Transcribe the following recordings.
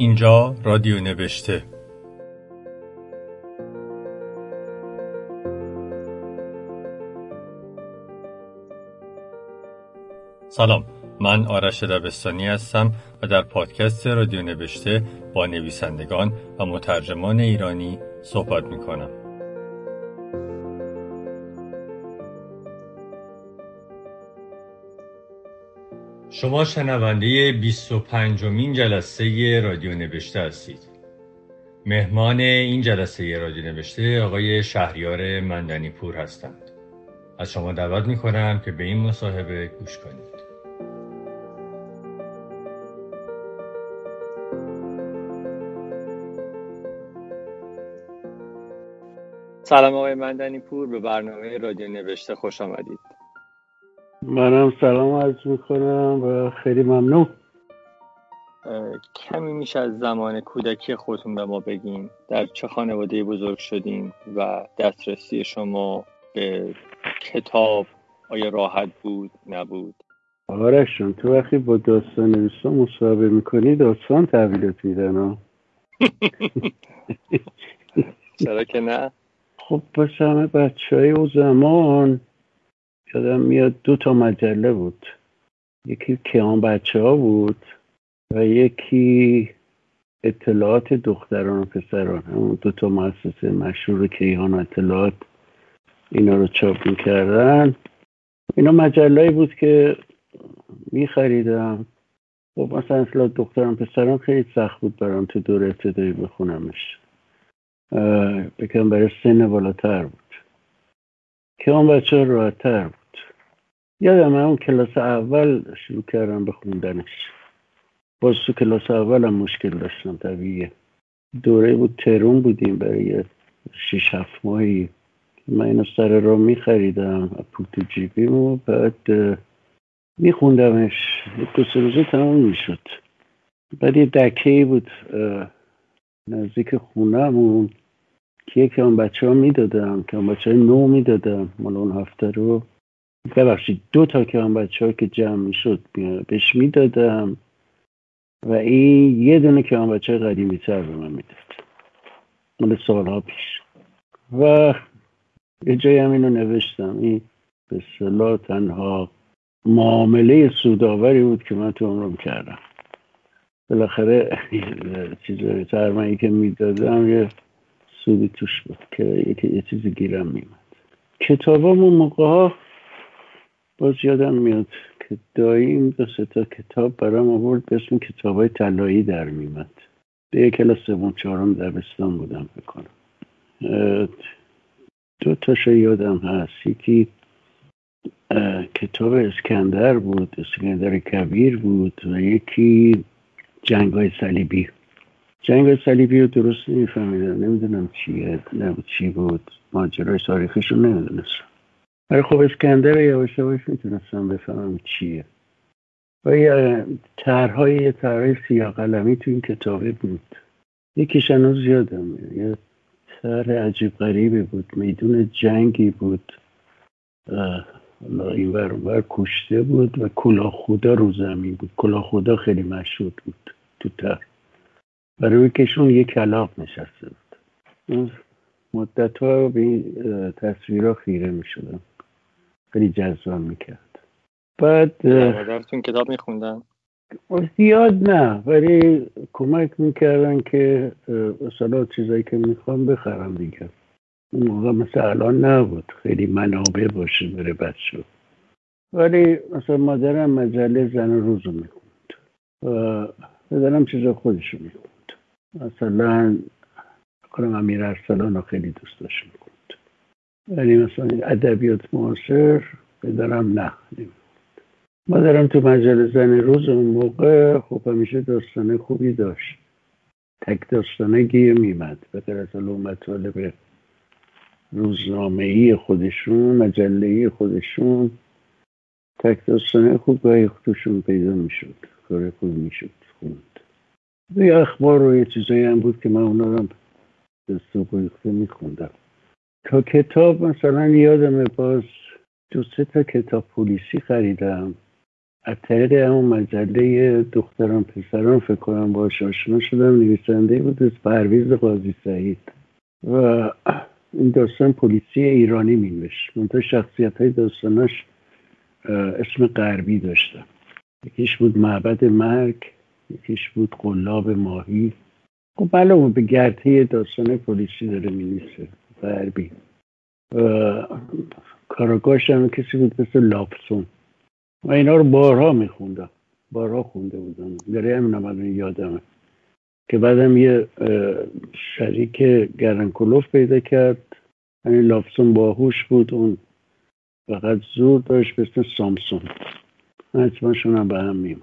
اینجا رادیو نوشته سلام من آرش دبستانی هستم و در پادکست رادیو نوشته با نویسندگان و مترجمان ایرانی صحبت می کنم. شما شنونده 25 مین جلسه رادیو نوشته هستید. مهمان این جلسه رادیو نوشته آقای شهریار مندنی پور هستند. از شما دعوت می کنم که به این مصاحبه گوش کنید. سلام آقای مندنی پور به برنامه رادیو نوشته خوش آمدید. منم سلام عرض می‌کنم و خیلی ممنون. کمی میشه از زمان کودکی خودتون به ما بگیم در چه خانواده بزرگ شدیم و دسترسی شما به کتاب آیا راحت بود نبود؟ آرشون تو وقتی با داستان نویسا مصاحبه می‌کنی داستان تحویلت میدن چرا که نه؟ خب پس همه بچه های او زمان یادم میاد دو تا مجله بود. یکی کیان بچه ها بود و یکی اطلاعات دختران و پسران. همون دو تا مؤسسه مشهور کیهان اطلاعات اینا رو چاپ می‌کردن. اینا مجله بود که میخریدم. خب مثلا اطلاعات دختران پسران خیلی سخت بود برام تو دور ابتدایی بخونمش. بکنم برای سن بالاتر بود. که اون بچه راحتتر بود. یادم اون کلاس اول شروع کردم به خوندنش. باز تو کلاس اول هم مشکل داشتم طبیعیه. دوره بود ترون بودیم برای شیش هفت ماهی. من اینو سر را میخریدم پول تو جیبیم و بعد میخوندمش. دو سه روزه تمام می‌شد. بعد یه دکه بود نزدیک خونهمون که یکی اون بچه ها می‌دادم که اون بچه های نو می‌دادم مال اون هفته رو. ببخشید دو تا که هم بچه ها که جمع می‌شد بهش می‌دادم و این یه دونه که هم بچه قدیمی تر به من می‌داد. مال سالها پیش. و یه جایی هم اینو نوشتم. این به صلاح تنها معامله سوداوری بود که من تو عمرم کردم. بالاخره چیز سرمایی که می‌دادم یه سودی توش بود که یه چیزی گیرم میمد کتابامون موقع ها باز یادم میاد که داییم دو سه تا کتاب برام آورد به اسم کتاب های طلایی در میمد به یک کلاس سوم چهارم دبستان بودم بکنم دو تاش یادم هست. یکی کتاب اسکندر بود اسکندر کبیر بود و یکی جنگ های صلیبی. جنگ های صلیبی رو درست نمیفهمیدم نمی‌دونم چیه نبود چی بود. ماجرای تاریخش رو نمی‌دونستم. ولی خب اسکندر یواش یواش می‌تونستم بفهمم چیه. و یه طرحهای یه طرح سیاه قلمی تو این کتابه بود. یکیش هنوز یادم یه طرح عجیب غریبی بود. میدون جنگی بود. این ور کشته بود و کلاه خدا رو زمین بود. کلاه خدا خیلی مشهور بود تو تر برای کشون یه کلاق نشسته بود. مدت ها به این تصویرها خیره می شدم خیلی جذاب می‌کرد. بعد مادرتون کتاب میخوندن؟ زیاد نه ولی کمک می‌کردن که مثلا چیزایی که می‌خوام بخرم دیگه. اون موقع مثل الان نبود. خیلی منابع باشه بره بچه. ولی مثلا مادرم مجله زن روز رو می‌خوند. و پدرم چیزا خودش رو می‌خوند. مثلا کنم امیر ارسلان رو خیلی دوست داشت یعنی مثلا ادبیات معاصر بدارم نه. ما دارم تو مجله زن روز اون موقع خب همیشه داستانه خوبی داشت. تک داستانه گیه میمد به غیر از مطالب روزنامه ای خودشون مجله ای خودشون تک داستانه خوب گاهی توشون پیدا می‌شد. کار خوب می‌شد. خوند. یه اخبار و یه چیزایی هم بود که من اونا رو دست و میخوندم. تا کتاب مثلا یادم باز دو سه تا کتاب پلیسی خریدم. از طریق همون مجله دختران پسران فکر کنم باش آشنا شدم نویسنده بود از پرویز قاضی سعید. و این داستان پلیسی ایرانی مینوشت. منتها شخصیت های داستاناش اسم غربی داشتن یکیش بود معبد مرگ یکیش بود قلاب ماهی. خب بله به گرته داستان پلیسی داره می‌نویسه. غربی. و کاراگاش هم کسی بود مثل لاپسون و اینا رو بارها میخوندم. بارها خونده بودم. داره همین من یادمه. که بعدم یه شریک گرنکلوف پیدا کرد. همین لافسون باهوش بود. اون فقط زور داشت مثل سامسون. حتماشون هم به هم میمود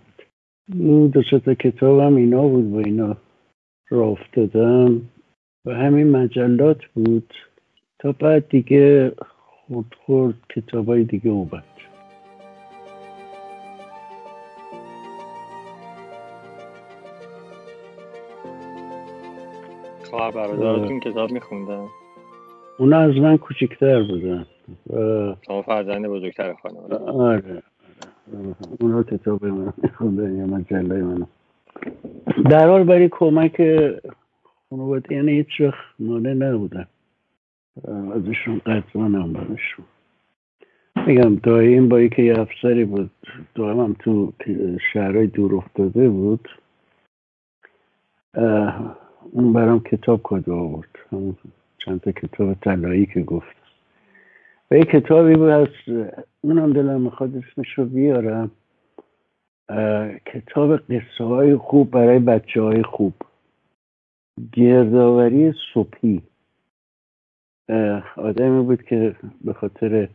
اون دو تا کتابم اینا بود. و اینا را افتادم. و همین مجلات بود تا بعد دیگه خورد خورد کتاب های دیگه اومد خواهر کتاب میخوندن؟ اونا از من کوچکتر بودن. شما فرزند بزرگتر خانواده. آره. اونا کتاب من میخوندن یا مجله من. در حال برای کمک خانواده یعنی هیچ وقت مانه نبودن. ازشون قدرانم برشون میگم دایم با که یه افسری بود دایم هم تو شهرهای دور افتاده بود اون برام کتاب کد آورد. چند تا کتاب طلایی که گفت. و یه کتابی بود از اونم دلم می‌خواد اسمش رو بیارم. کتاب قصه های خوب برای بچه های خوب. گردآوری صبحی. آدمی بود که به خاطر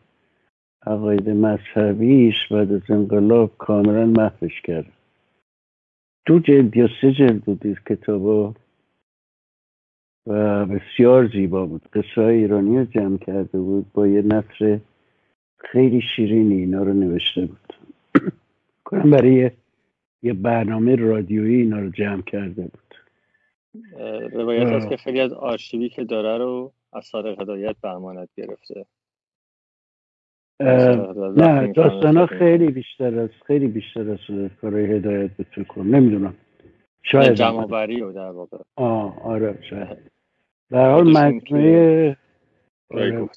عقاید مذهبیش بعد از انقلاب کاملا محوش کرد. دو جلد یا سه جلد بود کتابا و بسیار زیبا بود. قصه های ایرانی رو جمع کرده بود با یه نصر خیلی شیرینی اینا رو نوشته بود. کنم برای یه برنامه رادیویی اینا رو جمع کرده بود. روایت هست که خیلی از آرشیوی که داره رو از صادق هدایت به امانت گرفته. نه داستان ها خیلی بیشتر از خیلی بیشتر از کارهای هدایت به کنم. نمی‌دونم. شاید جمع و در واقع. آه آره شاید. در حال مجموعه آره.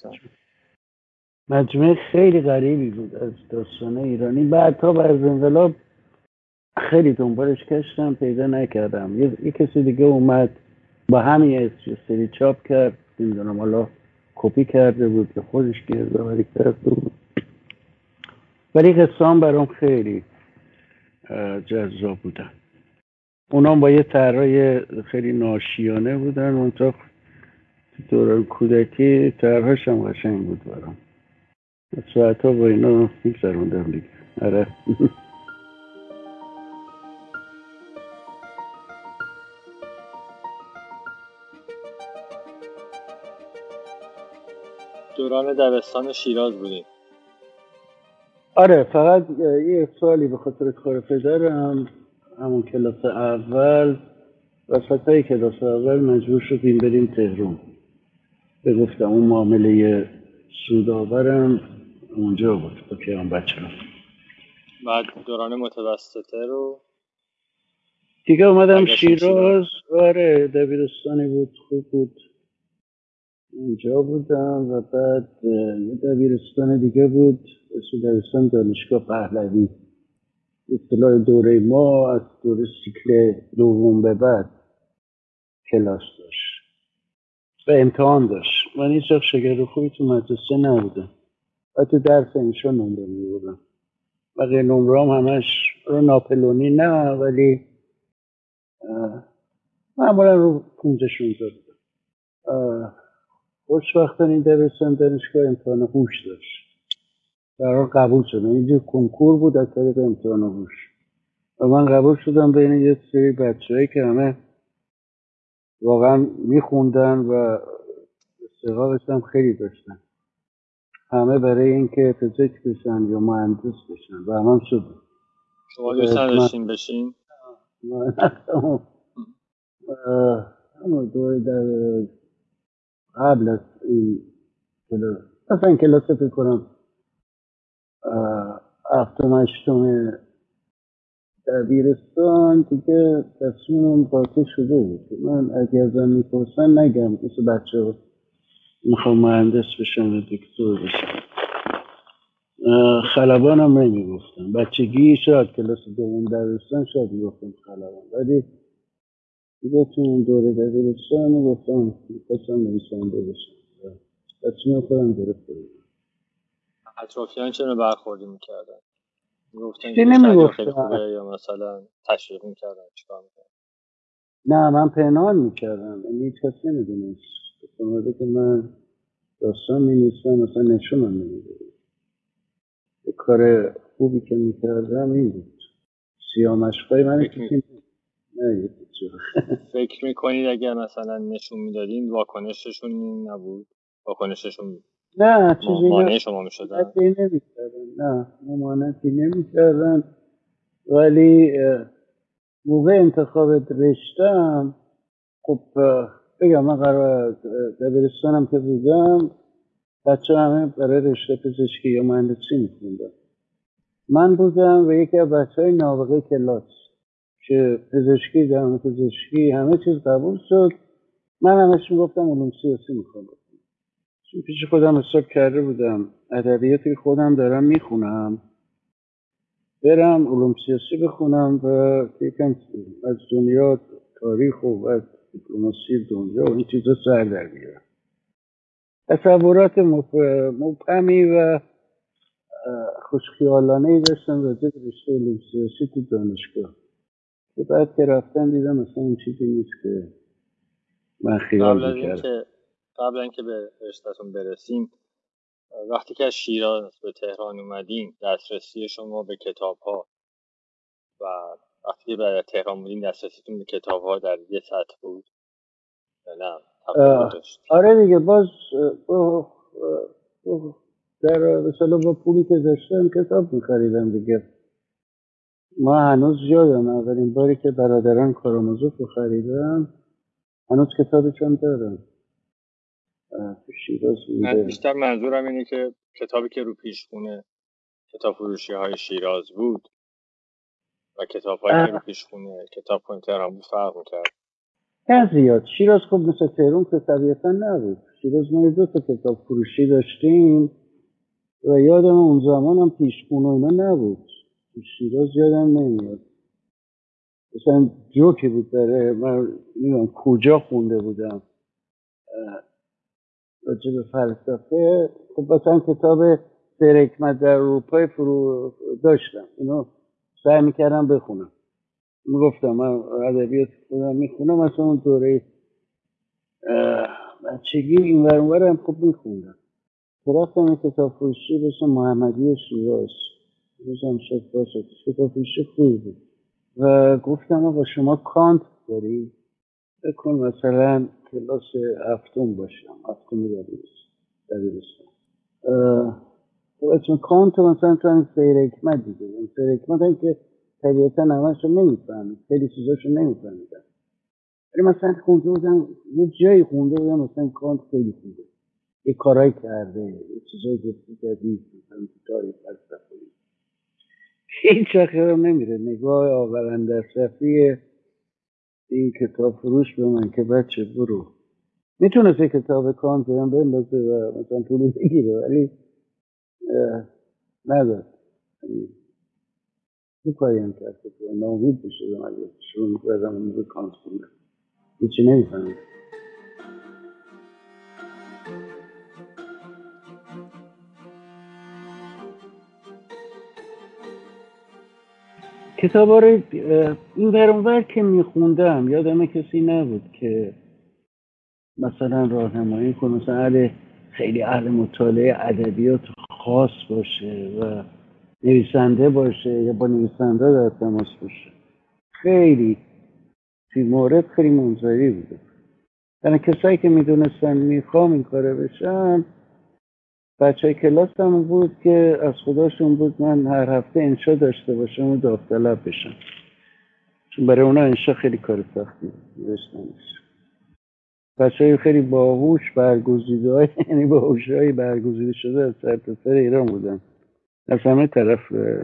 مجموعه خیلی غریبی بود از داستان ایرانی. بعد تا از انقلاب خیلی دنبالش کشتم پیدا نکردم. یه, کسی دیگه اومد با همین سری چاپ کرد نمی‌دونم حالا کپی کرده بود که خودش گردآوری کرده بود. ولی قصه برام خیلی جذاب بودن. اونام با یه طرای خیلی ناشیانه بودن. اونتا دوران کودکی طرحش هم قشنگ بود برام. ساعت ها با اینا میگذروندم دیگه. آره. دوران دبستان شیراز بودیم. آره فقط یه سوالی به خاطر کار پدرم. همون کلاس اول وسط های کلاس اول مجبور شدیم بریم تهرون به گفتم اون معامله سوداورم اونجا بود با پیام بچه هم. بعد دوران متوسطه رو؟ دیگه اومدم شیراز. آره دبیرستانی بود خوب بود. اونجا بودم و بعد یه دبیرستان دیگه بود اسم دبیرستان دانشگاه پهلوی. اصطلاح دوره ما از دوره سیکل دوم به بعد کلاس داشت. و امتحان داشت. من هیچ شگر خوبی تو مدرسه نبودم. و تو درس انشا نمره میبودم بقیه نمره هم همش رو ناپلونی نه ولی معمولا رو پونزه شونزه بودم. خوشبختانه این دبستان دانشگاه امتحان هوش داشت. در قبول شدم اینجا کنکور بود از طریق امتحان هوش. و من قبول شدم بین یه سری بچه که همه واقعا میخوندن و استقاقش هم خیلی داشتن. همه برای اینکه پزشک بشن یا مهندس بشن. و هم شد. شما دوست نداشتین بشین؟ همه دوره در قبل از این کلاس اصلا کلاس فکر کنم هفتم هشتم دبیرستان دیگه تصمیمم قاطع شده بود. من اگر ازم می‌پرسن نگم مثل بچه ها می‌خوام مهندس بشم و دکتر بشم. خلبانم نمی‌گفتم بچگی شاید کلاس دوم دبیرستان شاید می‌گفتم خلبان. ولی دیگه تو اون دوره دبیرستان می‌گفتم می‌خواستم نویسنده بشم تصمیم خودم گرفته بودم؟ اطرافیان چرا برخوردی می‌کردن؟ گفتن چی نمی‌گفتن؟ یا مثلا تشویق می‌کردن؟ چیکار می‌کردن؟ نه من پنهان می‌کردم. یعنی هیچ کس نمی‌دونست. به که من داستان می مثلا نشونم نمی‌دونم کار خوبی که می‌کردم این بود. سیامشقای من کسی نه فکر می‌کنید اگر مثلا نشون می‌دادین واکنششون نبود؟ واکنششون نه چیزی مانع شما می‌شدن؟ نه ممانعتی نمی‌کردن. ولی موقع انتخاب رشتم خب بگم من قرار دبیرستانم که بودم بچه همه برای رشته پزشکی یا مهندسی میخوندن. من بودم و یکی از بچه های نابغه کلاس. که پزشکی درمان پزشکی همه چیز قبول شد. من همش می‌گفتم علوم سیاسی می‌خوام. چون پیش خودم حساب کرده بودم ادبیاتی خودم دارم می‌خونم برم علوم سیاسی بخونم و یکم از دنیا تاریخ و از دیپلماسی دنیا و این چیزا سر در بیارم. تصورات مبهمی و خوشخیالانه ای داشتم راجع به رشته علوم سیاسی تو دانشگاه. که بعد که رفتن دیدم اصلا این چیزی نیست که من خیال می‌کردم. قبل اینکه به رشتهتون برسیم وقتی که از شیراز به تهران اومدین دسترسی شما به کتاب ها و وقتی که به تهران بودین دسترسیتون به کتاب ها در یه سطح بود نه؟ آره دیگه باز در مثلا با پولی که داشتم کتاب میخریدم دیگه. ما هنوز یادم اولین باری که برادران کارامازوف رو خریدم هنوز کتابشون دارم. شیراز من بیشتر منظورم اینه که کتابی که رو پیشخونه کتاب فروشی های شیراز بود و کتاب هایی که رو پیشخونه کتاب کنی تهران بود فرق می‌کرد. نه زیاد. شیراز خب مثل تهران که طبیعتا نبود. شیراز ما دو تا کتاب فروشی داشتیم و یادم اون زمان هم پیشخونه اینا نبود. شیراز یادم نمیاد. مثلا جوکی بود داره من نمی‌دونم کجا خونده بودم. راجع به فلسفه. خب مثلا کتاب سرکمت در اروپای فرو داشتم. اینو سعی می‌کردم بخونم. می‌گفتم من ادبیات خودم می‌خونم مثلا اون دوره بچگی این ورانور هم خوب میخوندم. که رفتم این کتاب فروشی بسه محمدی شیراز. روزم شد کتاب فروشی خوبی بود. و گفتم آقا شما کانت داری؟ بکن مثلا کلاس هفتم باشم. هفتم دبیرستان. خب اسم کانت مثلا تو این سیر حکمت دیگه. این سیر حکمت هم که طبیعتا همش رو نمی‌فهمید. خیلی چیزاش رو نمیفهمیدن. ولی مثلا خونده بودم یه جایی خونده بودم مثلا کانت خیلی خونده یه کارایی کرده یه چیزایی گفتی جدید مثلا تو تاریخ فلسفه. هیچ وقت نمیره. نگاه آورنده صفی این کتاب فروش به من که بچه برو. می‌تونست یه کتاب کانت هم بندازه و مثلا پولو بگیره ولی نداد چه کاری هم کرد که ناامید بشدم اگه شروع می‌کردم اون رو خوندم هیچی نمی‌فهمید کتاب رو این برانور که میخوندم یادم کسی نبود که مثلا راهنمایی کنه. مثلا خیلی اهل مطالعه ادبیات خاص باشه و نویسنده باشه یا با نویسنده در تماس باشه. خیلی فی مورد خیلی منظری بوده. یعنی کسایی که می‌دونستن می‌خوام این کاره بشن بچه کلاس هم بود که از خداشون بود من هر هفته انشا داشته باشم و داوطلب بشم. چون برای اونا انشا خیلی کار سختی نوشتنش. بچه های خیلی باهوش برگزیده های یعنی باهوش های برگزیده شده از سر ایران بودن. از همه طرف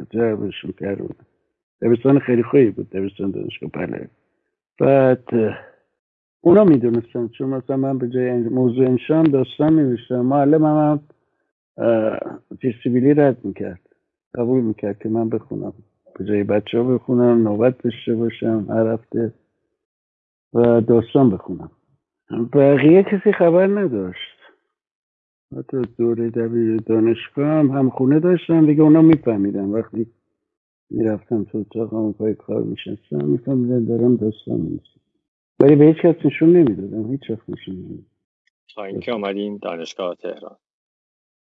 جربشون کرده بودن دبستان خیلی خوبی بود دبستان دانشگاه بله بعد اونا می‌دونستن چون مثلا من به جای موضوع انشام داستان نوشتم معلم هم, هم رد می‌کرد قبول می‌کرد که من بخونم. به جای بچه ها بخونم نوبت داشته باشم هر هفته و داستان بخونم. بقیه کسی خبر نداشت. حتی دوره دبیر دانشگاه هم, هم خونه داشتم دیگه اونا میفهمیدن. وقتی می‌رفتم تو اتاق پای کار میشستم میفهمیدن دارم داستان میشستم ولی به هیچ کس نشون نمی‌دادم هیچ وقت نشون نمی‌دادم. تا اینکه آمدین دانشگاه تهران.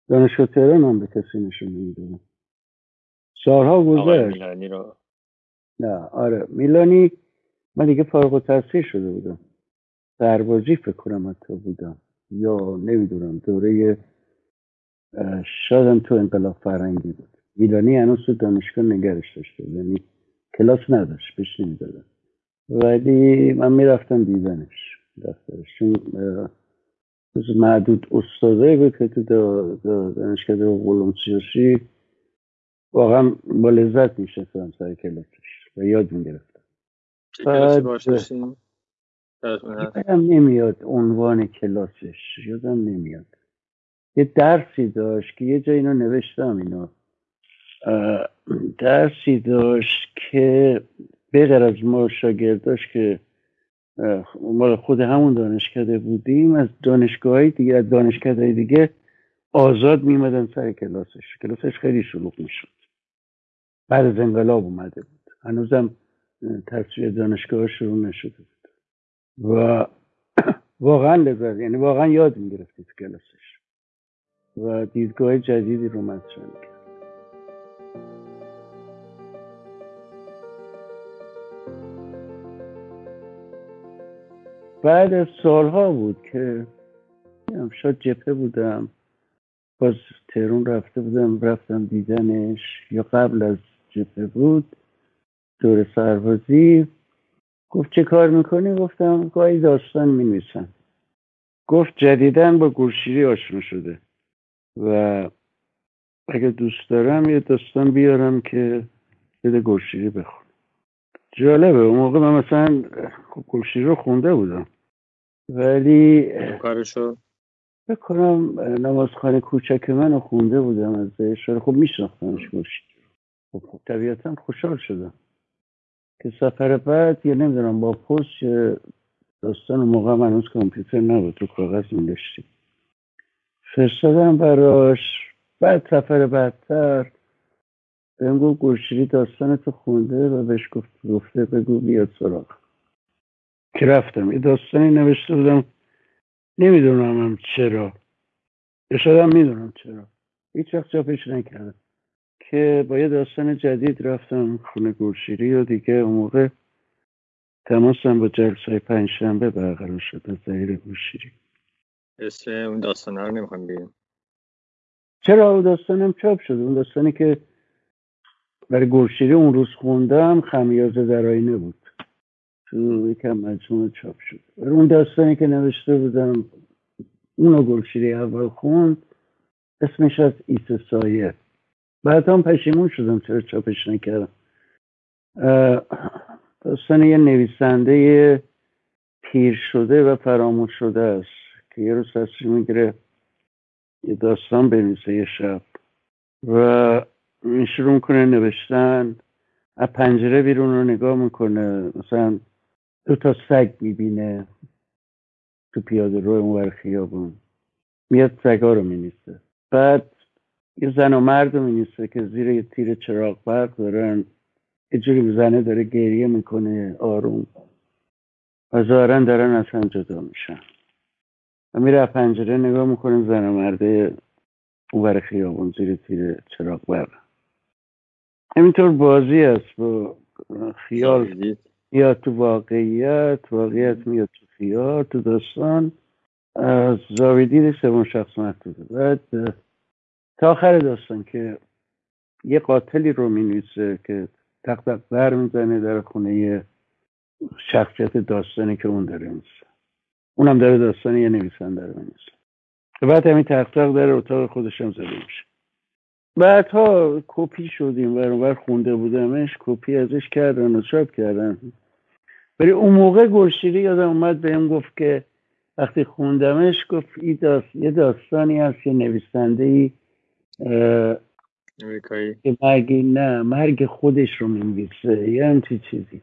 دانشگاه تهران هم به کسی نشون نمی‌دادم سالها گذشت. رو. نه آره. میلانی من دیگه فارغ التحصیل شده بودم. سربازی فکر کنم حتی بودم. یا نمی‌دونم دوره شاید تو انقلاب فرنگی بود. میلانی هنوز تو دانشگاه نگرش داشته یعنی کلاس نداشت بهش نمی‌دادم ولی من می‌رفتم دیدنش دفترش. چون معدود استادایی بود که تو دانشگاه علوم سیاسی واقعا با لذت میشستم سر کلاسش و یاد می‌گرفتم یادم نمیاد عنوان کلاسش یادم نمیاد یه درسی داشت که یه جایی اینو نوشتم اینا درسی داشت که بغیر از ما شاگرداش که مال خود همون دانشکده بودیم. از دانشگاه دیگه از دانشکده دیگه آزاد میمدن سر کلاسش. کلاسش خیلی شلوغ می‌شد. بعد از انقلاب اومده بود. هنوزم تصویر دانشگاه شروع نشده بود. و واقعا لذت یعنی واقعا یاد می‌گرفتی تو کلاسش. و دیدگاه جدیدی رو مطرح می‌کرد بعد سالها بود که شاید جپه بودم. باز تهرون رفته بودم رفتم دیدنش. یا قبل از جپه بود دور سربازی. گفت چه کار می‌کنی؟ گفتم گاهی داستان می‌نویسم. گفت جدیدن با گورشیری آشنا شده. و اگه دوست دارم یه داستان بیارم که بده گورشیری بخون جالبه اون موقع من مثلا خب گورشیری رو خونده بودم. ولی کارشو بکنم نمازخانه کوچک من خونده بودم از اشاره خب میشناختمش گوشید خب, خب طبیعتا خوشحال شدم. که سفر بعد یه نمی‌دونم با پست داستان موقع من هنوز کامپیوتر نبود رو کاغذ میداشتیم فرستادم براش. بعد سفر بعدتر بهم گفت گرشیری داستان تو خونده و بهش گفت گفته بگو بیاد سراغ که رفتم. یه داستانی نوشته بودم. نمی‌دونم هم چرا. شاید می‌دونم چرا. هیچ وقت چاپش نکردم. که با یه داستان جدید رفتم خونه گورشیری و دیگه اون موقع تماسم با جلسه پنج شنبه برقرار شد از زهیر گورشیری اسم اون داستانه رو نمی‌خوام بگیم چرا اون داستانم چاپ شده اون داستانی که برای گورشیری اون روز خوندم خمیازه در آینه بود. تو یکم مجموعه چاپ شد. اون داستانی که نوشته بودم اونو گلشیری اول خوند اسمش از ایس سایه. بعد هم پشیمون شدم چرا چاپش نکردم. داستان یه نویسنده پیر شده و فراموش شده است که یه روز تصمیم می‌گیره یه داستان بنویسه یه شب و شروع می‌کنه نوشتن. از پنجره بیرون رو نگاه می‌کنه. مثلا دو تا سگ می‌بینه تو پیاده رو اونور خیابون. میاد سگا رو مینیسه بعد یه زن و مرد رو مینیسه که زیر یه تیر چراغ برق دارن یه جوری زنه داره گریه می‌کنه آروم. و ظاهرا دارن از هم جدا میشن. و میره پنجره نگاه می‌کنه زن و مرده اونور خیابون زیر تیر چراغ برق همینطور بازی است با خیال. یا تو واقعیت واقعیت میاد تو خیال تو داستان. از زاویدید سوم شخص محدوده. بعد تا آخر داستان که یه قاتلی رو می که تق تق بر می‌زنه در خونه شخصیت داستانی که اون داره میسه اونم داره داستانی یه نویسنده رو میسه بعد همین تق در اتاق خودشم زده میشه. بعدها کپی شدیم ور خونده بودمش کپی ازش کردن و چاپ کردن. ولی اون موقع گلشیری یادم اومد بهم گفت که وقتی خوندمش گفت ای یه داستانی هست یه نویسنده ای که مرگی نه مرگ خودش رو می‌نویسه. یه همچی چیزی.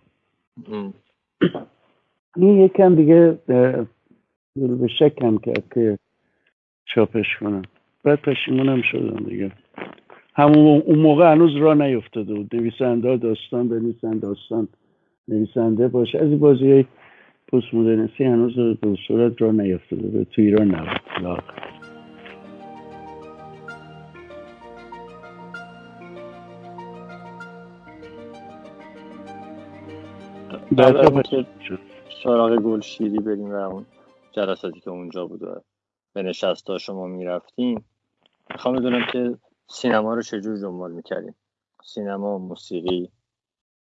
این یکم دیگه به شکم کرد که چاپش کنم. بعد پشیمونم شدم دیگه. همون اون موقع هنوز را نیفتاده بود. نویسنده داستان بنویسن داستان. نویسنده باشه. از بازی های پست مدرنسی هنوز به صورت را نیفتاده به تو ایران نبود. سراغ گل شیری بریم و اون جلساتی که اونجا بود و به نشستا شما می‌رفتیم می‌خوام بدونم که سینما رو چجور دنبال می‌کردیم سینما موسیقی؟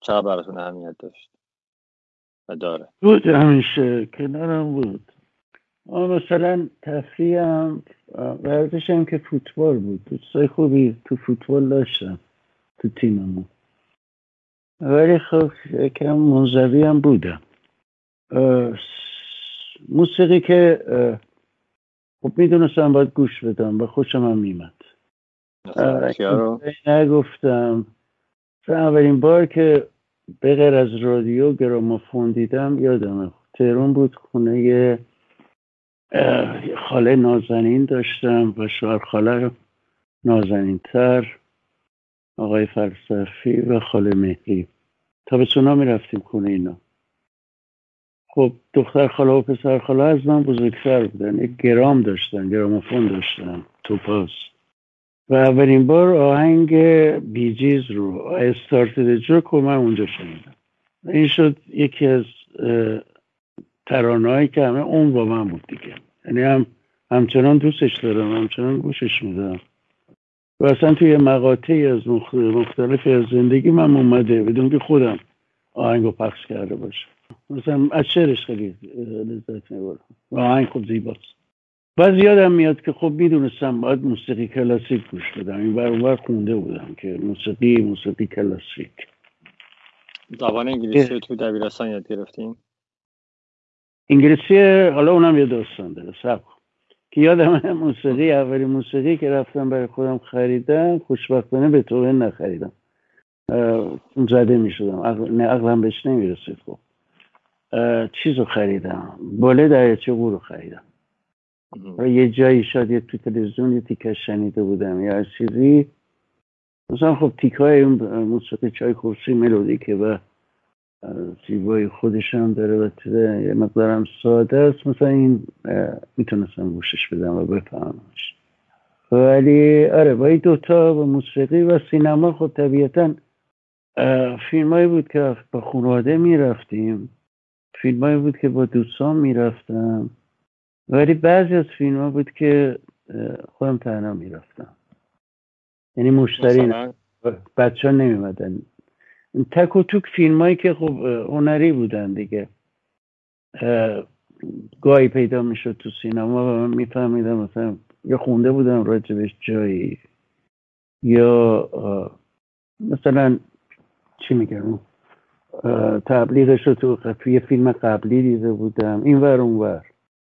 چقدر براتون اهمیت داشت؟ و داره. بود همیشه. کنارم بود. مثلا تفریحم ورزشم که فوتبال بود. دوستای خوبی تو فوتبال داشتم تو تیممون. ولی خب یکم منزوی هم بودم. موسیقی که خب می‌دونستم باید گوش بدم و خوشم هم میمد نگفتم. اولین بار که به غیر از رادیو گرامافون دیدم یادم تهران بود خونه خاله نازنین داشتم و شوهر خاله نازنین تر آقای فلسفی و خاله مهری. تابستونا می‌رفتیم خونه اینا. خب دختر خاله و پسر خاله از من بزرگتر بودن. یک گرام داشتن گرامافون داشتن توپاس. و اولین بار آهنگ بیجیز رو استارت جوک رو من اونجا شنیدم. این شد یکی از ترانهایی که همه اون با من بود دیگه. یعنی هم همچنان دوستش دارم همچنان گوشش میدم. و اصلا توی مقاطعی از مختلفی از زندگی من اومده بدون که خودم آهنگ رو پخش کرده باشه مثلا از شعرش خیلی لذت می‌برم. و آهنگ خوب زیباست. بعض یادم میاد که خب می‌دونستم باید موسیقی کلاسیک گوش بدم. این بر اونور خونده بودم که موسیقی موسیقی کلاسیک. زبان انگلیسی تو دبیرستان یاد گرفتیم انگلیسی حالا اونم یه داستان داره. سب که یادم موسیقی اولی موسیقی که رفتم برای خودم خریدم خوشبختانه به تو نخریدم. زده می شدم عقلم بهش نمی‌رسید خب. چیز رو خریدم. باله دریاچه رو خریدم. یه جایی شاید تو تلویزیون یه تیکش شنیده بودم یا هر چیزی. مثلا خب تیک های اون موسیقی چای خورسی ملودی که و زیبایی خودش هم داره و یه مقدارم ساده است. مثلا این می‌تونستم گوشش بدم و بفهمش ولی آره با این دوتا و موسیقی و سینما خب طبیعتا فیلم بود که با خانواده می‌رفتیم. فیلم بود که با دوستان می‌رفتم. ولی بعضی از فیلم ها بود که خودم تنها می‌رفتم. یعنی مشتری بچه ها نمیمدن تک و توک فیلم هایی که خب هنری بودن دیگه. گاهی پیدا می‌شد تو سینما و من میفهمیدم مثلا یا خونده بودم راجبش جایی یا مثلا چی میگم؟ تبلیغش رو تو یه فیلم قبلی دیده بودم. این ور اون ور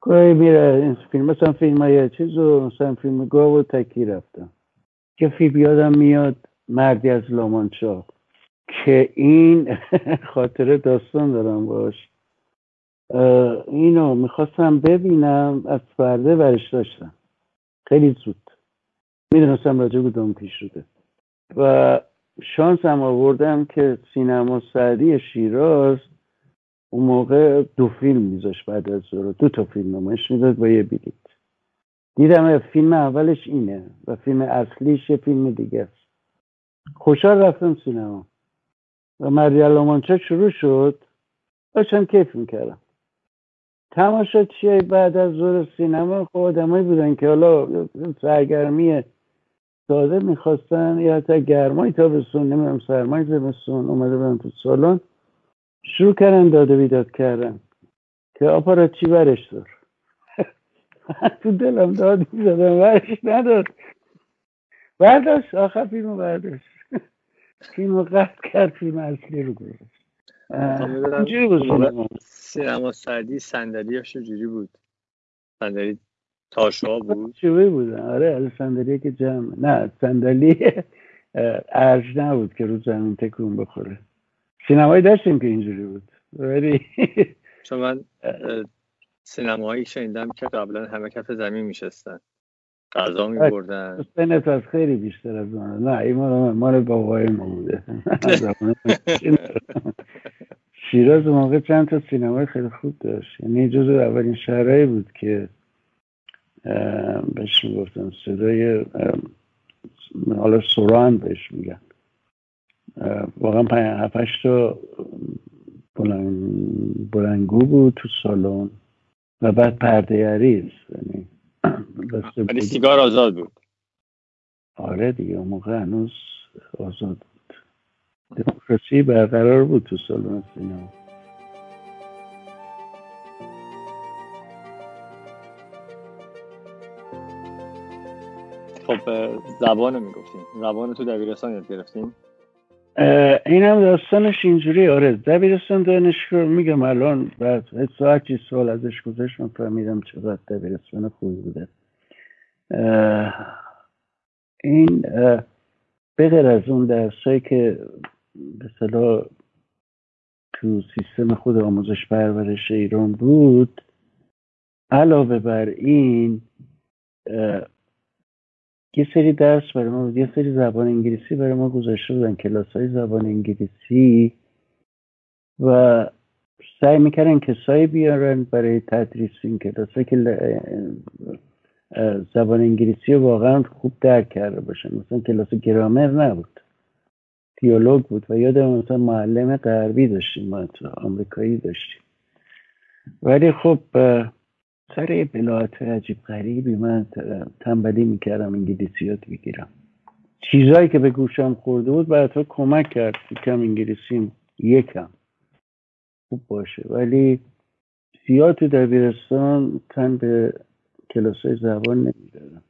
گاهی میره این فیلم مثلا فیلم های چیز و مثلا فیلم گاو و تکی رفتم. که فیلم یادم میاد مردی از لامانچا که این خاطر داستان دارم باش. اینو می‌خواستم ببینم از فرده برش داشتم. خیلی زود. می‌دونستم راجع بودم پیش شده و شانس هم آوردم که سینما سعدی شیراز اون موقع دو فیلم میذاش بعد از ظهر. دو تا فیلم نمایش می‌داد با یه بلیت. دیدم فیلم اولش اینه و فیلم اصلیش یه فیلم دیگه است. خوشحال رفتم سینما. و مردی شروع شد. داشتم کیف می‌کردم. تماشا چیه بعد از ظهر سینما؟ خب آدمایی بودن که حالا سرگرمی ساده می‌خواستن یا حتی گرمای تابستون نمی‌دونم سرمای زمستون اومده بودن تو سالن. شروع کردن داده بیداد کردن. که آپارات چی برش دار؟ تو دلم داد می‌زدم ورش نداد. برداشت آخر فیلم برداشت. فیلم قطع کرد فیلم اصلی رو گذاشت. اینجوری بود سینما سعدی صندلیاش چجوری بود؟ صندلی تاشوا بود؟ چوبی بود آره از صندلی که جمع. نه صندلی ارج نبود که رو زمین تکون بخوره. سینمایی داشتیم که اینجوری بود. ولی چون من سینمایی شنیدم که قبلا همه کف زمین میشستن. غذا میبردن. سنت از خیلی بیشتر از من نه این مال بابای ما بوده. شیراز موقع چند تا سینمای خیلی خوب داشت. یعنی جز اولین شهرهایی بود که بهش می‌گفتن صدای حالا سوران بهش میگن واقعا هفتش تا بلنگو بود تو سالن. و بعد پرده عریض یعنی ولی سیگار آزاد بود. آره دیگه اون موقع هنوز آزاد بود. دموکراسی برقرار بود تو سالن سینما خب زبان می‌گفتیم. زبان تو دبیرستان یاد گرفتیم. این هم داستانش اینجوری آره دبیرستان دانشگاه میگم الان بعد ساعتی سال ازش گذشت من فهمیدم چقدر دبیرستان خوبی بوده. این بغیر از اون درسایی که به صلاح تو سیستم خود آموزش پرورش ایران بود علاوه بر این یه سری درس برای ما بود یه سری زبان انگلیسی برای ما گذاشته بودن کلاس های زبان انگلیسی. و سعی می‌کردن کسایی بیارن برای تدریس این کلاس که زبان انگلیسی واقعا خوب درک کرده باشن. مثلا کلاس گرامر نبود دیالوگ بود و یادم مثلا معلم غربی داشتیم ما آمریکایی داشتیم. ولی خب سر بلاعت عجیب غریبی من تنبلی می‌کردم انگلیسی یاد بگیرم چیزهایی که به گوشم خورده بود بعدها کمک کرد کم انگلیسی یکم. خوب باشه. ولی زیاد تو دبیرستان تن به کلاس زبان نمی‌دادم.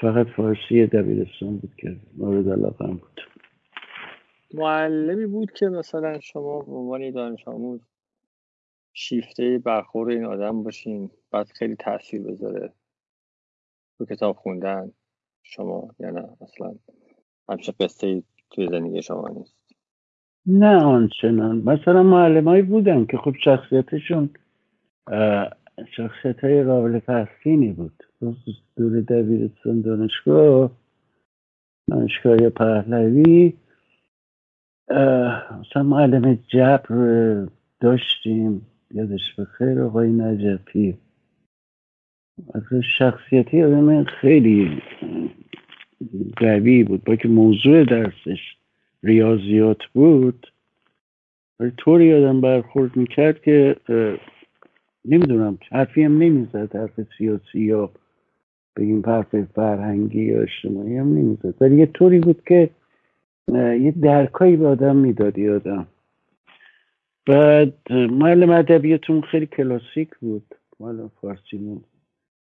فقط فارسی دبیرستان بود که مورد علاقه بود. معلمی بود که مثلا شما به عنوان دانش آموز شیفته برخور این آدم باشین بعد خیلی تاثیر بذاره تو کتاب خوندن. شما یا نه؟ اصلا همچه قصه توی زندگی شما نیست. نه آنچنان. مثلا معلمایی بودن که خب شخصیتشون شخصیت های قابل تحسینی بود. دور دبیرستان دانشگاه دانشگاه پهلوی مثلا معلم جبر داشتیم. یادش بخیر آقای نجفی. شخصیتی آدم خیلی قوی بود. با که موضوع درسش ریاضیات بود ولی طوری آدم برخورد می‌کرد که نمی‌دونم حرفی هم نمی‌زد. حرف سیاسی یا بگیم حرف فرهنگی یا اجتماعی هم نمی‌زد. ولی یه طوری بود که یه درکایی به آدم می‌داد آدم. بعد معلم ادبیاتون خیلی کلاسیک بود. معلم فارسیمون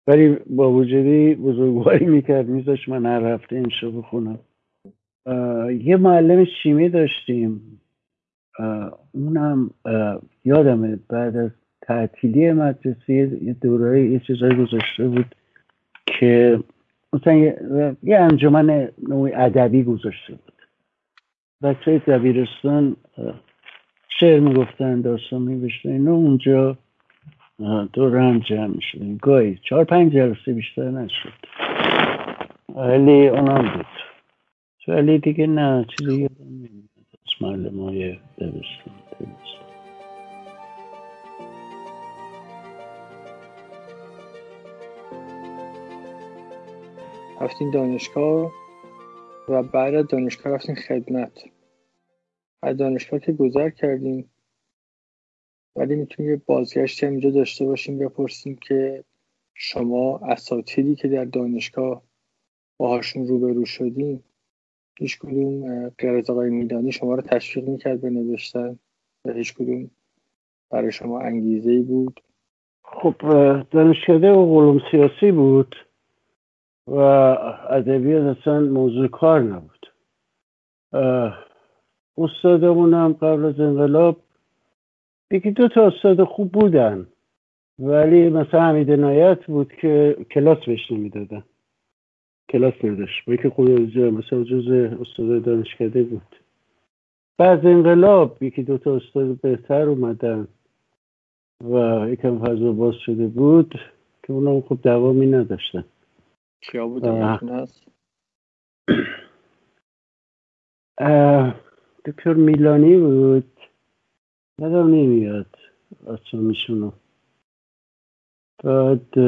ولی با وجودی بزرگواری می‌کرد میذاش من هر هفته اینشو بخونم. یه معلم شیمی داشتیم. اونم یادمه بعد از تعطیلی مدرسه یه دوره یه چیزایی گذاشته بود که مثلا یه, انجمن نوعی ادبی گذاشته بود. بچه دبیرستان شعر می‌گفتن داستان میبشتن اینو اونجا دور هم جمع می‌شدیم گاهی چهار پنج جلسه بیشتر نشد. ولی اونم بود. ولی دیگه نه چیزی یادم نمیاد. از معلم های دبستان رفتین دانشگاه و بعد دانشگاه رفتین خدمت. از دانشگاه که گذر کردیم. ولی می‌تونیم یه بازگشتی اینجا داشته باشیم بپرسیم که شما اساتیدی که در دانشگاه باهاشون روبرو شدیم هیچ کدوم غیر از آقای میدانی شما رو تشویق می‌کرد به نوشتن؟ و هیچ کدوم برای شما انگیزه ای بود؟ خب دانشکده و علوم سیاسی بود و ادبیات اصلا موضوع کار نبود. استادمونم قبل از انقلاب یکی دو تا استاد خوب بودن ولی مثلا حمید نایت بود که کلاس بهش نمی‌دادن. کلاس نداشت. با که خود مثلا جز استاد دانشکده بود. بعد انقلاب یکی دو تا استاد بهتر اومدن و یکم فضا باز شده بود که اونا خوب دوامی نداشتن. کیا بود دکتر میلانی بود. یادم نمیاد اسامیشونو بعد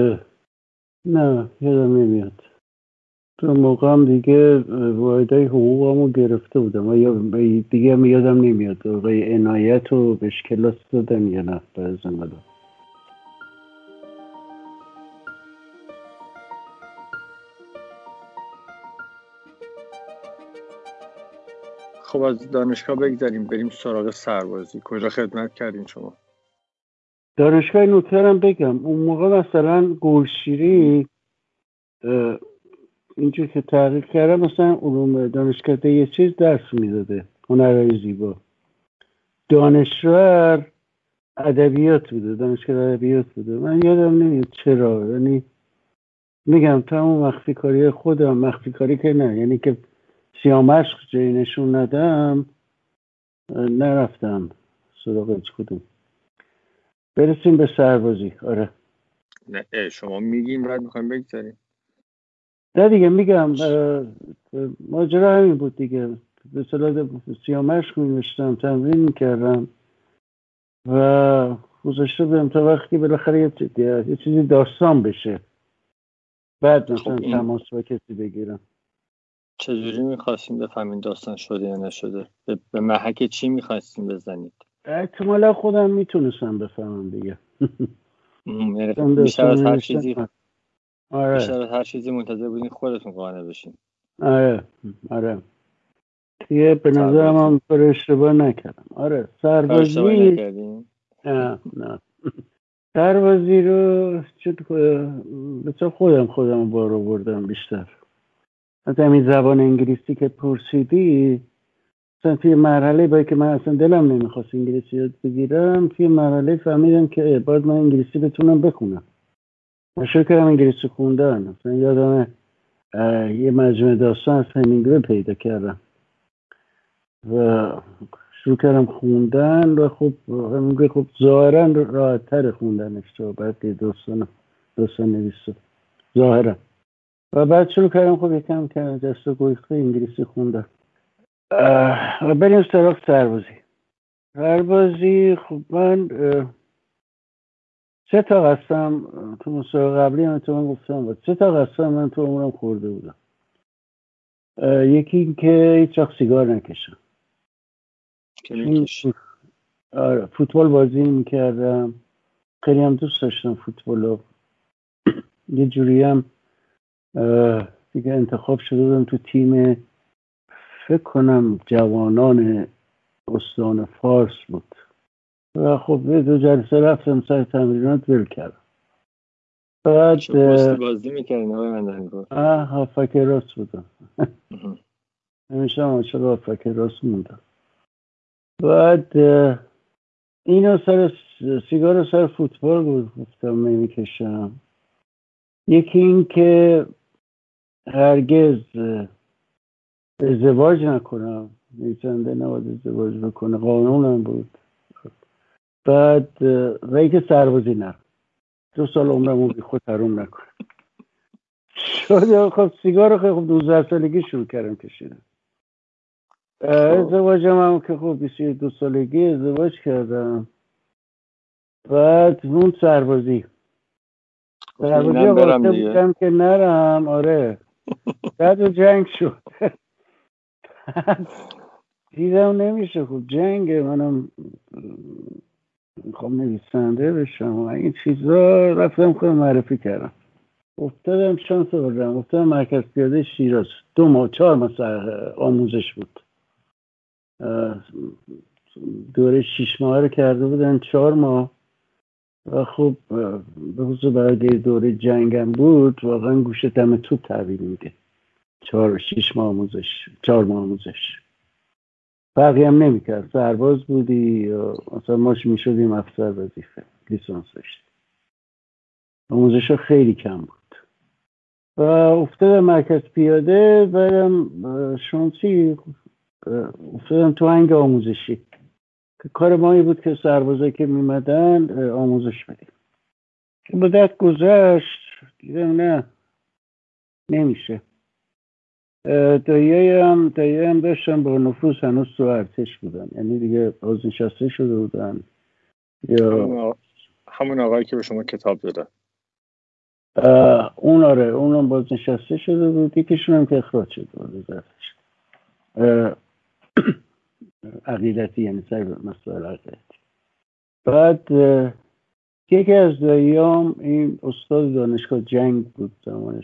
نه یادم نمیاد. تو موقع هم دیگه واحدهای حقوقمو گرفته بودم. و یا دیگه هم یادم نمیاد. آقای عنایت رو بهش کلاس دادم یا نه. از خب از دانشگاه بگذاریم بریم سراغ سربازی. کجا خدمت کردین شما؟ دانشگاه نوترم بگم. اون موقع مثلا گلشیری اینجور که تحقیق کردم مثلا علوم دانشکده یه چیز درس می‌داده هنرهای زیبا. دانشور ادبیات بوده دانشگاه ادبیات بوده. من یادم نمیاد چرا یعنی میگم تمام مخفی کاری خودم مخفی کاری که نه. یعنی که سیامشق جایی نشون ندم نرفتم سراغ هیچ کدوم. برسیم به سربازی. آره. نه شما میگیم بعد می‌خوایم بگذاریم. نه دیگه میگم ماجرا همین بود دیگه. به صلاح سیامشق میمشتم تمرین می‌کردم و گذاشته بودم تا وقتی بالاخره یه چیزی داستان بشه. بعد مثلا خب تماس با کسی بگیرم. چجوری می‌خواستیم بفهمین داستان شده یا نشده؟ به, محک چی می‌خواستیم بزنید؟ احتمالا خودم می‌تونستم بفهمم دیگه. بیشتر از هر چیزی آره. بیشتر از هر چیزی منتظر بودین خودتون قانع بشین. آره. آره. دیگه به نظرم هم پر اشتباه نکردم. آره. سربازی نه نه. سربازی رو به خودم خودم بارو بردم بیشتر. از همین زبان انگلیسی که پرسیدی مثلا توی مرحله با که من اصلا دلم نمی‌خواست انگلیسی یاد بگیرم توی مرحله فهمیدم که باید من انگلیسی بتونم بخونم. من شروع کردم انگلیسی خوندن. مثلا یادم یه مجموعه داستان از همینگوه پیدا کردم. و شروع کردم خوندن و خب همینگوه خب ظاهرا راحت تر خوندنش تو بعد داستان داستان نویسه. ظاهرا. و بعد شروع کردم خب یکم که دست گویخته انگلیسی خوندم. و بریم سراغ سربازی. سربازی خب من سه تا قسم تو مسابقه قبلی هم تو من گفتم بود. سه تا قسم من تو عمرم خورده بودم. یکی اینکه هیچ وقت سیگار نکشم. آره فوتبال بازی می‌کردم. خیلی هم دوست داشتم فوتبال یه جوری هم دیگه انتخاب شده بودم تو تیم فکر کنم جوانان استان فارس بود. و خب به دو جلسه رفتم سر تمرینات ول کردم. بعد بازی می‌کردین آقای هافک راست بودم. همیشه هم عاشق هافک راست موندم. بعد اینو سر سیگار سر فوتبال گفتم نمی‌کشم. یکی این که هرگز ازدواج نکنم نویسنده نباید ازدواج بکنه. قانونم بود. بعد و که سربازی نه. دو سال عمرم بی خود حروم نکنم شد خب سیگار خیلی خب 12 سالگی شروع کردم کشیدم. خب. ازدواجم هم که خب 22 سالگی ازدواج کردم. بعد اون سربازی. خب، سربازی بودم که نرم. آره. بعد جنگ شد. دیدم نمیشه. خوب جنگ منم می‌خوام نویسنده بشم و این چیزا رفتم خودم معرفی کردم. افتادم شانس بردم افتادم مرکز پیاده شیراز. دو ماه چهار ماه آموزش بود. دوره شیش ماه رو کرده بودن. چهار ماه. خب به خصوص برای دوره جنگم بود واقعا گوش دم توپ تحویل میده. چهار شیش ماه آموزش چهار ماه آموزش. فرقی هم نمی‌کرد. سرباز بودی مثلا ماش می‌شدیم؟ افسر وظیفه لیسانس داشت. آموزش خیلی کم بود. و افتادم مرکز پیاده برم شانسی افتادم تو هنگ آموزشی. که کار ما بود که سربازه که میمدن آموزش بدیم. که مدت گذشت دیدم نه نمیشه. دایی هم دایی هم داشتن با نفوس هنوز تو ارتش بودن. یعنی دیگه بازنشسته شده بودن. یا همون آقایی که به شما کتاب داده. اون آره اونم بازنشسته شده بود. یکیشون هم که اخراج شده بود. عقیدتی یعنی سر مسائل عقیدتی بعد یکی از داییام این استاد دانشگاه جنگ بود زمان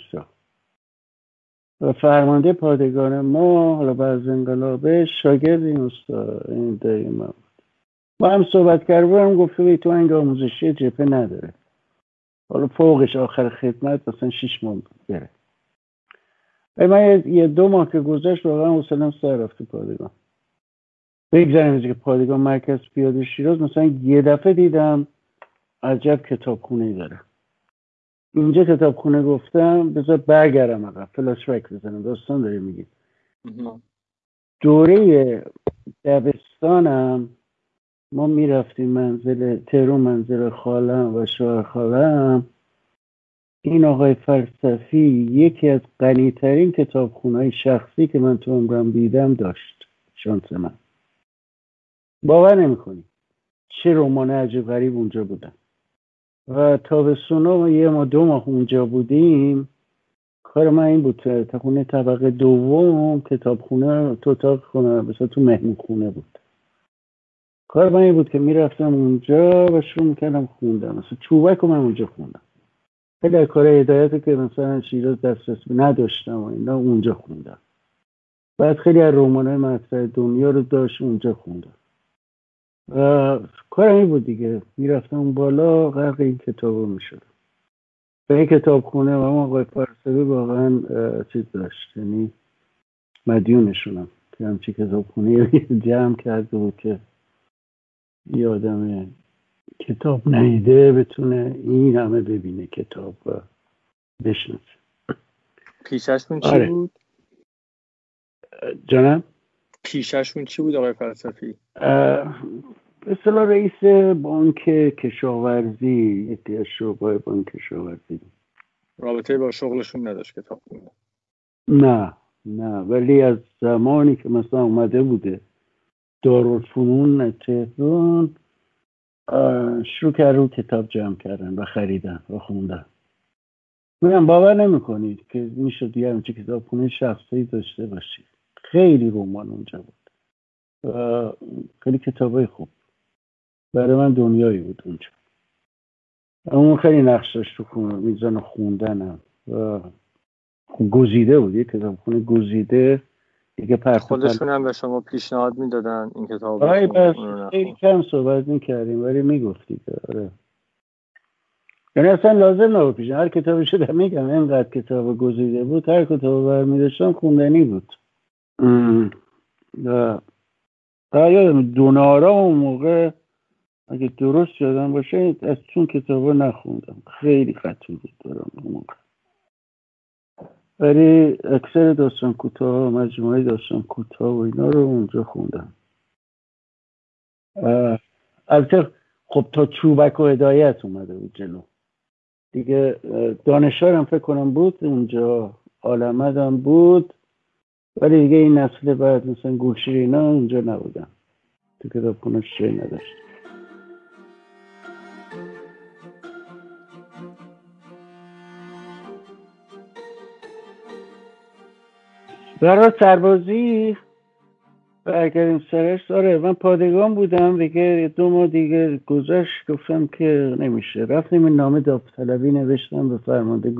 و فرمانده پادگان ما حالا بعد انقلابه شاگرد این استاد این دایی بود. با هم صحبت کرده هم گفته تو انگ آموزشی جپه نداره. حالا فوقش آخر خدمت مثلا شیش ماه بره. من یه دو ماه که گذشت واقعا حسنم سر رفت پادگان. بگذاریم که پادگان مرکز پیاده شیراز مثلا یه دفعه دیدم عجب کتابخونه داره. اینجا کتابخونه گفتم بذار برگردم عقب. فلاش بک بزنم. داستان داره میگید دوره دبستانم ما می‌رفتیم منزل تهرون منزل خالم و شوهر خالم. این آقای فلسفی یکی از غنیترین کتابخونه شخصی که من تو عمرم دیدم داشت. شانس من. باور نمی‌کنی. چه رمان عجیب غریب اونجا بودن. و تابستونا ما یه ما دو ماه اونجا بودیم. کار من این بود تا خونه طبقه دوم کتابخونه تو اتاق خونه مثلا تو مهمون خونه بود. کار من این بود که می‌رفتم اونجا و شروع می‌کردم خوندم مثلا چوبک رو من اونجا خوندم. خیلی کار هدایت که مثلا شیراز دسترس نداشتم و اینا اونجا خوندم. بعد خیلی از رمان های مطرح دنیا رو داشت اونجا خوندم. و کار این بود دیگه. می‌رفتم بالا غرق این کتاب رو می‌شدم. به این کتاب خونه و ما آقای فارسوی واقعا چیز داشت. یعنی مدیونشونم. که همچی کتاب خونه جمع کرده بود که یه آدم کتاب نیده بتونه این همه ببینه کتاب و بشناسه. پیششون چی آره. بود؟ جانم؟ پیششون چی بود آقای فلسفی؟ به اصطلاح رئیس بانک کشاورزی یکی از شعبای بانک کشاورزی. رابطه با شغلشون نداشت کتاب خونده نه نه. ولی از زمانی که مثلا اومده بوده دارالفنون تهران شروع کرد رو کتاب جمع کردن و خریدن و خوندن. میگم باور نمی‌کنید که می‌شد یه همچه کتاب خونه شخصی داشته باشید. خیلی رمان اونجا بود. خیلی کتابای خوب. برای من دنیایی بود اونجا. اون خیلی نقش داشت تو میزان خوندنم. و گزیده بود. یه کتاب خونه گزیده. دیگه خودشون هم به شما پیشنهاد می‌دادن این کتاب آره بس خیلی کم صحبت می‌کردیم ولی می‌گفتی که آره. یعنی اصلا لازم نبود پیش هر کتابی شده میگم اینقدر کتاب گزیده بود. هر کتاب برمیداشتم خوندنی بود. و یادم دونارا اون موقع اگه درست یادم باشه از چون کتاب نخوندم. خیلی خطی بود دارم اون موقع. ولی اکثر داستان کوتاه مجموعه داستان کوتاه و اینا رو اونجا خوندم. البته خب تا چوبک و هدایت اومده بود جلو. دیگه دانشارم فکر کنم بود اونجا عالمدم بود. ولی دیگه این نسل بعد مثلا گوشیر اینا اونجا نبودن. تو کتاب کنش چه نداشت. برای سربازی برگردیم سرش. آره من پادگان بودم. دیگه دو ماه دیگه گذشت. گفتم که نمیشه. رفتیم این نامه داوطلبی نوشتم به فرمانده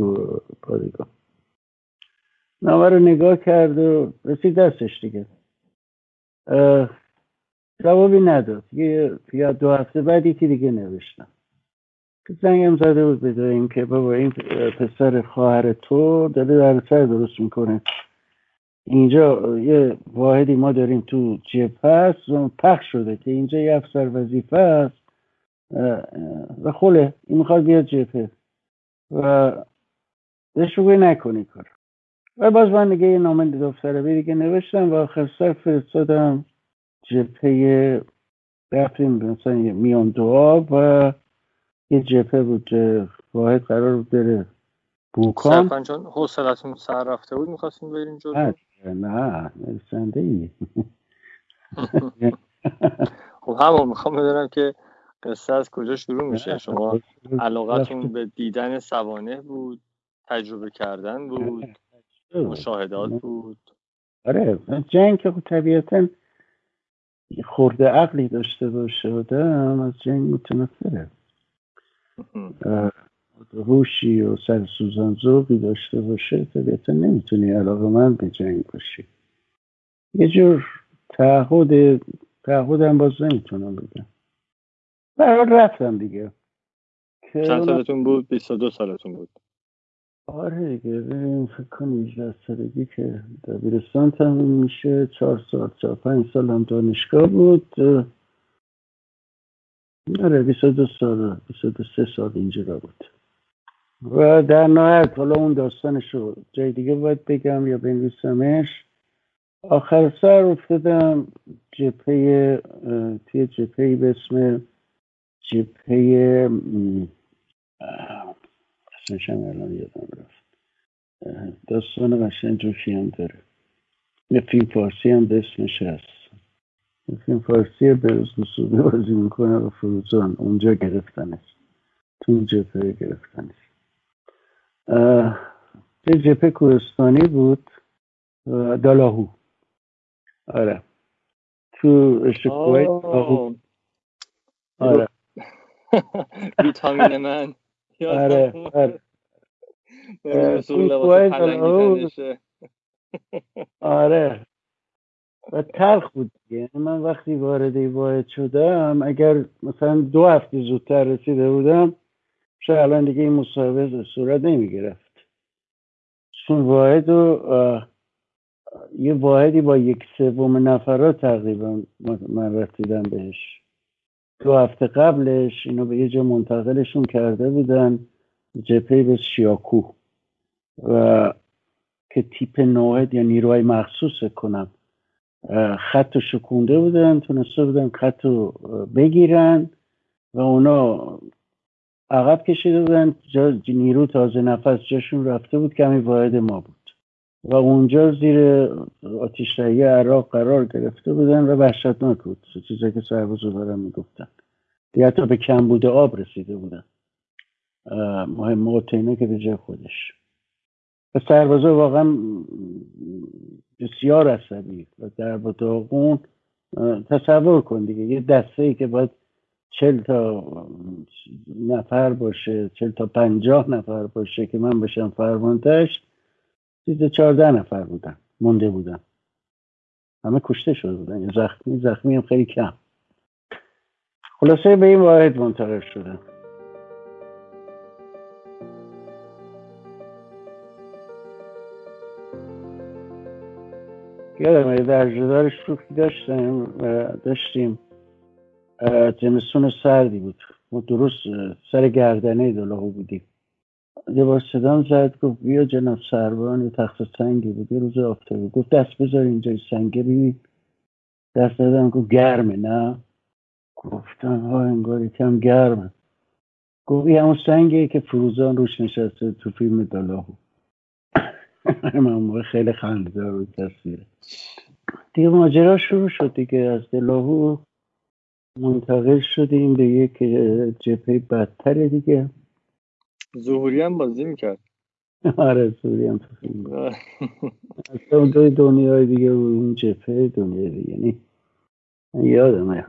پادگان. نامه رو نگاه کرد و رسید دستش دیگه. جوابی نداد. یه یا دو هفته بعد یکی دیگه نوشتم. زنگم زده بود بداییم که بابا این پسر خواهر تو داره در سر درست می‌کنه. اینجا یه واحدی ما داریم تو جبهه هست پخش شده که اینجا یه افسر وظیفه است. و خله این می‌خواد بیاد جبهه و بهش نکنی کار و باز من دیگه یه نامه دفتر دیگه نوشتم و آخر سر فرستادم جبهه رفتیم مثلا میان دعا و یه جبهه بود واحد قرار بود بره بوکان. سرپنجان حوصلتون سر رفته بود؟ می‌خواستیم بریم جلو؟ نه نه نرسنده ای خب همون می‌خوام بدونم که قصه از کجا شروع میشه. شما علاقتون به دیدن سوانه بود تجربه کردن بود. مشاهدات بود. آره جنگ که طبیعتا خورده عقلی داشته باشه آدم از جنگ متنفره. روشی و سر سوزن داشته باشه طبیعتا نمی‌تونی علاقه من به جنگ باشی. یه جور تعهد تعهدم باز نمی‌تونم بگم. برای رفتم دیگه. چند سالتون بود؟ 22 سالتون بود. آره دیگه ببین فکر کنم 18 سالگی که دبیرستان تموم میشه چهار سال چهار پنج سال هم دانشگاه بود. آره 22 سال 23 سال اینجا بود. و در نهایت حالا اون داستانش رو جای دیگه باید بگم یا بنویسمش. آخر سر افتادم جپه توی جپه به اسم جپه اسمش هم الان یادم رفت. داستان قشنگ جوشی هم داره. یه فیلم فارسی هم به اسمش هست. فیلم فارسی به نصوبی بازی می‌کنه و فروزان. اونجا گرفتنش. تو اون جبهه گرفتنش. یه جبهه کوهستانی بود. دالاهو. آره. تو اشتکوهای آره. ویتامین من. آره آره. آره. و تلخ بود یعنی من وقتی وارد واحد شدم اگر مثلا دو هفته زودتر رسیده بودم شاید الان دیگه این مصاحبه صورت نمی گرفت چون واحد و یه واحدی با یک سوم نفرات تقریبا من رسیدم بهش. دو هفته قبلش اینو به یه جا منتقلشون کرده بودن جپه به شیاکو. و که تیپ نوعد یا نیروهای مخصوص کنم خط شکونده بودن تونسته بودن خط رو بگیرن و اونا عقب کشیده بودن جا نیرو تازه نفس جاشون رفته بود کمی واحد ما بود. و اونجا زیر آتیش عراق قرار گرفته بودن و وحشتناک بود. چیزایی که سربازو دارن می‌گفتن. دیگه حتی به کمبود آب رسیده بودن. مهم که به جای خودش. و سربازا واقعا بسیار عصبی و در داغون. تصور کن دیگه یه دسته ای که باید چل تا نفر باشه چل تا پنجاه نفر باشه که من بشم فرمانتش سیزده چارده نفر بودن مونده بودن. همه کشته شده بودن. زخمی زخمی هم خیلی کم. خلاصه به این واحد منتقل شدن یادم جدار شوخی داشتیم داشتیم زمستون سردی بود. ما درست سر گردنه دلاهو بودیم. بار صدام زد گفت بیا جناب سربان یه تخت سنگی بود یه روز آفتابی. گفت دست بذار اینجا سنگه ببین. دست دادم گفت گرمه نه؟ گفتم ها انگار کم گرمه. گفت این همون سنگه که فروزان روش نشسته تو فیلم دلاهو من خیلی خنددار بود تصویره دیگه ماجرا شروع شد دیگه. از دلاهو منتقل شدیم به یک جپه بدتر دیگه. ظهوری هم بازی می‌کرد. آره ظهوری هم اصلا دوی دنیای دیگه و اون جپه دنیای دیگه یعنی یادمه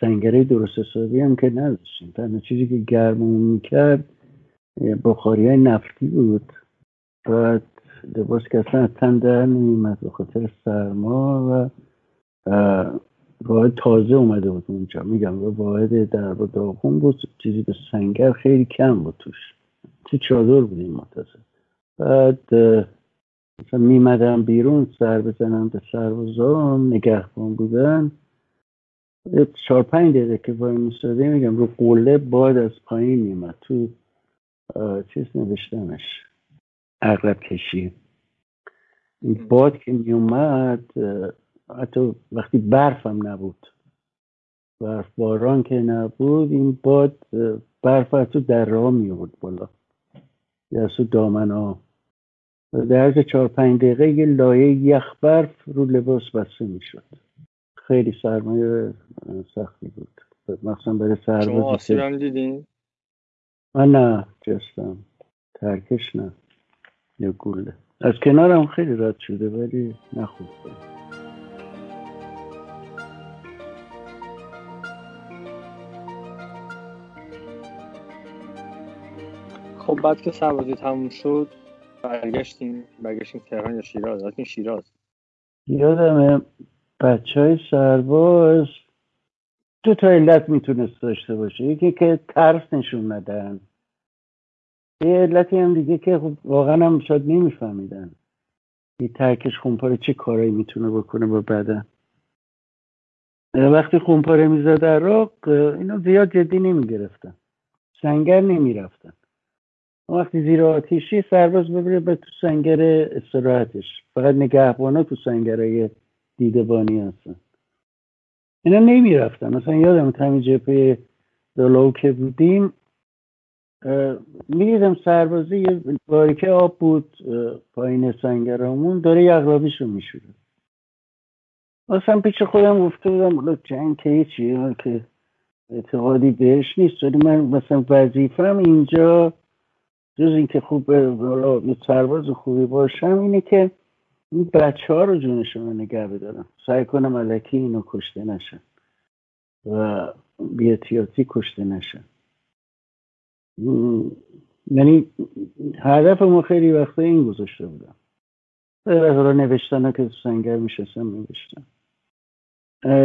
سنگره درست حسابی هم که نداشتیم. تنها چیزی که گرمون می‌کرد بخاری های نفتی بود. بعد لباس که اصلا تن در نمیمد به خاطر سرما و واحد تازه اومده بود اونجا. میگم واحد در داغون بود چیزی به سنگر خیلی کم بود توش. تو چادر بودیم منتظر بعد مثلا میمدم بیرون سر بزنم به سربازام نگهبان بودن. چهار پنج دقیقه که وای میستاده میگم رو قله باد از پایین میمد تو چیز نوشتمش. اغلب کشی. این باد که میومد حتی وقتی برف هم نبود. برف باران که نبود این باد برف تو در راه میورد بالا. یا تو دامن ها در از چهار پنج دقیقه یه لایه یخ برف رو لباس بسته می‌شد. خیلی سرمایه سختی بود. مخصوصا برای سربازی شما آسیب هم دیدین؟ من نه جستم. ترکش نه. یا گوله. از کنارم خیلی رد شده ولی نخوبه خب بعد که سربازی تموم شد برگشتیم. برگشتیم تهران یا شیراز؟ رفتیم شیراز. یادم بچه های سرباز دو تا علت می‌تونست داشته باشه. یکی که ترس نشون ندن یه علتی هم دیگه که خب واقعا هم شاید نمیفهمیدن. یه ترکش خونپاره چه کارایی می‌تونه بکنه با بدن. وقتی خونپاره می‌زد عراق اینو زیاد جدی نمی‌گرفتن. سنگر نمی‌رفتن. وقتی زیر آتیشی سرباز ببره به تو سنگر استراحتش. فقط نگهبانا تو سنگرهای دیدبانی هستن. اینا نمی‌رفتن. مثلا یادم تمی جپه دلاو که بودیم می‌دیدم سربازی یه باریکه آب بود پایین سنگرامون داره یغلابیش رو میشوره. اصلا پیش خودم گفته بودم بلا جنگ که چیه که اعتقادی بهش نیست ولی من مثلا وظیفم اینجا جز اینکه خوب سرباز خوبی باشم اینه که این بچه ها رو جونشون رو نگه بدارم. سعی کنم علکی اینو کشته نشن و بیاتیاتی کشته نشن یعنی هدف ما خیلی وقتا این گذاشته بودم. از نوشتن که سنگر میشستم نوشتم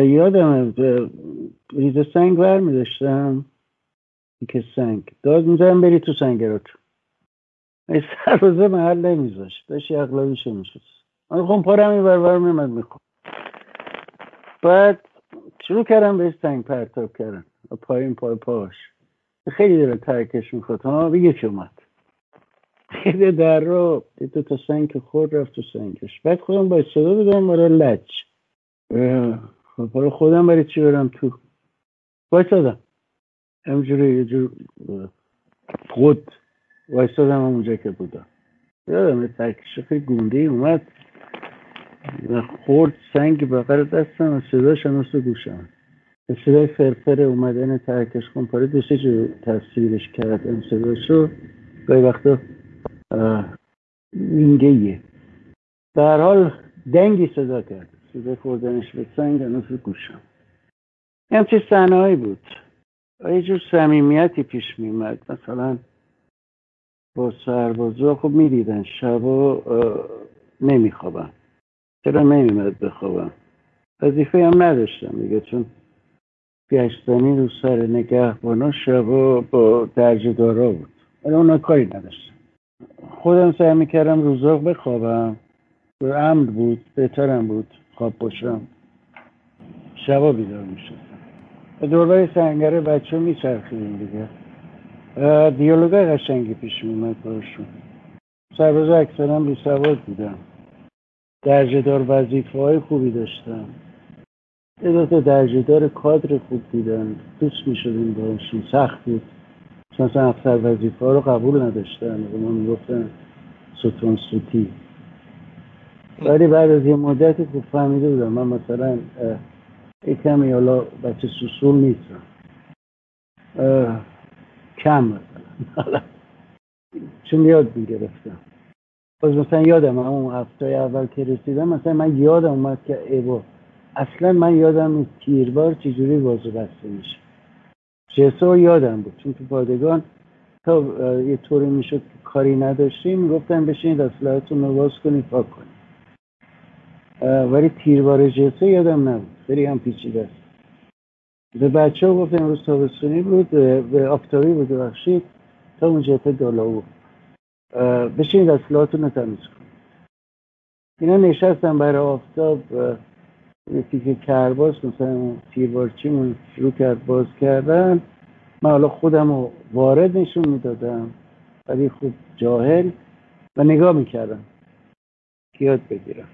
یادم ریز سنگ بر میداشتم که سنگ. داد می‌زنم بری تو سنگراتون سربازه محل نمیذاشت داشت اقلابیشو میشست. من خون پارم این بربر میمد میخون بعد شروع کردم به سنگ پرتاب کردم پایین پای پاش. خیلی داره ترکش می‌خواد ها به یک اومد. خیلی در رو دو تا سنگ رفت تو سنگش. بعد خودم با صدا بدم برای لج. خب برای خودم برای چی برم تو؟ وایستادم همجوری یه جور خود. وایستادم اونجا که بودم. یادم ترکش خیلی گونده ای اومد. و خورد سنگ بغل دستم و صداش هم مثل گوشم. صدای فرفر اومدن ترکش پاره. دو سه جو تصویرش کرد این صداشو. گاهی وقتا وینگه در حال دنگی صدا کرد. صدا خوردنش به سنگ مثل گوشم. همچه صحنههایی بود. یه جور صمیمیتی پیش میمد مثلا با سربازا خب می‌دیدن. شبا نمیخوابم چرا نمیمد بخوابم وظیفه هم نداشتم دیگه چون گشتنی رو سر نگهبانا شبا با درجه دارا بود. ولی اونا کاری نداشتم خودم سعی می‌کردم روزاق بخوابم. به بود بهترم بود خواب باشم. شبا بیدار می‌شدم. به دوربای سنگره بچه میچرخیدیم دیگه. دیالوگای قشنگی پیش میمد باشون سرباز اکثرا بی سواد بودم درجه دار وظیفه های خوبی داشتم یه درجه دار کادر خوب بودن دوست می شدیم باشون. سخت بود. مثلا افسر وظیفه ها رو قبول نداشتن. به ما می‌گفتن ستون سوتی. ولی بعد از یه مدتی خوب فهمیده بودم. من مثلا یه کمی حالا بچه سوسول نیستم. کم مثلا. چون یاد می‌گرفتم. باز مثلا یادم اون هفته اول که رسیدم مثلا من یادم اومد که ایوا اصلا من یادم نیست تیربار چجوری بازو بسته میشه. جسو یادم بود. چون تو پادگان تا یه طوری می‌شد که کاری نداشتیم می‌گفتن بشینید اسلحتون رو باز کنید پاک کنید. ولی تیربار جسه یادم نبود. خیلی هم پیچیده است. به بچه ها گفت امروز تابستونی بود به آفتابی بود بخشید تا اون جبهه دالاو بشینید اصلاحاتون رو تمیز کنید. اینا نشستم برای آفتاب یکی که کرباس مثلا تیربارچیمون شروع کرد باز کردن. من حالا خودم رو وارد نشون می‌دادم ولی خوب جاهل و نگاه می‌کردم یاد بگیرم.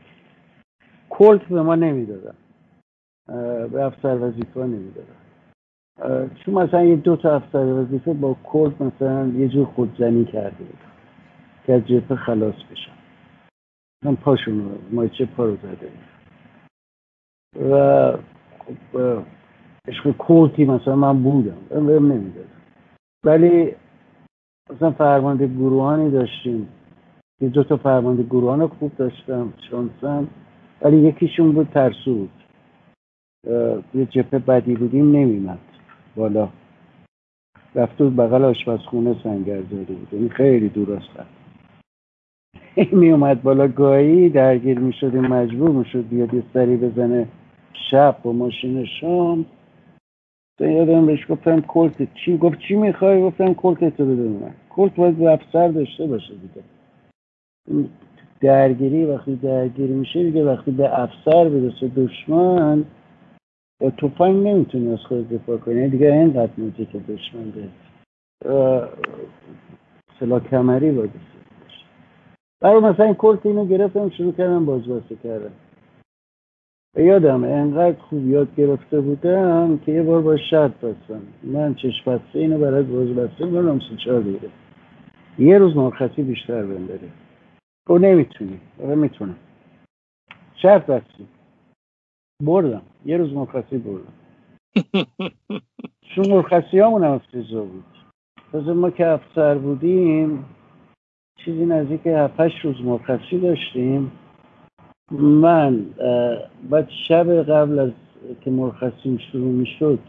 کلت به ما نمی‌دادم به افسر وظیفه نمی‌دادم چون مثلا یه دو تا افسر وظیفه با کلت مثلا یه جور خودزنی کرده بود که از خلاص بشن. من پاشون رو مایچه پا رو زده و خب عشق کلتی مثلا من بودم بهم نمی‌دادم ولی مثلا فرمانده گروهانی داشتیم. یه دو تا فرمانده گروهان خوب داشتم شانسم ولی یکیشون بود ترسو یه جپه بدی بودیم نمیمد بالا. رفت بود بغل آشپزخونه سنگرزاری بود. این خیلی دور است می اومد بالا گاهی درگیر می شدیم مجبور می شد بیاد یه سری بزنه. شب با ماشین شام. یادم بهش گفتم کلت چی؟ گفت چی می‌خوای؟ گفتم کلت تو بده من کلت باید افسر داشته باشه دیگه. درگیری وقتی درگیری میشه دیگه وقتی به افسر برسه دشمن با توفنگ نمی‌تونی از خود دفاع کنی. یعنی دیگه اینقدر میگه که دشمن به سلا کمری باید برای مثلا این کلت اینو گرفتم شروع کردم بازبازی کردم. یادم انقدر خوب یاد گرفته بودم که یه بار با شرط بستم. من چشم بسته اینو برای باز بسته سه چهار دیگه یه روز مرخصی بیشتر بنداره تو نمی‌تونی. آره می‌تونم. شرط بستی. بردم یه روز مرخصی بردم چون مرخصی همون هم افتضا بود تازه ما که افسر بودیم چیزی نزدیک هفتش روز مرخصی داشتیم من بعد شب قبل از که مرخصیم شروع می‌شد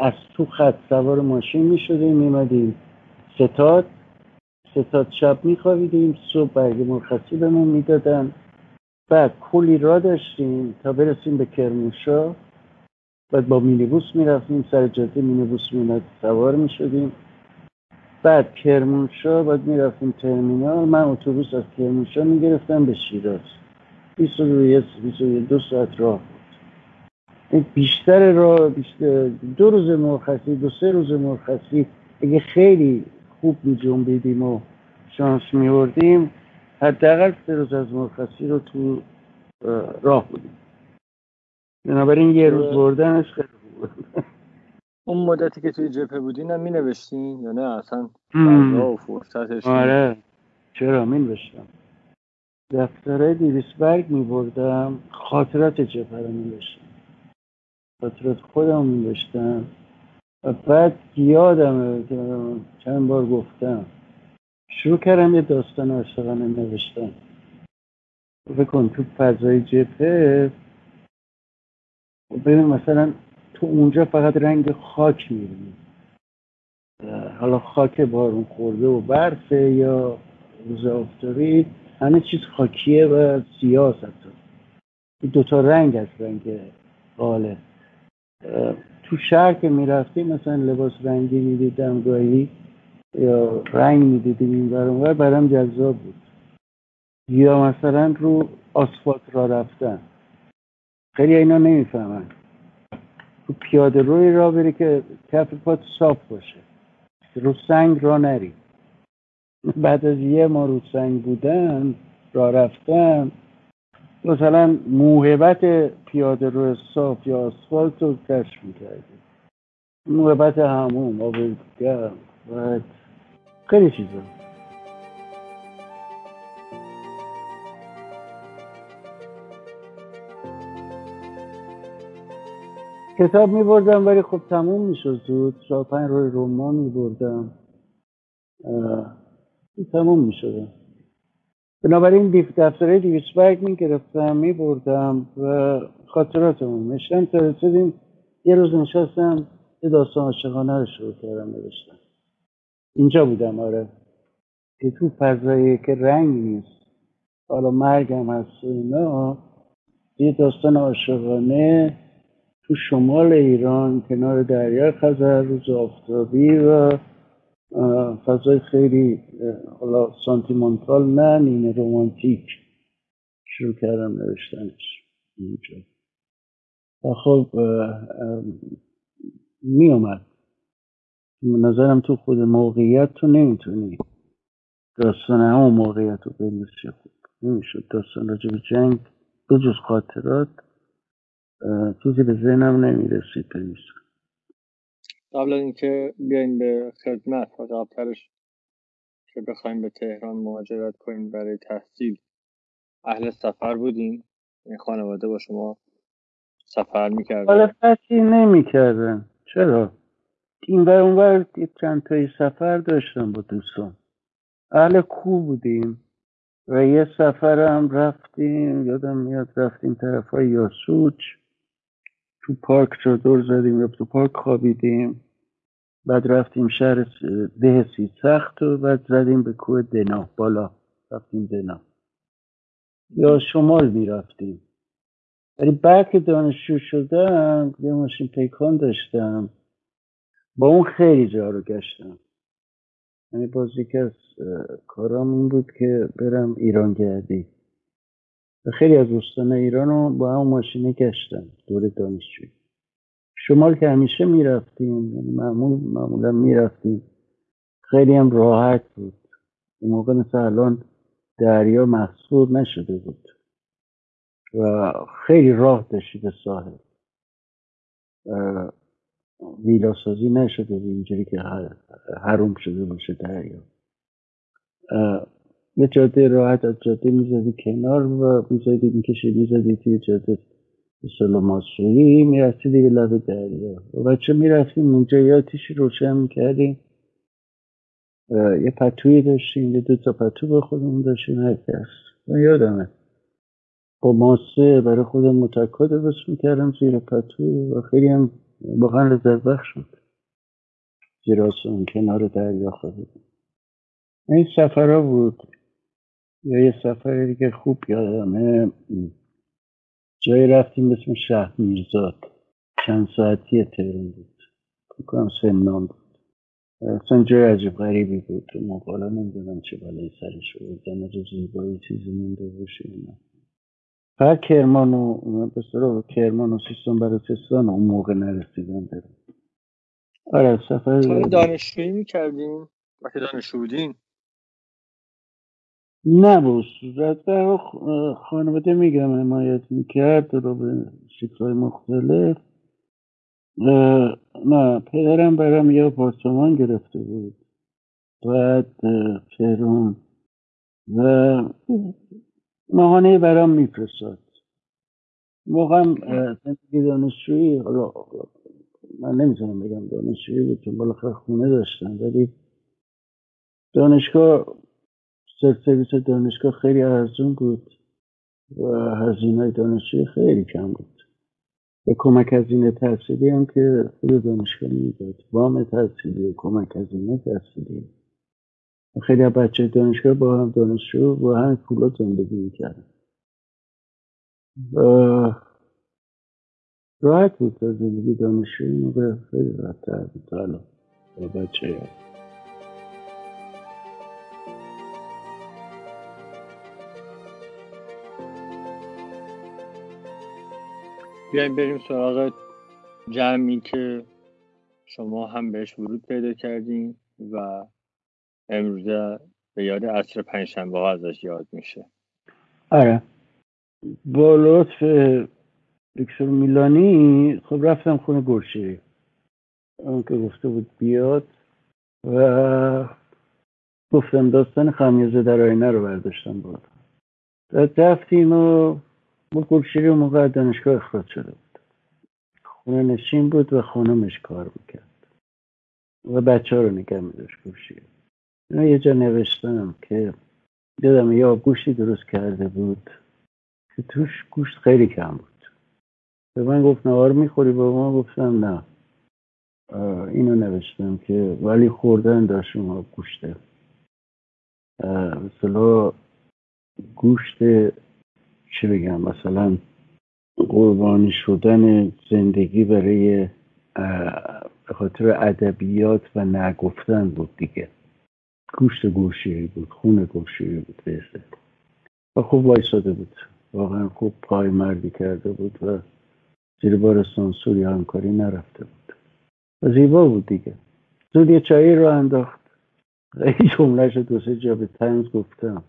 از تو خط سوار ماشین می‌شدیم میمدیم ستاد ستاد شب میخوابیدیم صبح برگ مرخصی بهمون می‌دادن بعد کلی را داشتیم تا برسیم به کرموشا بعد با مینیبوس می‌رفتیم سر جاده مینیبوس میمد سوار می‌شدیم. بعد کرمانشاه بعد می‌رفتیم ترمینال. من اتوبوس از کرمانشاه می‌گرفتم به شیراز. 22 ساعت راه بود. بیشتر راه بیشتر دو روز مرخصی دو سه روز مرخصی اگه خیلی خوب می و شانس میوردیم حداقل سه روز از مرخصی رو تو راه بودیم. بنابراین یه روز بردنش خیلی خوب اون مدتی که توی جبهه بودین هم می نوشتین یا نه؟ اصلا و فرصتش آره. چرا؟ می نوشتم دفتره دیویسبرگ می بردم خاطرات جبهه رو می خاطرات خودم می و بعد یادم چند بار گفتم. شروع کردم یه داستان عاشقانه نوشتن. بکن تو فضای جبهه. ببین مثلا تو اونجا فقط رنگ خاک می‌بینی. حالا خاک بارون خورده و برفه یا روز آفتابی همه چیز خاکیه و سیاه حتی. این دوتا رنگ از رنگ قاله تو شهر که می‌رفتی مثلا لباس رنگی می‌دیدم گاهی یا رنگ می‌دیدیم این برانور برام جذاب بود. یا مثلا رو آسفالت را رفتن. خیلی اینا نمی‌فهمن. تو پیاده روی را بری که کف پات صاف باشه. رو سنگ را نری. بعد از یه ما رو سنگ بودن را رفتن. مثلا موهبت پیاده رو صاف یا آسفالت رو کشف می‌کردی موهبت همون آب گرم و خیلی چیزا کتاب می بردم ولی خب تموم می شد زود. چهار پنج روی رومان می بردم تموم می شدم بنابراین دفتره دیویسبرگ می گرفتم می بردم و خاطراتمون نشتم تا رسیدیم. یه روز نشستم یه داستان عاشقانه رو شروع کردم نوشتم. اینجا بودم آره. که تو فضایی که رنگ نیست حالا مرگم هست و اینا یه داستان عاشقانه تو شمال ایران کنار دریا خزر روز آفتابی و فضای خیلی حالا سانتیمونتال نه نیمه رومانتیک شروع کردم نوشتنش اینجا. و خب می نظرم تو خود موقعیت تو نمی‌تونی. داستان همون موقعیت رو بنویسی. خوب نمی‌شد داستان راجع به جنگ بجز خاطرات چیزی به ذهنم نمی‌رسید بنویسم قبل از اینکه بیاین به خدمت و قبلترش که بخوایم به تهران مهاجرت کنیم برای تحصیل اهل سفر بودیم. این خانواده با شما سفر می‌کردن. حالا نمی نمی‌کردن. چرا؟ این بر اونور چند تایی سفر داشتم با دوستان. اهل کو بودیم و یه سفر هم رفتیم یادم میاد رفتیم طرف های یاسوچ تو پارک چادر زدیم یا تو پارک خوابیدیم. بعد رفتیم شهر ده سی سخت و بعد زدیم به کوه دنا. بالا. رفتیم دنا. یا شمال می‌رفتیم. ولی بعد که دانشجو شدم یه ماشین پیکان داشتم. با اون خیلی جا رو گشتم. یعنی باز یکی از کارام این بود که برم ایران گردی. و خیلی از استان ایران رو با همون ماشینه گشتم دور دانشجوی شمال که همیشه می‌رفتیم یعنی معمول معمولا می‌رفتیم. خیلی هم راحت بود. اون موقع مثل الان دریا محصول نشده بود. و خیلی راه داشتی به ساحل. ویلاسازی نشده بود اینجوری که حروم شده باشه دریا یه جاده راحت از جاده می‌زدی کنار و می‌زدی می‌کشی می‌زدی توی جاده سلو ماسوی می‌رسیدی به لب دریا. و بچه می‌رفتیم اونجا یا تیشی روشن می‌کردیم. یه پتویی داشتیم یه دو تا پتو به خودمون داشتیم هر کس. من یادمه. با ماسه برای خودم متکا درست می‌کردم زیر پتو و خیلی هم واقعا لذت بخش بود. زیر آسمون کنار دریا خواهیدیم این سفرها بود. یا یه سفر دیگه خوب یادمه. جایی رفتیم اسم شهر میرزاد. چند ساعتی تهران بود. بکنم سمنان بود. اصلا جای عجیب غریبی بود. مقالا نمی‌دونم چه بالای سرش بود زن رو زیبایی چیزی مونده باشه اینا فقط کرمان و به کرمان و سیستان بلوچستان اون موقع نرسیدم برم آره سفر دانشجویی می‌کردیم وقتی دانشجو بودین؟ نه صورت خانواده میگم حمایت می‌کرد رو به شکلهای مختلف. نه پدرم برام یه آپارتمان گرفته بود. بعد تهران و ماهانه برام میفرستاد. موقع زندگی دانشجویی حالا من نمی‌تونم بگم دانشجویی بود چون بالاخره خونه داشتم ولی دانشگاه سرویس دانشگاه خیلی ارزون بود و هزینه دانشجویی خیلی کم بود. به کمک هزینه تحصیلی هم که خود دانشگاه می‌داد وام تحصیلی کمک هزینه تحصیلی خیلی از بچه دانشگاه با هم دانشجو با هم پولا زندگی می‌کردن. راحت بود زندگی دانشجوی موقع خیلی راحت تر بود حالا با بچه ها بیایم بریم سراغ جمعی که شما هم بهش ورود پیدا کردین و امروزه به یاد عصر پنجشنبه ها ازش یاد میشه. آره. با لطف دکتر میلانی خب رفتم خونه گرشی. اون که گفته بود بیاد و گفتم داستان خمیازه در آینه رو برداشتم بود رفتیم و با گلشیری موقع دانشگاه اخراج شده بود. خونه نشین بود و خانمش کار می‌کرد. و بچه ها رو نگه میداشت گلشیری یه جا نوشتم که یادم یه گوشتی درست کرده بود که توش گوشت خیلی کم بود. به من گفت نوار می‌خوری؟ به من گفتم نه. اینو نوشتم که ولی خوردن داشت شما گوشته. مثلا گوشت چی بگم مثلا قربانی شدن زندگی برای به خاطر ادبیات و نگفتن بود دیگه. گوشت گوشی بود خون گوشی بود بهزه و خوب وایساده بود. واقعا خوب پای مردی کرده بود و زیر بار سانسور یا همکاری نرفته بود. و زیبا بود دیگه. زود یه چایی رو انداخت. این جملهش دو سه جا به تنز گفتم.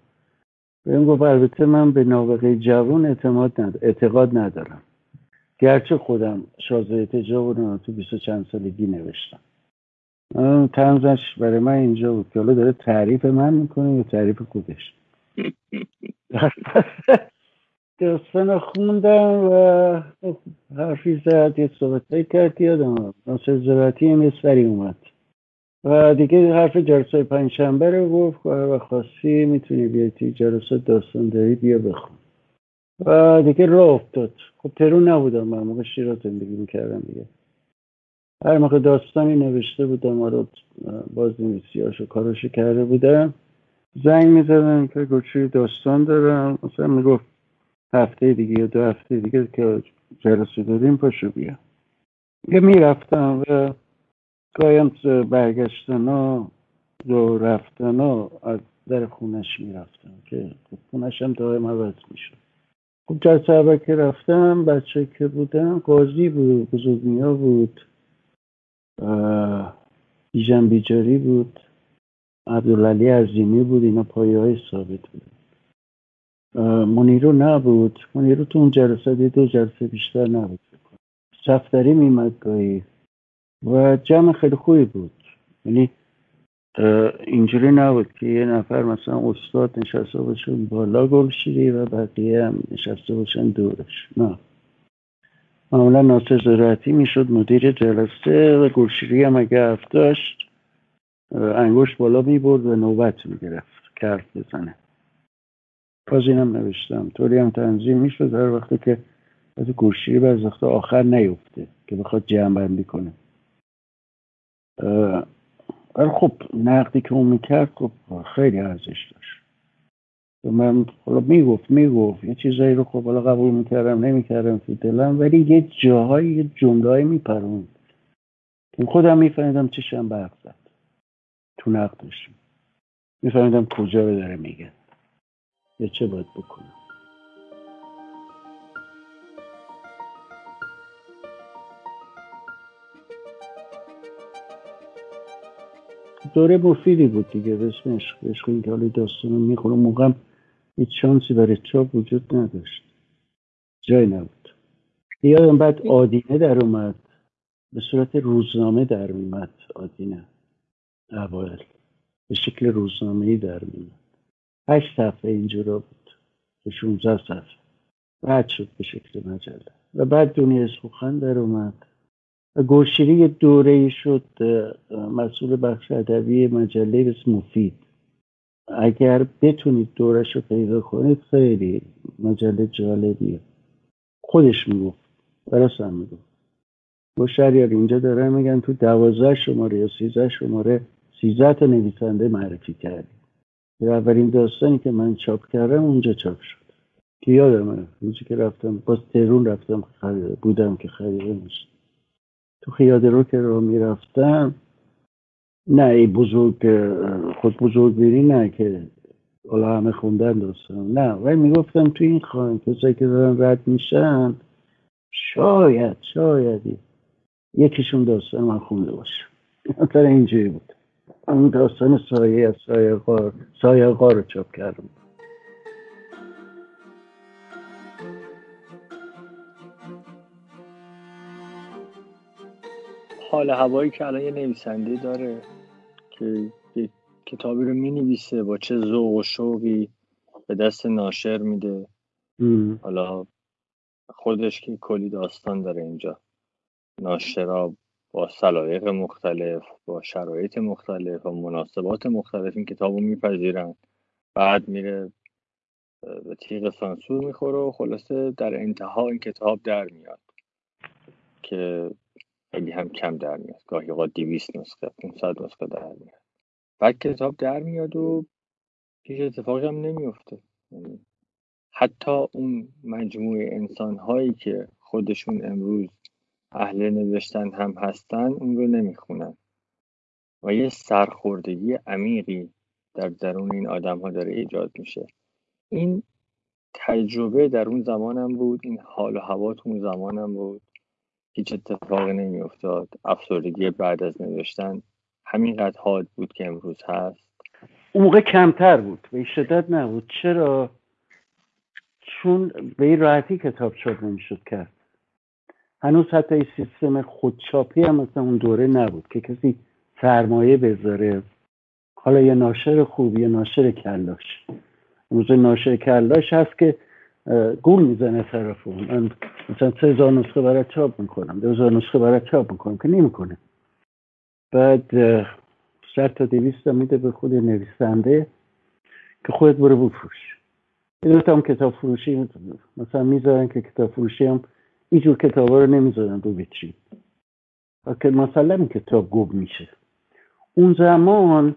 بهم گفت البته من به نابغه جوان اعتماد ند... اعتقاد ندارم. گرچه خودم شازده تجاب رو تو بیست چند سالگی نوشتم. تنزش برای من اینجا بود. که حالا داره تعریف من می‌کنه یا تعریف خودش؟ داستان خوندم و حرفی زد یه صحبت کرد یادم ناصر زراعتی یه سری اومد. و دیگه حرف جلسه پنجشنبه رو گفت و خواستی می‌تونی بیای توی جلسه داستان داری بیا بخون. و دیگه راه افتاد. خب ترون نبودم من موقع شیراز زندگی می‌کردم دیگه. هر موقع داستانی نوشته بودم رو باز نویسیاشو کاراشو کرده بودم زنگ می‌زدم که گوچی داستان دارم مثلا می‌گفت هفته دیگه یا دو هفته دیگه که جلسه داریم پاشو بیا. یه می‌رفتم و گایم برگشتن ها و رفتن ها از در خونش می‌رفتم که خب خونش هم دائم عوض می‌شد. خب جلسه که رفتم بچه که بودم قاضی بود بزرگمیا بود. بیژن بیجاری بود عبدالعلی عظیمی بود اینا پایه های ثابت بود. منیرو نبود. منیرو تو اون جلسه دو جلسه بیشتر نبود. سفتری میمد گاهی و جمع خیلی خوبی بود. یعنی اینجوری نبود که یه نفر مثلا استاد نشسته باشه بالا گلشیری و بقیه هم نشسته باشن دورش. نه. معمولا ناصر زراعتی می‌شد مدیر جلسه و گلشیری هم اگه هفت داشت انگشت بالا می‌برد و نوبت می‌گرفت حرف بزنه. باز اینم نوشتم. طوری هم تنظیم می‌شد هر وقتی که از گلشیری به آخر نیفته که بخواد جمع کنه. ولی خب نقدی که اون می‌کرد خب خیلی ارزش داشت. من حالا می‌گفت می‌گفت یه چیزایی رو خب حالا قبول می‌کردم نمی‌کردم تو دلم ولی یه جاهایی یه جمله میپروند. که خودم میفهمیدم چشم برق زد. تو نقدش میفهمیدم کجا رو داره میگه. یا چه باید بکنم. دوره مفیدی بود دیگه. اسمش عشق این که حالی داستان رو می‌خونم. موقعم هیچ شانسی برای چاپ وجود نداشت. جای نبود. یادم بعد آدینه در اومد. به صورت روزنامه در اومد آدینه. اوایل. به شکل روزنامه ای در میمد هشت صفحه اینجورا بود. به 16 صفحه. بعد شد به شکل مجله. و بعد دنیا سخن در اومد. گلشیری یه دوره شد. مسئول بخش ادبی مجله بس مفید. اگر بتونید دورش رو پیدا کنید خیلی مجله جالبیه. خودش می‌گفت براست هم می‌گفت. با شریار اینجا دارن میگن تو دوازده شماره یا سیزده شماره سیزده تا نویسنده معرفی کردی. اولین داستانی که من چاپ کردم اونجا چاپ شد. که یادمه روزی که رفتم باز تهرون رفتم بودم که خریده میشه تو خیاد رو که رو می‌رفتم نه ای بزرگ خود بزرگ بیری نه که حالا همه خوندن داستان. نه ولی می‌گفتم تو این خانه کسایی که دارن رد میشن شاید شاید یکیشون داستان من خونده باشه. مثلا اینجوری بود. اون داستان سایه از سایه غار سایه غار رو چاپ کردم. حال هوایی که الان یه نویسنده داره. که کتابی رو می نویسه با چه ذوق و شوقی به دست ناشر میده. حالا خودش که کلی داستان داره اینجا. ناشرا با سلایق مختلف با شرایط مختلف و مناسبات مختلف این کتاب رو میپذیرن. بعد میره به تیغ سانسور می‌خوره و خلاصه در انتها این کتاب در میاد. که خیلی هم کم در میاد. گاهی اوقات دیویست نسخه 500 نسخه در میاد. بعد کتاب در میاد و هیچ اتفاقی هم نمیفته یعنی حتی اون مجموعه انسان هایی که خودشون امروز اهل نوشتن هم هستن اون رو نمی‌خونن. و یه سرخوردگی عمیقی در درون این آدم ها داره ایجاد میشه. این تجربه در اون زمانم بود این حال و هوا تو اون زمانم بود. هیچ اتفاقی نمیافتاد. افسردگی بعد از نوشتن همینقدر حاد بود که امروز هست. اون موقع کمتر بود. به شدت نبود. چرا؟ چون به این راحتی کتاب چاپ نمی‌شد کرد. هنوز حتی سیستم خودچاپی هم مثل اون دوره نبود که کسی سرمایه بذاره. حالا یه ناشر خوب یه ناشر کلاش موزه ناشر کلاش هست که گول می‌زنه طرف من مثلا سه هزار نسخه برای چاپ می‌کنم دو هزار نسخه برای چاپ می‌کنم که نمی‌کنه. بعد صد تا دویست میده به خود نویسنده که خودت برو بفروش. یه هم کتاب فروشی مثلا می‌ذارن که کتاب فروشی هم اینجور کتاب رو نمی‌ذارن رو ویترین. که مثلا کتاب گوب میشه. اون زمان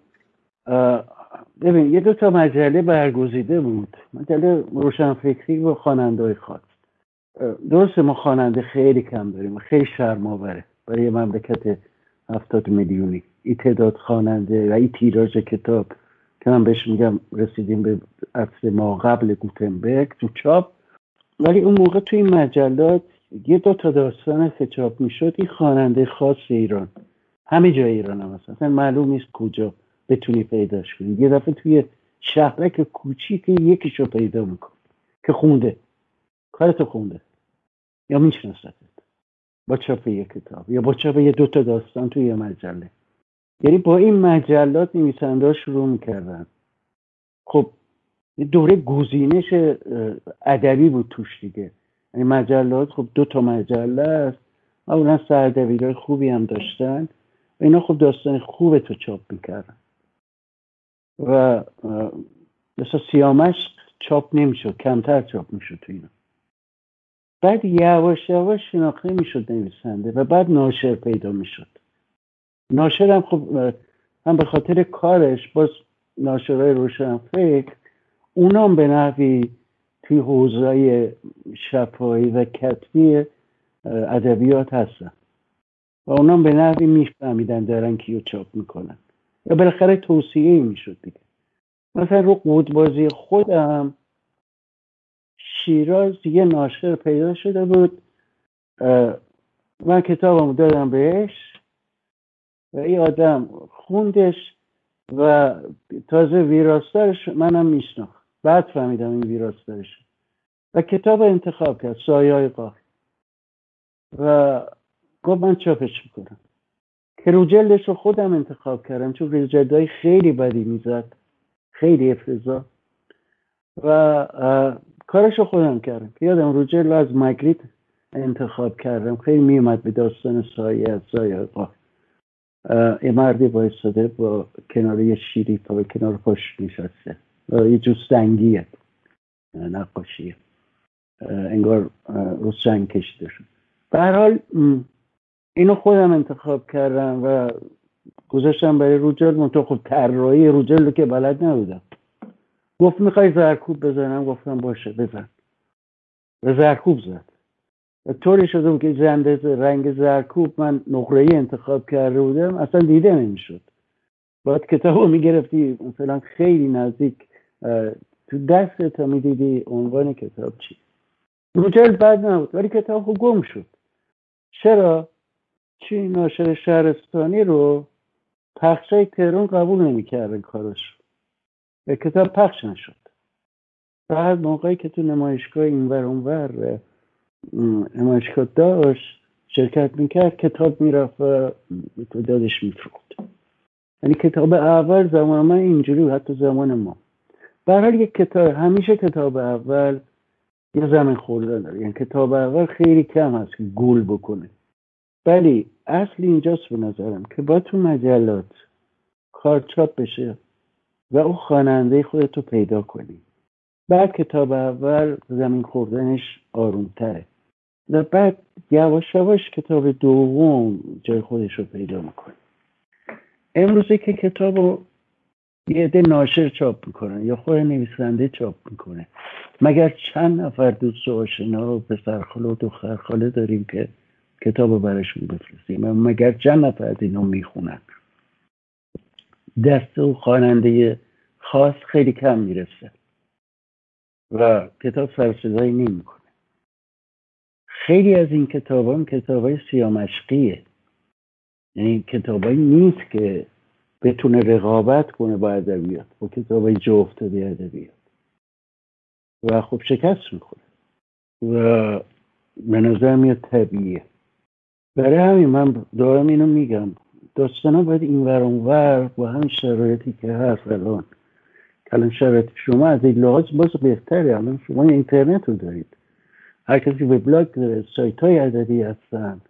ببین یه دو تا مجله برگزیده بود. مجله روشنفکری و خواننده خاص. درسته ما خواننده خیلی کم داریم. خیلی شرماوره برای یه مملکت هفتاد میلیونی. این تعداد خواننده و این تیراژ کتاب. که من بهش میگم رسیدیم به اصل ما قبل گوتنبرگ تو چاپ. ولی اون موقع توی این مجلات یه دو تا داستان که چاپ می‌شد. این خواننده خاص ایران. همه جای ایران هم هست معلوم نیست کجا. بتونی پیداش کنی. یه دفعه توی شهرک کوچیک یکیشو پیدا میکن که خونده. کارتو خونده. یا میشناستت با چاپ یک کتاب یا با چاپ یه دوتا داستان توی یه مجله. یعنی با این مجلات نویسنده شروع می‌کردن. خب دوره گزینش ادبی بود توش دیگه. یعنی مجلات خب دو تا مجله است. اولا سردبیرهای خوبی هم داشتن. و اینا خب داستان خوب تو چاپ می‌کردن. و مثلا سیامش چاپ نمی‌شد کمتر چاپ می‌شد تو اینا. بعد یواش یواش شناخته می‌شد نویسنده و بعد ناشر پیدا می‌شد. ناشر هم خب هم به خاطر کارش باز ناشرهای روشن فکر اونام به نحوی توی حوزه شفایی و کتبی ادبیات هستن. و اونام به نحوی میفهمیدن دارن کیو چاپ می‌کنن. یا بالاخره توصیه می‌شد دیگه. مثلا رو قودبازی خودم شیراز یه ناشر پیدا شده بود. من کتابم دادم بهش و این آدم خوندش و تازه ویراستارش منم میشناخت. بعد فهمیدم این ویراستارش. و کتاب انتخاب کرد سایه های و گفت من چاپش می‌کنم. که رو جلدش رو خودم انتخاب کردم چون رو خیلی بدی می‌زد. خیلی افتضاح. و کارش رو خودم کردم. یادم رو جلد از مگریت انتخاب کردم. خیلی میومد به داستان سایه از سایه یه مردی بایستاده با کنار یه شیری پا کنار پاش نشسته. یه جو سنگیه. نقاشیه. انگار رو سنگ کشیده شد. به هر حال اینو خودم انتخاب کردم و گذاشتم برای روجل منطقه خب طراحی روجل رو که بلد نبودم. گفت می‌خوای زرکوب بزنم؟ گفتم باشه بزن. و زرکوب زد. و طوری شده که زنده رنگ زرکوب من نقره انتخاب کرده بودم اصلا دیده نمی‌شد. باید کتاب رو می‌گرفتی مثلا خیلی نزدیک تو دست تا می‌دیدی عنوان کتاب چی؟ روجل بد نبود ولی کتاب گم شد. چرا؟ چی ناشر شهرستانی رو پخشای تهران قبول نمی‌کردن کارش. و کتاب پخش نشد. بعد موقعی که تو نمایشگاه اینور اونور نمایشگاه داشت شرکت می‌کرد کتاب می‌رفت و دادش میفروخت. یعنی کتاب اول زمان من اینجوری حتی زمان ما. برحال یک کتاب همیشه کتاب اول یه زمین خوردن داره. یعنی کتاب اول خیلی کم هست که گول بکنه. ولی اصل اینجاست به نظرم که با تو مجلات کار چاپ بشه و او خواننده خودتو پیدا کنی. بعد کتاب اول زمین خوردنش آرومتره. و بعد یواش یواش کتاب دوم جای خودش رو پیدا می‌کنه امروزه که کتاب رو یه عده ناشر چاپ می‌کنن یا خود نویسنده چاپ می‌کنه. مگر چند نفر دوست و آشنا و پسرخاله و دخترخاله داریم که کتاب برشون بفرستیم. مگر چند نفر از اینو می‌خونن؟ دست و خواننده خاص خیلی کم می‌رسه و کتاب سرصدایی نمی‌کنه. خیلی از این کتاب هم کتاب های سیامشقیه. یعنی کتابایی نیست که بتونه رقابت کنه با ادبیات با کتابای جو افتاده ادبیات. و خب شکست می‌خوره. و به نظر میاد طبیعیه. برای همین من دارم اینو میگم. داستان باید این ور با همین شرایطی که هست الان. الان شرایط شما از این لحاظ باز بهتره. الان شما اینترنت رو دارید. هر کسی وبلاگ داره سایت های ادبی هستن.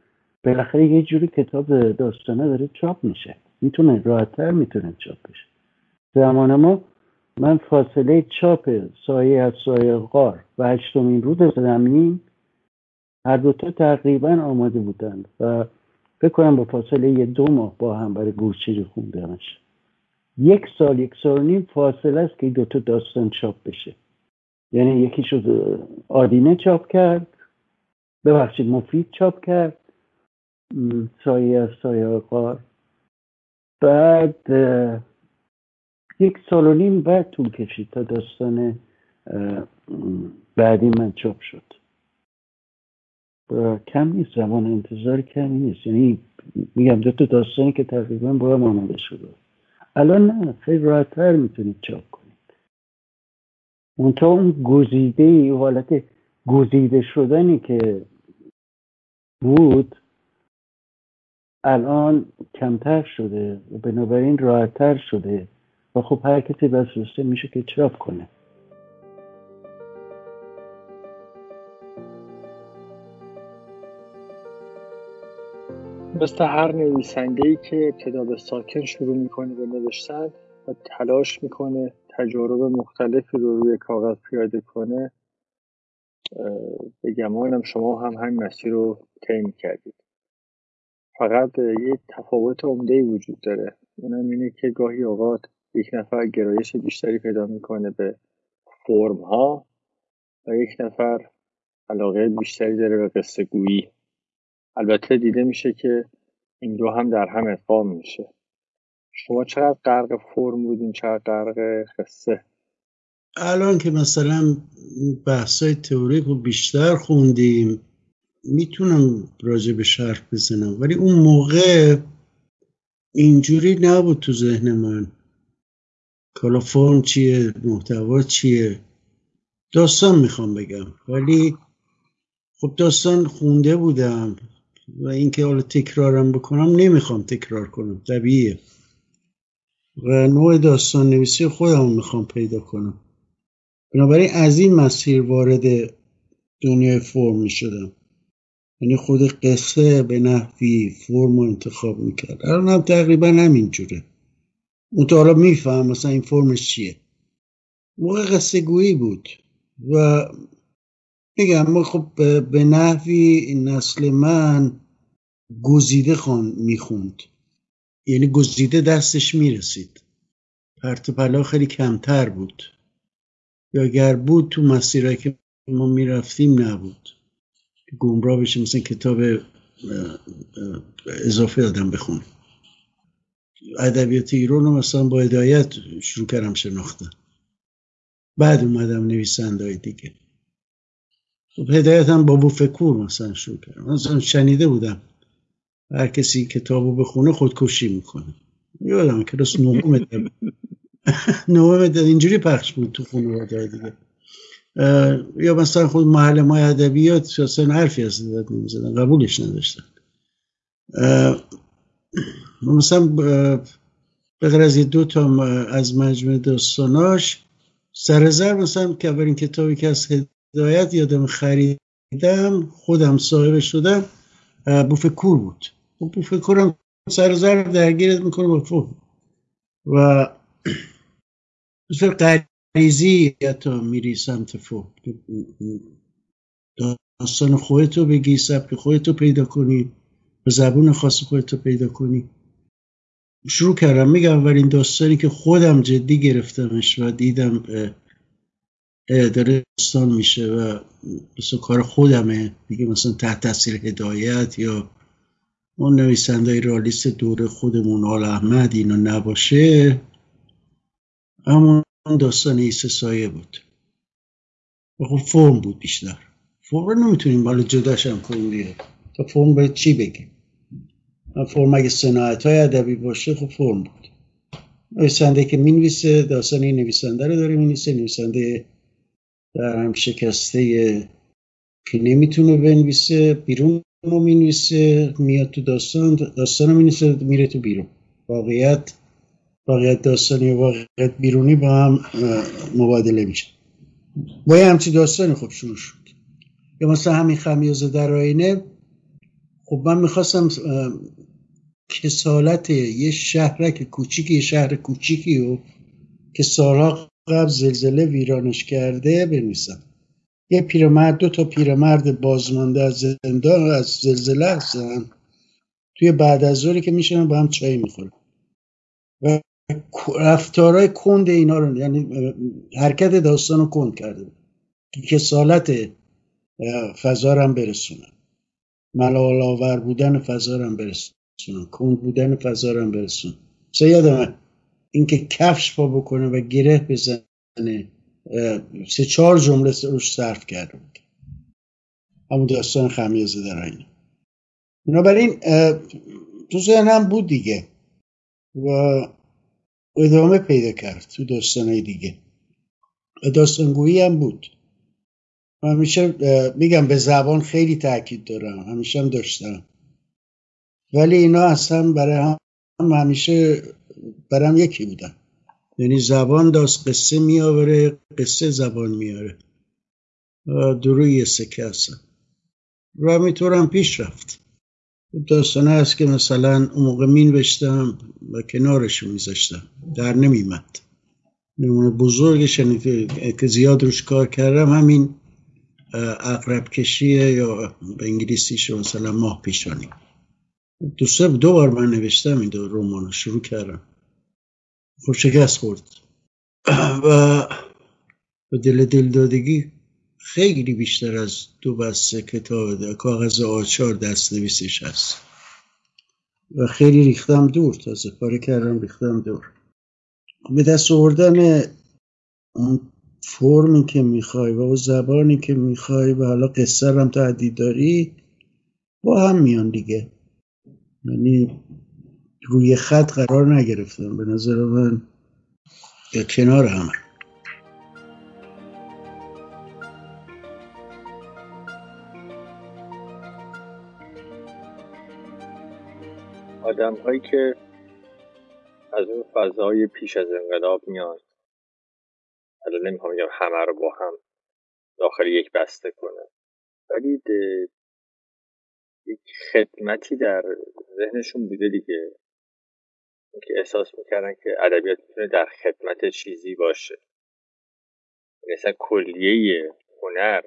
بالاخره یه جوری کتاب داستانه داره چاپ میشه. می‌تونه راحتتر می‌تونه چاپ بشه. زمان ما من فاصله چاپ سایه از سایه غار و هشتمین رود زمین هر دوتا تقریبا آماده بودند و فکر کنم با فاصله یه دو ماه با هم برای گورچیری خوندمش. یک سال یک سال نیم فاصله است که دوتا داستان چاپ بشه. یعنی یکی شد آدینه چاپ کرد ببخشید مفید چاپ کرد سایه از سایه غار بعد یک سال و نیم بعد طول کشید تا داستان بعدی من چاپ شد. کم نیست زمان انتظار کمی نیست. یعنی میگم دو تا داستانی که تقریبا با هم آماده شده. الان نه خیلی راحتتر می‌تونید چاپ کنید. منتها اون گزیده ای حالت گزیده شدنی که بود الان کمتر شده و بنابراین راحتتر شده و خب هر کسی بسوسته میشه که چاپ کنه. مثل هر نویسنده ای که ابتدا به ساکن شروع می‌کنه به نوشتن و تلاش می‌کنه تجارب مختلفی رو روی کاغذ پیاده کنه به گمانم شما هم همین مسیر رو طی کردید فقط یه تفاوت عمده وجود داره. اونم اینه که گاهی اوقات یک نفر گرایش بیشتری پیدا می‌کنه به فرم ها و یک نفر علاقه بیشتری داره به قصه گویی البته دیده میشه که این دو هم در هم ادغام میشه شما چقدر غرق فرم بودین چقدر غرق قصه؟ الان که مثلا بحثای تئوریک رو بیشتر خوندیم می‌تونم راجع به شرح بزنم. ولی اون موقع اینجوری نبود تو ذهن من. کالا فرم چیه محتوا چیه؟ داستان می‌خوام بگم. ولی خب داستان خونده بودم. و اینکه حالا تکرارم بکنم نمی‌خوام تکرار کنم طبیعیه. و نوع داستان نویسی خودم می‌خوام پیدا کنم. بنابراین از این مسیر وارد دنیای فرم می‌شدم. یعنی خود قصه به نحوی فرم رو انتخاب می‌کرد. الان هم تقریبا همینجوره مطالب میفهم مثلا این فرمش چیه. موقع قصه گویی بود و میگم ما خب به نحوی نسل من گزیده خان می‌خوند. یعنی گزیده دستش می‌رسید. پرت پلا خیلی کمتر بود. یا اگر بود تو مسیرهایی که ما می‌رفتیم نبود. گمراه بشه مثلا کتاب اضافه آدم بخونه ادبیات ایران رو مثلا با هدایت شروع کردم شناختن. بعد اومدم نویسنده دیگه. هدایت هم با بوفکور مثلا شروع کردم. مثلا شنیده بودم. هر کسی کتابو بخونه خودکشی می‌کنه. یادم کلاس نهم نهم اینجوری پخش بود تو خانواده دیگه. یا مثلا خود محل ما ادبیات اصلا حرفی از ادبیات نمی‌زدن. قبولش نداشتن. مثلا به غیر از دو تا از مجموعه داستاناش سر مثلا که اولین کتابی که از هدایت یادم خریدم خودم صاحب شدم بوفه کور بود. خب بوفه کورم سر زر درگیرت می‌کنه با فهم و مثل غریزی حتی میری سمت فهم داستان خودتو بگی سبک خودتو پیدا کنی به زبون خاص خودتو پیدا کنی. شروع کردم. میگم اولین داستانی که خودم جدی گرفتمش و دیدم داره داستان میشه و مثل کار خودمه. دیگه مثلا تحت تاثیر هدایت یا اون نویسنده رالیست دوره خودمون آل احمد اینو نباشه. همون داستان ایسه سایه بود. و خب فرم بود بیشتر. فرم رو نمی‌تونیم حالا جداش هم کنیم دیگه. تا فرم باید چی بگیم؟ فرم اگه صناعت های ادبی باشه خب فرم بود. نویسنده که می‌نویسه داستان این نویسنده رو داره می‌نویسه نویسنده در هم شکسته که نمی‌تونه بنویسه بیرون رو می‌نویسه میاد تو داستان داستان رو می‌نویسه میره تو بیرون. واقعیت واقعیت داستانی و واقعیت بیرونی با هم مبادله میشه. با یه همچی داستانی خب شروع شد. یا مثلا همین خمیازه در آینه خب من می‌خواستم کسالت یه شهرک کوچیکی یه شهر کوچیکی و که سالها قبل زلزله ویرانش کرده بنویسم. یه پیرمرد دو تا پیرمرد بازمانده از زندان از زلزله هستن. توی بعد از ظهری که میشنن با هم چای می‌خورن. و رفتارهای کند اینا رو یعنی حرکت داستان رو کند کرده که کسالت فضا هم برسونن. ملال آور بودن فضا هم برسونن. کند بودن فضا هم برسونن. مثلا یادمه اینکه کفش پا بکنه و گره بزنه سه چهار جمله روش صرف کرده بود. همون داستان خمیازه در این بنابراین تو ذهنم بود دیگه و ادامه پیدا کرد تو داستانهای دیگه. و داستانگویی هم بود. همیشه میگم به زبان خیلی تاکید دارم همیشه هم داشتم. ولی اینا اصلا برای هم همیشه برام یکی بودن. یعنی زبان داست قصه میآوره قصه زبان میاره دروی سکه هستن. و همینطور پیش رفت. داستانه هست که مثلا اون موقع مینوشتم و کنارش میذاشتم. در نمیمد. نمونه بزرگش یعنی که زیاد روش کار کردم همین اقرب کشیه یا به انگلیسیش مثلا ماه پیشانی. دو دو بار من نوشتم این دو رومانو شروع کردم. خب شکست خورد. و به دل دلدادگی خیلی بیشتر از دو بسته کتاب کاغذ آچار دست نویسش هست و خیلی ریختم دور تازه پاره کردم ریختم دور. به دست آوردن اون فرمی که می‌خوای و اون زبانی که می‌خوای و حالا قصه هم تعدید داری با هم میان دیگه. یعنی روی خط قرار نگرفتم. به نظر من یا کنار همه آدم هایی که از اون فضای پیش از انقلاب میان الان نمی‌خوام همه رو با هم داخل یک بسته کنه ولی یک خدمتی در ذهنشون بوده دیگه. که احساس می‌کردن که ادبیات می‌تونه در خدمت چیزی باشه. مثلا کلیه هنر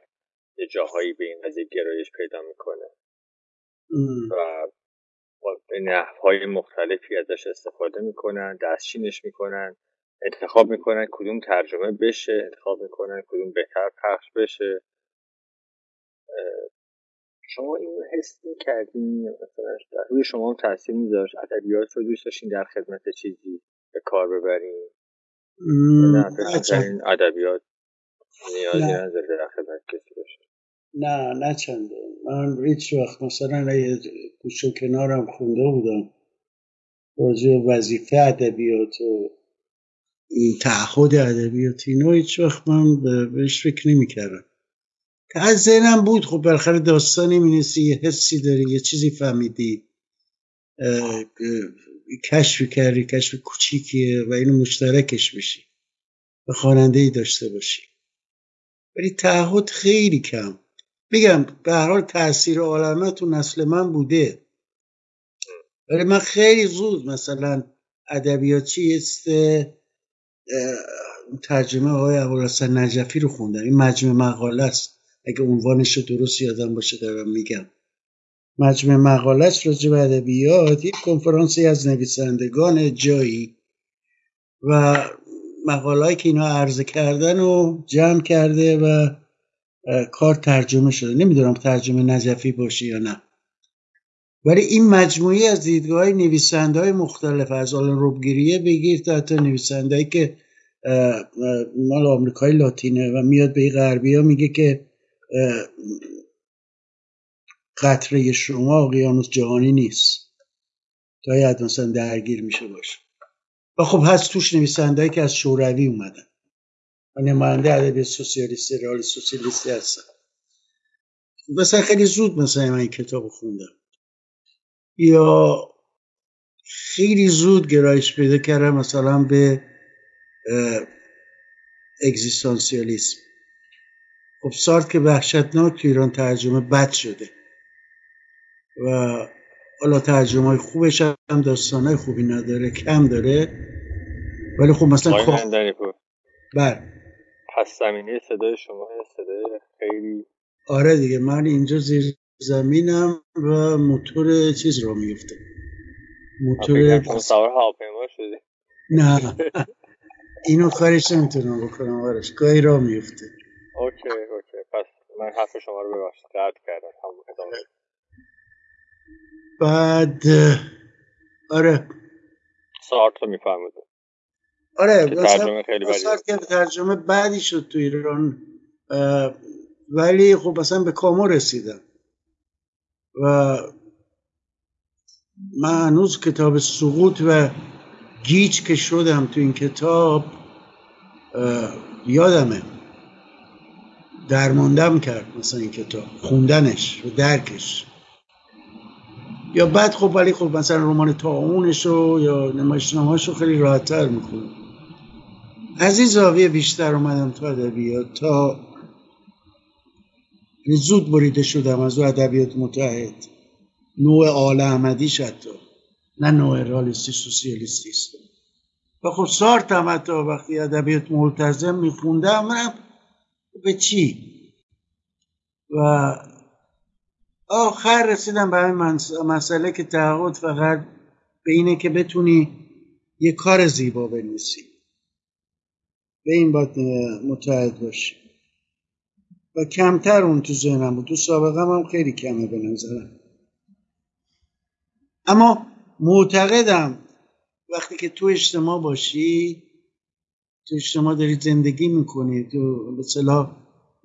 یه جاهایی به این قضیه گرایش پیدا می‌کنه. و به نحوهای مختلفی ازش استفاده می‌کنن دستچینش می‌کنن انتخاب می‌کنن کدوم ترجمه بشه انتخاب می‌کنن کدوم بهتر پخش بشه. شما این حس کردین مثلا روی شما هم تاثیر میذاشت؟ ادبیات رو دوست داشتین در خدمت چیزی به کار ببرین؟ این ادبیات نیازی نداره در خدمت کسی باشه. نه نه چنده. من هیچ وقت مثلا یه گوش کنارم خونده بودم راجع وظیفه ادبیات و این تعهد ادبیات اینو هیچ وقت من بهش فکر نمی کردم از ذهنم بود. خب بالاخره داستانی مینیسی یه حسی داری یه چیزی فهمیدی. کشف کردی کشف کوچیکیه و اینو مشترکش بشی. و خواننده ای داشته باشی. ولی تعهد خیلی کم میگم به هر حال تاثیر عالمه تو نسل من بوده. ولی من خیلی زود مثلا ادبیاتی است ترجمه آقای ابوالحسن نجفی رو خوندم. این مجموع مقاله است. اگه عنوانش رو درست یادم باشه دارم میگم. مجموع مقالش راجع به ادبیات یک کنفرانسی از نویسندگان جایی. و مقالهایی که اینا عرضه کردن و جمع کرده و کار ترجمه شده. نمی‌دونم ترجمه نجفی باشه یا نه. ولی این مجموعی از دیدگاه نویسنده های مختلف از آلن روبگیریه بگیر تا حتی نویسنده که مال آمریکای لاتینه و میاد به غربی ها میگه که قطره شما اقیانوس جهانی نیست. تا حد مثلا درگیر میشه باشه. و خب هست توش نویسنده که از شوروی اومدن. و نماینده ادبی سوسیالیستی رئال سوسیالیستی هستن مثلا خیلی زود مثلا من این کتاب خوندم. یا خیلی زود گرایش پیدا کردم مثلا به اگزیستانسیالیسم. خب سارت که وحشتناک تو ایران ترجمه بد شده و حالا ترجمه های خوبش هم داستان های خوبی نداره کم داره. ولی خب مثلا بر پس زمینه صدای شما صدای خیلی آره دیگه من اینجا زیر زمینم و موتور چیز رو میفته موتور سوار هواپیما شده نه. اینو کارش نمی‌تونم بکنم آرش. گاهی را میفته اوکی اوکی. پس من حرف شما رو ببخشید. قطع کردم. بعد آره. سارت رو میفهمده آره ترجمه خیلی که ترجمه بعدی شد تو ایران. ولی خب اصلا به کامو رسیدم. و من هنوز کتاب سقوط و گیج که شدم تو این کتاب یادمه. درماندم کرد مثلا این کتاب. خوندنش و درکش. یا بعد خب ولی خب مثلا رمان تاونش رو یا نمایشنامه‌اش رو خیلی راحتتر می‌خونم. از این زاویه بیشتر اومدم تو ادبیات تا یعنی زود بریده شدم از او ادبیات متحد. نوع آل احمدیش حتی. نه نوع رالیستی سوسیالیستی و خب سارت هم حتی وقتی ادبیات ملتزم میخوندم من به چی؟ و آخر رسیدم به این مسئله که تعهد فقط به اینه که بتونی یه کار زیبا بنویسی. به این باید متحد باشی. و کمتر اون تو ذهنم بود. تو سابقه هم خیلی کمه به نظرم. اما معتقدم وقتی که تو اجتماع باشی تو اجتماع داری زندگی می‌کنی تو به صلاح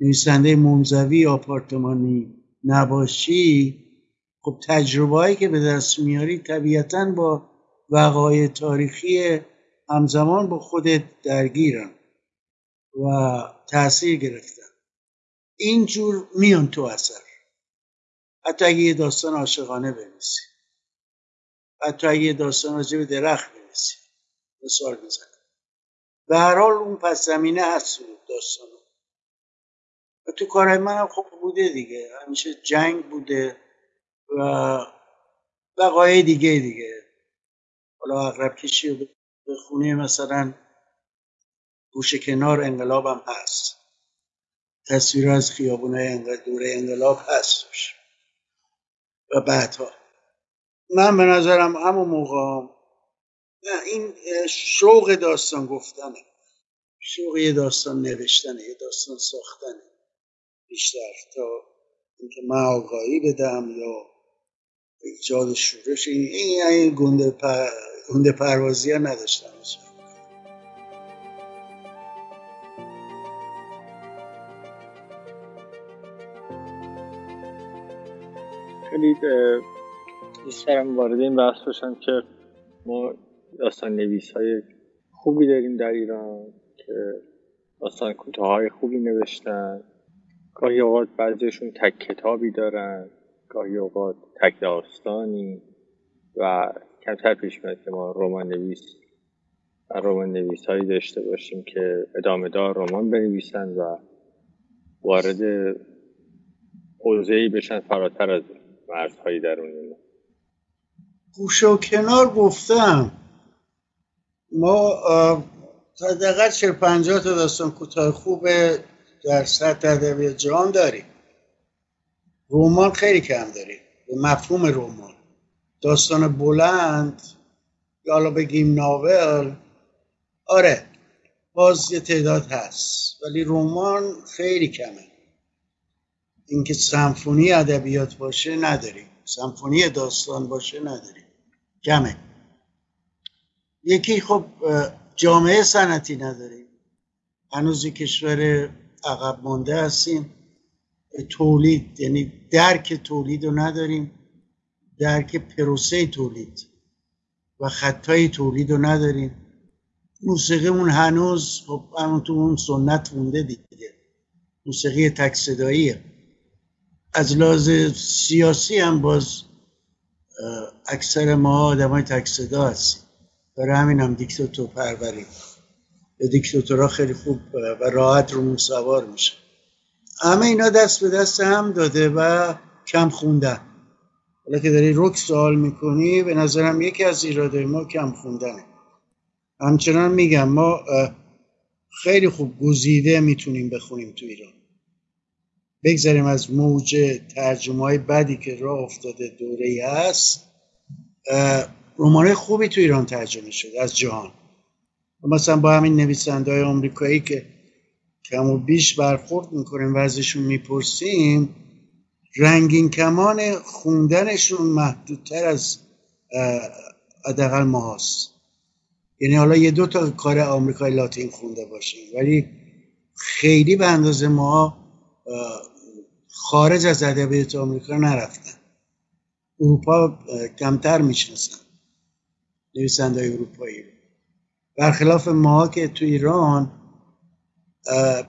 نویسنده منزوی آپارتمانی نباشی خب تجربه که به دست میاری طبیعتا با وقایع تاریخی همزمان با خودت درگیرم و تاثیر گرفتم اینجور میان تو اثر. حتی اگه یه داستان عاشقانه بنویسی. حتی اگه یه داستان راجع به درخت بنویسی. مثال بزنم. به هر حال اون پس زمینه هست داستان. و تو کارهای منم خب بوده دیگه. همیشه جنگ بوده و وقایع دیگه دیگه. حالا اقرب کشی به خونه مثلا گوش کنار انقلابم هست. تصویر از خیابونه دوره انقلاب هستش و بعدها. من به نظرم همون موقع نه این شوق داستان گفتنه. شوق یه داستان نوشتنه یه داستان ساختنه. بیشتر تا اینکه من آگاهی بدم یا ایجاد شورش این این گنده, پر... گنده پروازی ها نداشتم. خیلی دارم وارد این بحث باشم که ما داستان نویس های خوبی داریم در ایران که داستان کوتاه خوبی نوشتن. گاهی اوقات بعضیشون تک کتابی دارن گاهی اوقات تک داستانی و کمتر پیش میاد که ما رمان نویس و رمان نویس هایی داشته باشیم که ادامه دار رمان بنویسن و وارد حوزه بشن فراتر از مرزهای درونی ما گوشه و کنار گفتم. ما تا دقیقا چه پنجاه تا داستان کوتاه خوب در سطح ادبیات جهان داریم. رمان خیلی کم داریم. به مفهوم رمان. داستان بلند یا حالا بگیم ناول آره باز یه تعداد هست. ولی رمان خیلی کمه. اینکه سمفونی ادبیات باشه نداریم. سمفونی داستان باشه نداریم. کمه. یکی خب جامعه سنتی نداریم. هنوز کشور عقب مانده هستیم. تولید یعنی درک تولید رو نداریم. درک پروسه تولید و خطای تولید رو نداریم. موسیقیمون هنوز خب همون تو اون سنت مونده دیگه. موسیقی تک صداییه از لحاظ سیاسی هم باز اکثر ما آدم های تک صدا هستیم. برای همین هم دیکتاتور پروریم دیکتاتورها خیلی خوب و راحت رو سوار میشه. همه اینا دست به دست هم داده و کم خوندن. حالا که داری رک سوال می‌کنی به نظرم یکی از ایراده ما کم خوندنه. همچنان میگم ما خیلی خوب گزیده می‌تونیم بخونیم تو ایران. بگذاریم از موج ترجمه های بدی که راه افتاده دوره هست. رمان خوبی تو ایران ترجمه شده از جهان. مثلا با همین نویسنده های آمریکایی که کم و بیش برخورد می‌کنیم و ازشون می‌پرسیم رنگین کمان خوندنشون محدودتر از حداقل ما هست یعنی حالا یه دو تا کار آمریکای لاتین خونده باشیم ولی خیلی به اندازه ما خارج از ادبیات آمریکا نرفتن. اروپا کمتر می‌شناسن. نویسنده اروپایی. رو برخلاف ما که تو ایران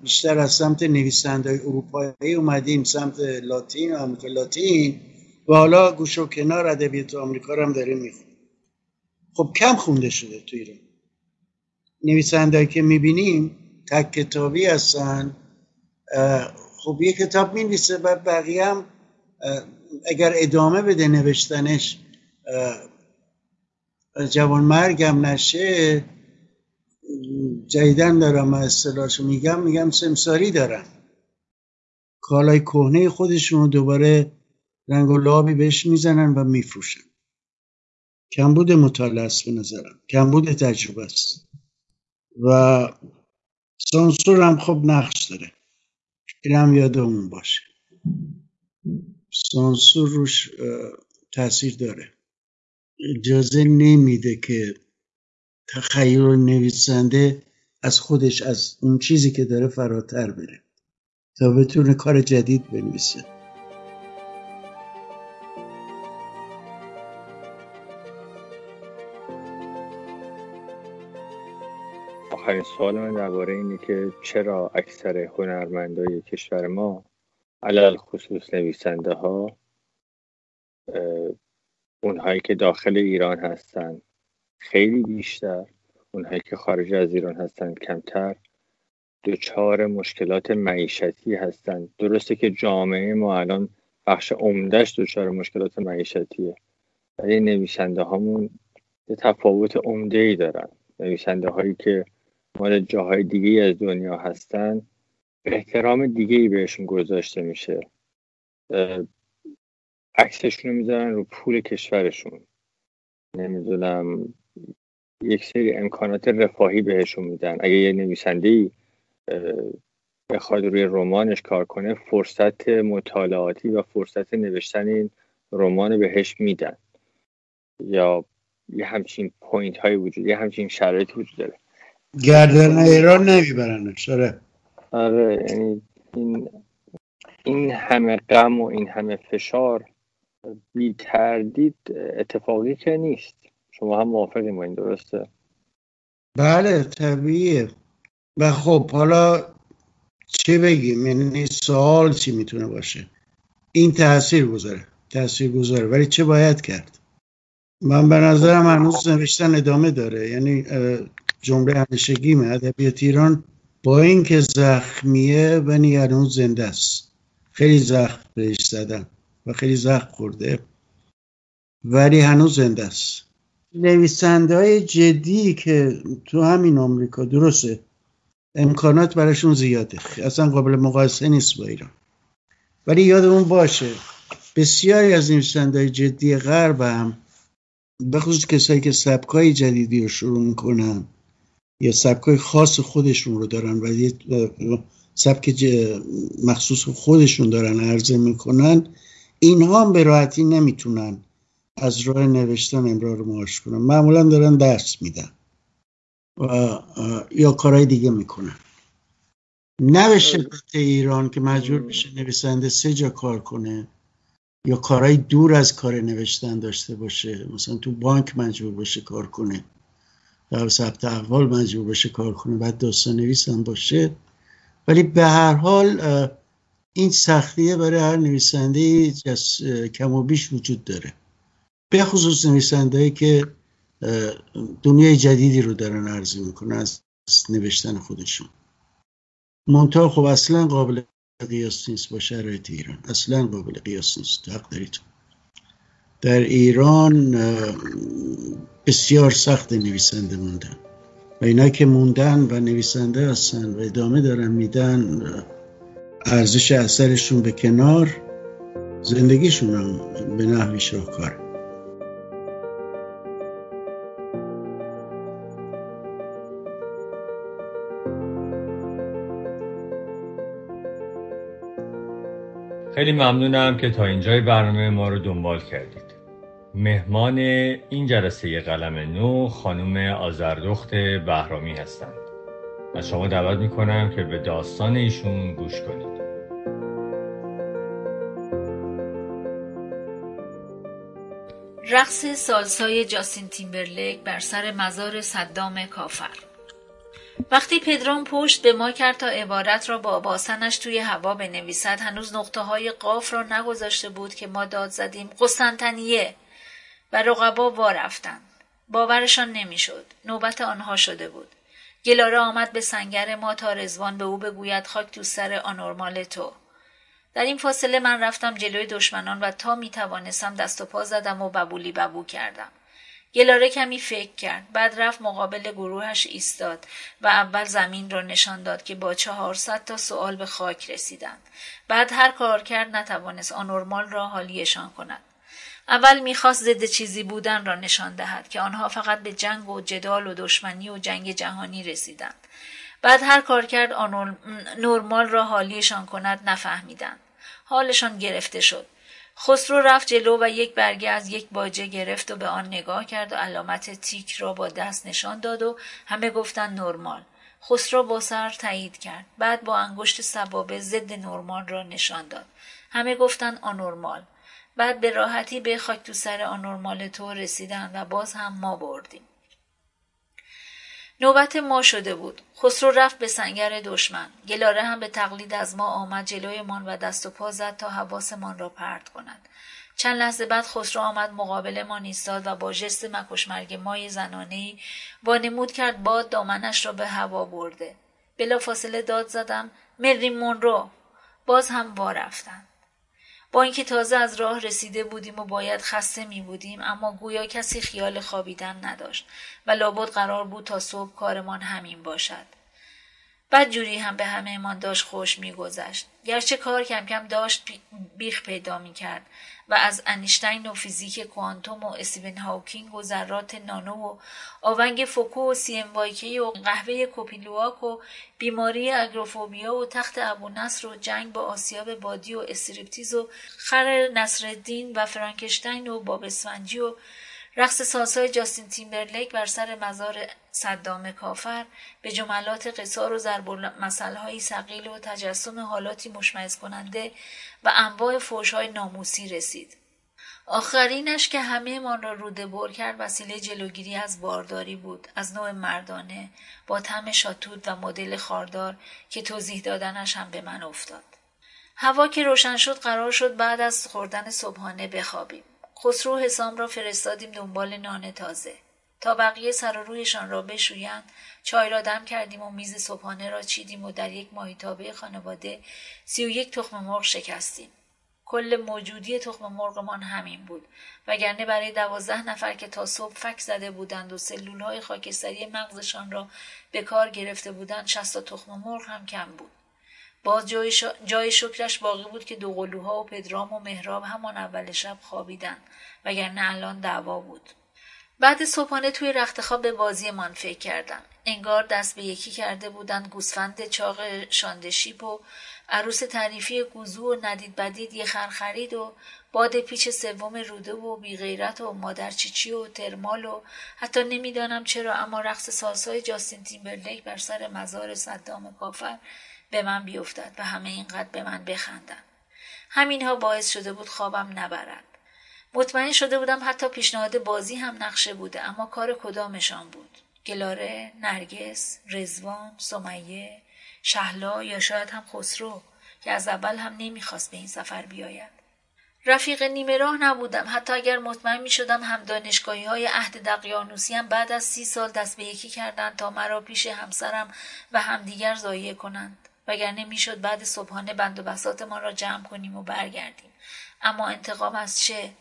بیشتر از سمت نویسنده اروپایی اومدیم سمت لاتین و آمریکا لاتین و حالا گوش و کنار ادبیات آمریکا رو هم داریم می‌خونیم. خب کم خونده شده تو ایران. نویسنده که می‌بینیم تک کتابی هستن. خب یه کتاب می‌نویسه و بقیه هم اگر ادامه بده نوشتنش جوان مرگم نشه جدیدن دارم اصطلاحشو میگم میگم سمساری دارن کالای کهنه خودشون رو دوباره رنگ و لابی بهش می‌زنن و میفروشن. کمبود مطالعه است به نظرم. کمبود تجربه است. و سانسور هم خب نقش داره. این هم یادمون باشه. سانسور روش تاثیر داره. اجازه نمیده که تخیل نویسنده از خودش از اون چیزی که داره فراتر بره تا بتونه کار جدید بنویسه. آخرین سوال من درباره اینه که چرا اکثر هنرمندای کشور ما علل خصوص نویسنده ها اونهایی که داخل ایران هستن خیلی بیشتر اونهایی که خارج از ایران هستن کمتر. دچار مشکلات معیشتی هستند درسته که جامعه ما الان بخش عمدهش دچار مشکلات معیشتیه. ولی نویسنده هامون یه تفاوت عمده ای دارن. نویسنده هایی که مال جاهای دیگه از دنیا هستن احترام دیگه ای بهشون گذاشته میشه. عکسشون رو می‌ذارن رو پول کشورشون. نمی‌دونم یک سری امکانات رفاهی بهشون میدن. اگه یه نویسنده ای بخواد روی رمانش کار کنه فرصت مطالعاتی و فرصت نوشتن این رمان بهش میدن. یا یه همچین point های وجود یه همچین شرایطی وجود داره. گردن ایران نمی‌برن آره آره یعنی این این همه غم و این همه فشار بی تردید اتفاقی که نیست. شما هم موافقیم با این درسته؟ بله طبیعیه. و خب حالا چه بگیم؟ یعنی سوال چی می‌تونه باشه؟ این تاثیر گذاره تاثیر گذاره ولی چه باید کرد؟ من به نظرم هنوز نوشتن ادامه داره. یعنی جمله همیشگیمه ادبیات ایران با اینکه زخمیه ولی هنوز زنده است. خیلی زخم بهش زدن. و خیلی زخم خورده. ولی هنوز زنده است. نویسنده های جدی که تو همین آمریکا درسته. امکانات براشون زیاده. اصلا قابل مقایسه نیست با ایران. ولی یادمون باشه بسیاری از نویسنده جدی غرب هم به خصوص کسایی که سبکای جدیدی رو شروع می‌کنن یا سبکای خاص خودشون رو دارن و سبک مخصوص خودشون دارن عرضه می‌کنن اینها هم به راحتی نمی‌تونن از راه نوشتن امرار رو معاش کنن. معمولا دارن درس میدن و یا کارهای دیگه می‌کنن. نه به شدت ایران که مجبور بشه نویسنده سه جا کار کنه یا کارهای دور از کار نوشتن داشته باشه مثلا تو بانک مجبور باشه کار کنه در ثبت احوال مجبور باشه کار کنه بعد داستان نویس هم باشه. ولی به هر حال این سختیه برای هر نویسنده کم و بیش وجود داره. به خصوص نویسنده که دنیای جدیدی رو دارن عرضه می‌کنن از نوشتن خودشون. منتها خب اصلا قابل قیاس نیست با شرایط ایران. اصلا قابل قیاس نیست. حق دارید. در ایران بسیار سخت نویسنده موندن. و اینا که موندن و نویسنده هستن و ادامه دارن میدن ارزش اثرشون به کنار زندگیشون هم به نحوی شاهکاره خیلی ممنونم که تا اینجای برنامه ما رو دنبال کردید. مهمان این جلسه قلم نو خانم آزردخت بهرامی هستند از شما دعوت می‌کنم که به داستان ایشون گوش کنید. رقص سالسای جاستین تیمبرلیک بر سر مزار صدام کافر. وقتی پدرام پشت به ما کرد تا عبارت را با باسنش توی هوا بنویسد هنوز نقطه های قاف را نگذاشته بود که ما داد زدیم قسطنطنیه و رقبا وا رفتند باورشان نمی‌شد. نوبت آنها شده بود. گلاره آمد به سنگر ما تا رزوان به او بگوید خاک تو سر آنورمال تو. در این فاصله من رفتم جلوی دشمنان و تا می توانستم دست و پا زدم و ببولی ببو کردم. گلاره کمی فکر کرد بعد رفت مقابل گروهش ایستاد و اول زمین را نشان داد که با چهارصد تا سوال به خاک رسیدند. بعد هر کار کرد نتوانست آنورمال را حالیشان کند. اول می‌خواست ضد چیزی بودن را نشان دهد که آنها فقط به جنگ و جدال و دشمنی و جنگ جهانی رسیدند. بعد هر کار کرد نرمال را حالیشان کند نفهمیدند. حالشان گرفته شد. خسرو رفت جلو و یک برگه از یک باجه گرفت و به آن نگاه کرد و علامت تیک را با دست نشان داد و همه گفتند نرمال. خسرو با سر تایید کرد. بعد با انگشت سبابه ضد نرمال را نشان داد. همه گفتند آنورمال بعد به راحتی به خاک تو سر آنورمال تو رسیدن و باز هم ما بردیم. نوبت ما شده بود. خسرو رفت به سنگر دشمن. گلاره هم به تقلید از ما آمد جلویمان و دست و پا زد تا حواسمان را پرت کند. چند لحظه بعد خسرو آمد مقابل ما ایستاد و با ژست مکشمرگ مای زنانهای وانمود کرد باد دامنش را به هوا برده. بلا فاصله داد زدم مری مونرو باز هم وا رفتند با اینکه تازه از راه رسیده بودیم و باید خسته می بودیم اما گویا کسی خیال خوابیدن نداشت و لابد قرار بود تا صبح کارمان همین باشد. بد جوری هم به همه‌مان داشت خوش میگذشت. گرچه کار کم کم داشت بیخ پیدا می کرد و از انیشتین و فیزیک کوانتوم و استیون هاوکینگ و ذرات نانو و آونگ فوکو و سی ام وایکی و قهوه کوپیلواک و بیماری آگروفوبیا و تخت ابو نصر و جنگ با آسیاب بادی و استریپتیز و خر نصرالدین و فرانکنشتین و باب اسفنجی و رقص سازهای جاستین تیمبرلیک بر سر مزار صدام کافر به جملات قصار و ضرب مسئله سقیل و تجسم حالاتی مشمعز کننده و انواع فوشهای ناموسی رسید. آخرینش که همه من را روده بر کرد وسیله جلوگیری از بارداری بود از نوع مردانه با تم شاتود و مدل خاردار که توضیح دادنش هم به من افتاد. هوا که روشن شد قرار شد بعد از خوردن صبحانه بخوابیم. خسرو حسام را فرستادیم دنبال نان تازه تا بقیه سر و رویشان را بشویند چای را دم کردیم و میز صبحانه را چیدیم و در یک ماهیتابه خانواده سی و یک تخم مرغ شکستیم. کل موجودی تخم مرغمان همین بود وگرنه برای دوازده نفر که تا صبح فک زده بودند و سلول های خاکستری مغزشان را به کار گرفته بودند شست تخم مرغ هم کم بود. باز جای, جای شکرش باقی بود که دو قلوها و پدرام و مهراب همان اول شب خوابیدن وگرنه الان دعوا بود. بعد صبحانه توی رختخواب به بازیمان فکر کردم. انگار دست به یکی کرده بودند گوسفند چاق شاندشیب و عروس تعریفی گوزو و ندید بدید یه خر خرید و باد پیچ سوم روده و بیغیرت و مادر چیچی و ترمال و حتی نمی‌دانم چرا اما رقص سالسای جاستین تیمبرلیک بر سر مزار صدام کافر به من بیفتد و همه اینقدر به من بخندند. همینها باعث شده بود خوابم نبرد. مطمئن شده بودم حتی پیشنهاد بازی هم نقشه بوده اما کار کدامشان بود؟ گلاره نرگس رزوان سمیه شهلا یا شاید هم خسرو که از اول هم نمی‌خواست به این سفر بیاید. رفیق نیمه راه نبودم. حتی اگر مطمئن می شدم هم دانشگاهی های عهد دقیانوسی هم بعد از سی سال دست به یکی کردند تا مرا پیش همسرم و همدیگر ضایع کنند. وگرنه می‌شد بعد صبحانه بند و بساتمان را جمع کنیم و برگردیم. اما انتقام از چه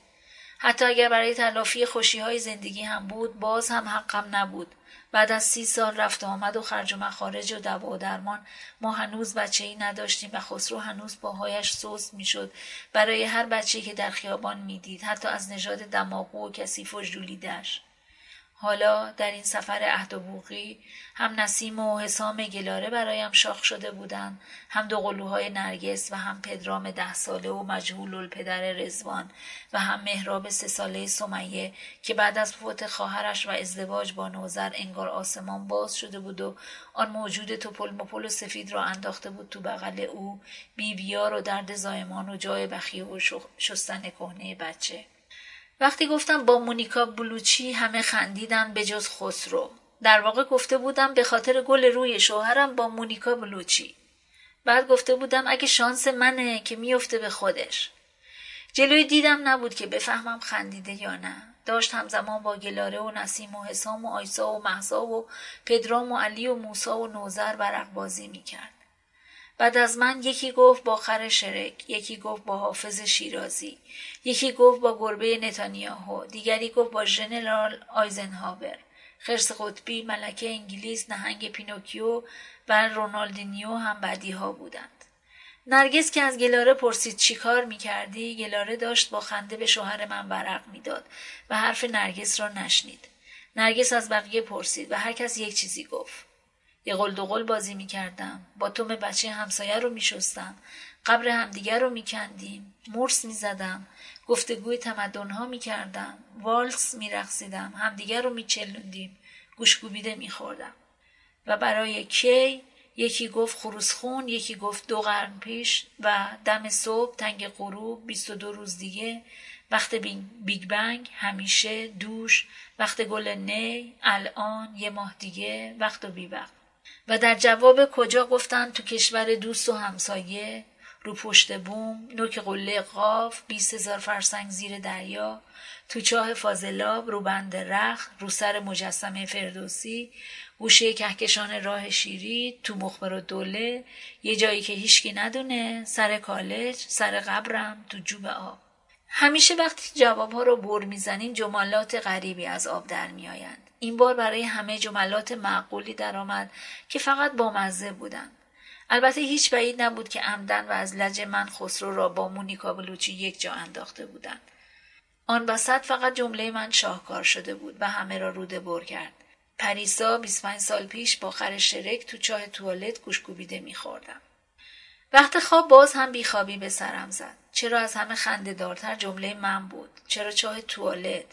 حتی اگر برای تلافی خوشی های زندگی هم بود باز هم حقم نبود. بعد از سی سال رفت آمد و خرج و مخارج و دوا و درمان. ما هنوز بچه ای نداشتیم و خسرو هنوز باهایش سوست می‌شد. برای هر بچه که در خیابان می‌دید حتی از نژاد دماغو و کثیف و ژولیدش حالا در این سفر عهد و بوغی هم نسیم و حسام گلاره برایم شاخ شده بودند هم دو قلوهای نرگس و هم پدرام ده ساله و مجهول الپدر رزوان و هم مهراب سه ساله سمیه که بعد از فوت خواهرش و ازدواج با نوزر انگار آسمان باز شده بود و آن موجود توپل مپل و سفید را انداخته بود تو بغل او بیبیار و درد زایمان و جای بخیه و شستن کهنه بچه. وقتی گفتم با مونیکا بلوچی همه خندیدن به جز خسرو. در واقع گفته بودم به خاطر گل روی شوهرم با مونیکا بلوچی. بعد گفته بودم اگه شانس منه که میفته به خودش. جلوی دیدم نبود که بفهمم خندیده یا نه. داشت همزمان با گلاره و نسیم و حسام و آیسا و محسا و پدرام و علی و موسا و نوزر برق بازی می‌کرد. بعد از من یکی گفت با خر شرک یکی گفت با حافظ شیرازی یکی گفت با گربه نتانیاهو دیگری گفت با ژنرال آیزنهاور خرس قطبی ملکه انگلیس نهنگ پینوکیو و رونالدینیو هم بعدی ها بودند نرگس که از گلاره پرسید چی کار می کردی؟ گلاره داشت با خنده به شوهر من ورق می‌داد و حرف نرگس را نشنید. نرگس از بقیه پرسید و هر کس یک چیزی گفت. یه قل دوقل بازی می‌کردم. با توم بچه همسایه رو میشستم. قبر همدیگر رو میکندیم. مورس می‌زدم. گفتگوی تمدنها می‌کردم. والس میرقصیدم. همدیگر رو میچلوندیم. گوشت کوبیده میخوردم. و برای کی؟ یکی گفت خروسخون یکی گفت دو قرن پیش و دم صبح تنگ غروب بیست و دو روز دیگه. وقت بیگ بنگ همیشه دوش. وقت گل نی الان یه ماه دیگه. وقت و بی وقت و در جواب کجا گفتن تو کشور دوست و همسایه؟ رو پشت بوم نوک قله قاف بیست هزار فرسنگ زیر دریا تو چاه فاضلاب رو بند رخ رو سر مجسمه فردوسی گوشه کهکشان راه شیری تو مخبر و دوله یه جایی که هیچکی ندونه سر کالج سر قبرم تو جوب آب. همیشه وقتی جوابها رو بر می‌زنین جملات غریبی از آب در میآیند. این بار برای همه جملات معقولی درآمد که فقط با مزه بودند البته هیچ بعید نبود که عمدن و از لج من خسرو را با مونیکا بلوچی یک جا انداخته بودند. آن وسط فقط جمله من شاهکار شده بود و همه را روده بر کرد. پریسا 25 سال پیش با خر شرک تو چاه توالت گوشگوبیده میخوردم. وقت خواب باز هم بیخوابی به سرم زد. چرا از همه خنده دارتر جمله من بود؟ چرا چاه توالت؟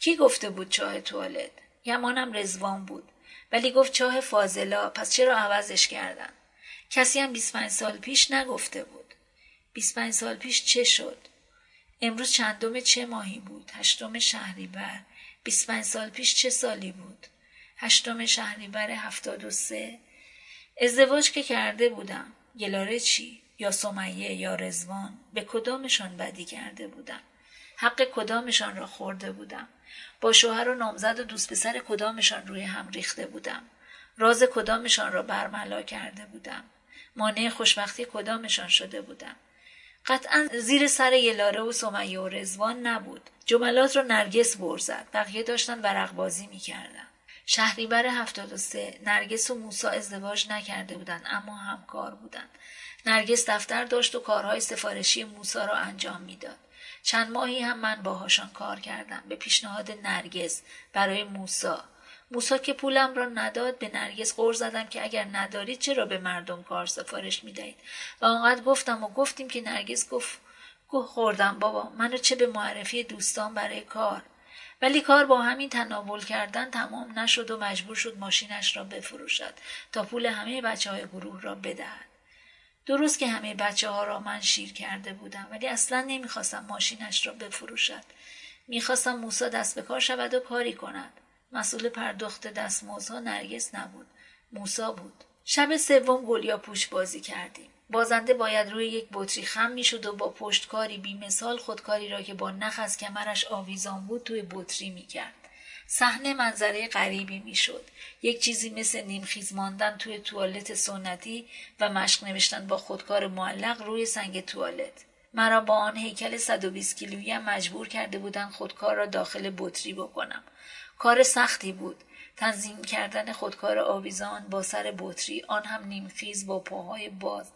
کی گفته بود چاه توالت؟ یمانم رزوان بود. ولی گفت چاه فاضلا پس چرا عوضش کردن؟ کسی هم 25 سال پیش نگفته بود. 25 سال پیش چه شد؟ امروز چندم چه ماهی بود؟ هشتم شهریور. 25 سال پیش چه سالی بود؟ هشتم شهریور هفتاد و سه. ازدواج که کرده بودم. گلاره چی؟ یا سمیه یا رزوان به کدامشان بدی کرده بودم؟ حق کدامشان را خورده بودم؟ با شوهر و نامزد و دوست پسر کدامشان روی هم ریخته بودم. راز کدامشان را برملا کرده بودم. مانع خوشبختی کدامشان شده بودم. قطعا زیر سر یلاره و سمیه و رزوان نبود. جملات را نرگس برزد بقیه داشتن ورق بازی می‌کردن. شهریور هفتاد و سه نرگس و موسا ازدواج نکرده بودند اما همکار بودند نرگس دفتر داشت و کارهای سفارشی موسا را انجام می‌داد. چند ماهی هم من باهاشان کار کردم. به پیشنهاد نرگس برای موسا. موسا که پولم را نداد به نرگس غور زدم که اگر ندارید چرا به مردم کار سفارش می‌دهید؟ و آنقدر گفتم و گفتیم که نرگس گفت گوه خوردم بابا منو چه به معرفی دوستان برای کار؟ ولی کار با همین تناول کردن تمام نشد و مجبور شد ماشینش را بفروشد تا پول همه بچه های گروه را بدهد. درست که همه بچه ها را من شیر کرده بودم ولی اصلا نمی‌خواستم ماشینش را بفروشد. می‌خواستم موسا دست به کار شود و کاری کند. مسئول پرداخت دستمزدها نرگس نبود. موسا بود. شب سوم گلیا پوش بازی کردیم. بازنده باید روی یک بطری خم می‌شد و با پشتکاری بیمثال خودکاری را که با نخ از کمرش آویزان بود توی بطری می‌کرد. صحنه منظره غریبی می‌شد. یک چیزی مثل نیمخیز ماندن توی توالت سنتی و مشق نوشتن با خودکار معلق روی سنگ توالت. مرا با آن هیکل 120 کیلویی مجبور کرده بودند خودکار را داخل بطری بکنم. کار سختی بود. تنظیم کردن خودکار آویزان با سر بطری آن هم نیمخیز با پاهای باز.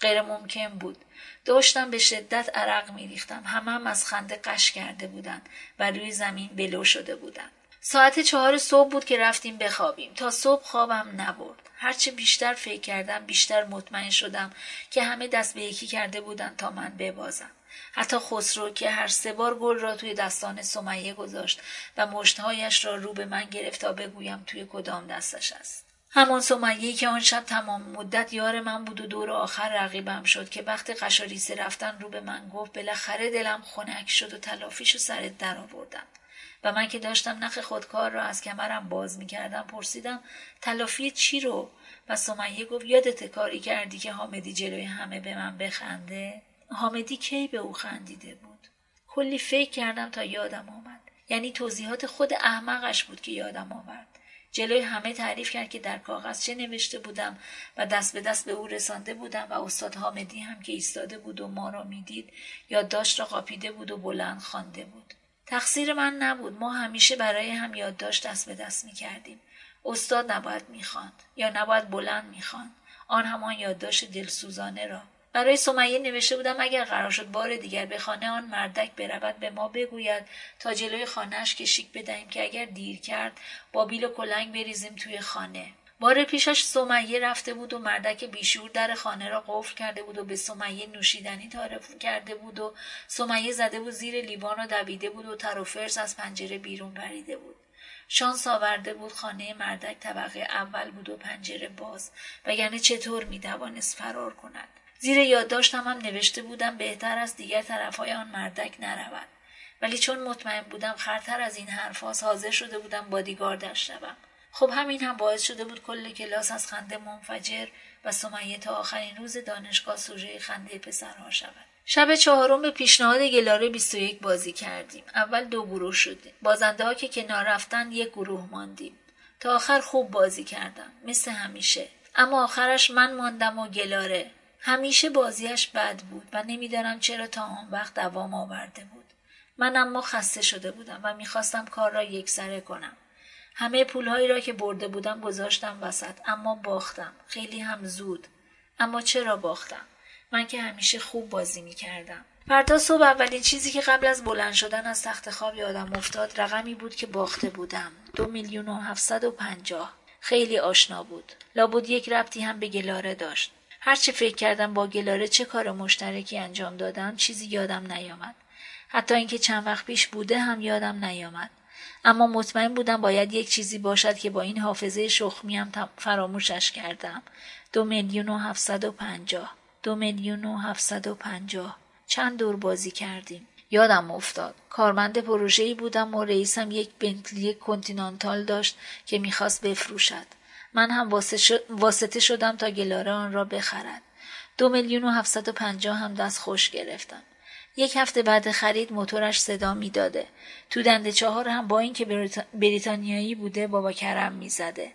غیر ممکن بود. داشتم به شدت عرق میریختم. همه هم از خنده قش کرده بودند و روی زمین بلو شده بودند. ساعت چهار صبح بود که رفتیم بخوابیم. تا صبح خوابم نبرد. هرچه بیشتر فکر کردم بیشتر مطمئن شدم که همه دست به یکی کرده بودند تا من ببازم. حتی خسرو که هر سه بار گل را توی دستان سمیه گذاشت و مشتهایش را رو به من گرفت تا بگویم توی کدام دستش است. همان سمیهی که آن شب تمام مدت یار من بود و دور آخر رقیبم شد که وقت قشاریسه رفتن رو به من گفت بالاخره دلم خنک شد و تلافیش و سرت در آوردم و من که داشتم نخ خودکار را از کمرم باز می کردم پرسیدم تلافی چی رو؟ و سمیه گفت یادت کاری کردی که حامدی جلوی همه به من بخنده؟ حامدی کی به او خندیده بود؟ کلی فکر کردم تا یادم آمد. یعنی توضیحات خود احمقش بود که یادم آورد. جلوی همه تعریف کرد که در کاغذ چه نوشته بودم و دست به دست به او رسانده بودم و استاد حامدی هم که ایستاده بود و ما را می‌دید یادداشت را قاپیده بود و بلند خوانده بود. تقصیر من نبود. ما همیشه برای هم یادداشت دست به دست می کردیم. استاد نباید می‌خواند یا نباید بلند می‌خواند. آن همان یادداشت دلسوزانه را. برای سمیه نوشته بودم اگر قرار شد بار دیگر به خانه آن مردک برود به ما بگوید تا جلوی خانهاش کشیک بدهیم که اگر دیر کرد با بیل و کلنگ بریزیم توی خانه. بار پیشش سمیه رفته بود و مردک بیشور در خانه را قفل کرده بود و به سمیه نوشیدنی تعارف کرده بود و سمیه زده بود زیر لیوان و دویده بود و تر و فرس از پنجره بیرون پریده بود. شانس آورده بود خانه مردک طبقه اول بود و پنجره باز وگرنه چطور می‌توانست فرار کند؟ زیر یادداشتم هم نوشته بودم بهتر از دیگر طرفهای آن مردک نرود. ولی چون مطمئن بودم خرتر از این حرفاس حاضر شده بودم بادیگاردش شوم. خب همین هم باعث شده بود کل کلاس از خنده منفجر و سمیه تا آخرین روز دانشگاه سوژه خنده پسرها شود. شب چهارم به پیشنهاد گلاره 21 بازی کردیم. اول دو گروه شدیم. بازنده ها که کنار رفتن یک گروه ماندیم. تا آخر خوب بازی کردم. مثل همیشه. اما آخرش من ماندم و گلاره. همیشه بازیش بد بود و نمی‌دانم چرا تا آن وقت دوام آورده بود. من اما خسته شده بودم و می‌خواستم کار را یکسره کنم. همه پولهایی را که برده بودم گذاشتم وسط اما باختم. خیلی هم زود. اما چرا باختم؟ من که همیشه خوب بازی می‌کردم. فردا صبح اولین چیزی که قبل از بلند شدن از تخت خواب یادم افتاد رقمی بود که باخته بودم. دو میلیون و هفتصد و پنجاه. خیلی آشنا بود. لابد یک ربطی هم به گلاره داشت. هرچه فکر کردم با گلاره چه کار مشترکی انجام دادم چیزی یادم نیامد. حتی اینکه چند وقت پیش بوده هم یادم نیامد. اما مطمئن بودم باید یک چیزی باشد که با این حافظه شخمیم فراموشش کردم. دو میلیون و هفتصد و پنجاه. دو میلیون و هفتصد و پنجاه. چند دور بازی کردیم؟ یادم افتاد. کارمند پروژه‌ای بودم و رئیسم یک بنتلی کنتینانتال داشت که می‌خواست بفروشد. من هم واسطه شدم تا گلاره آن را بخرد. دو میلیون و هفتصد و پنجاه هم دست خوش گرفتم. یک هفته بعد خرید موتورش صدا می‌داده. تو دنده چهار هم با اینکه بریتانیایی بوده بابا کرم می‌زده.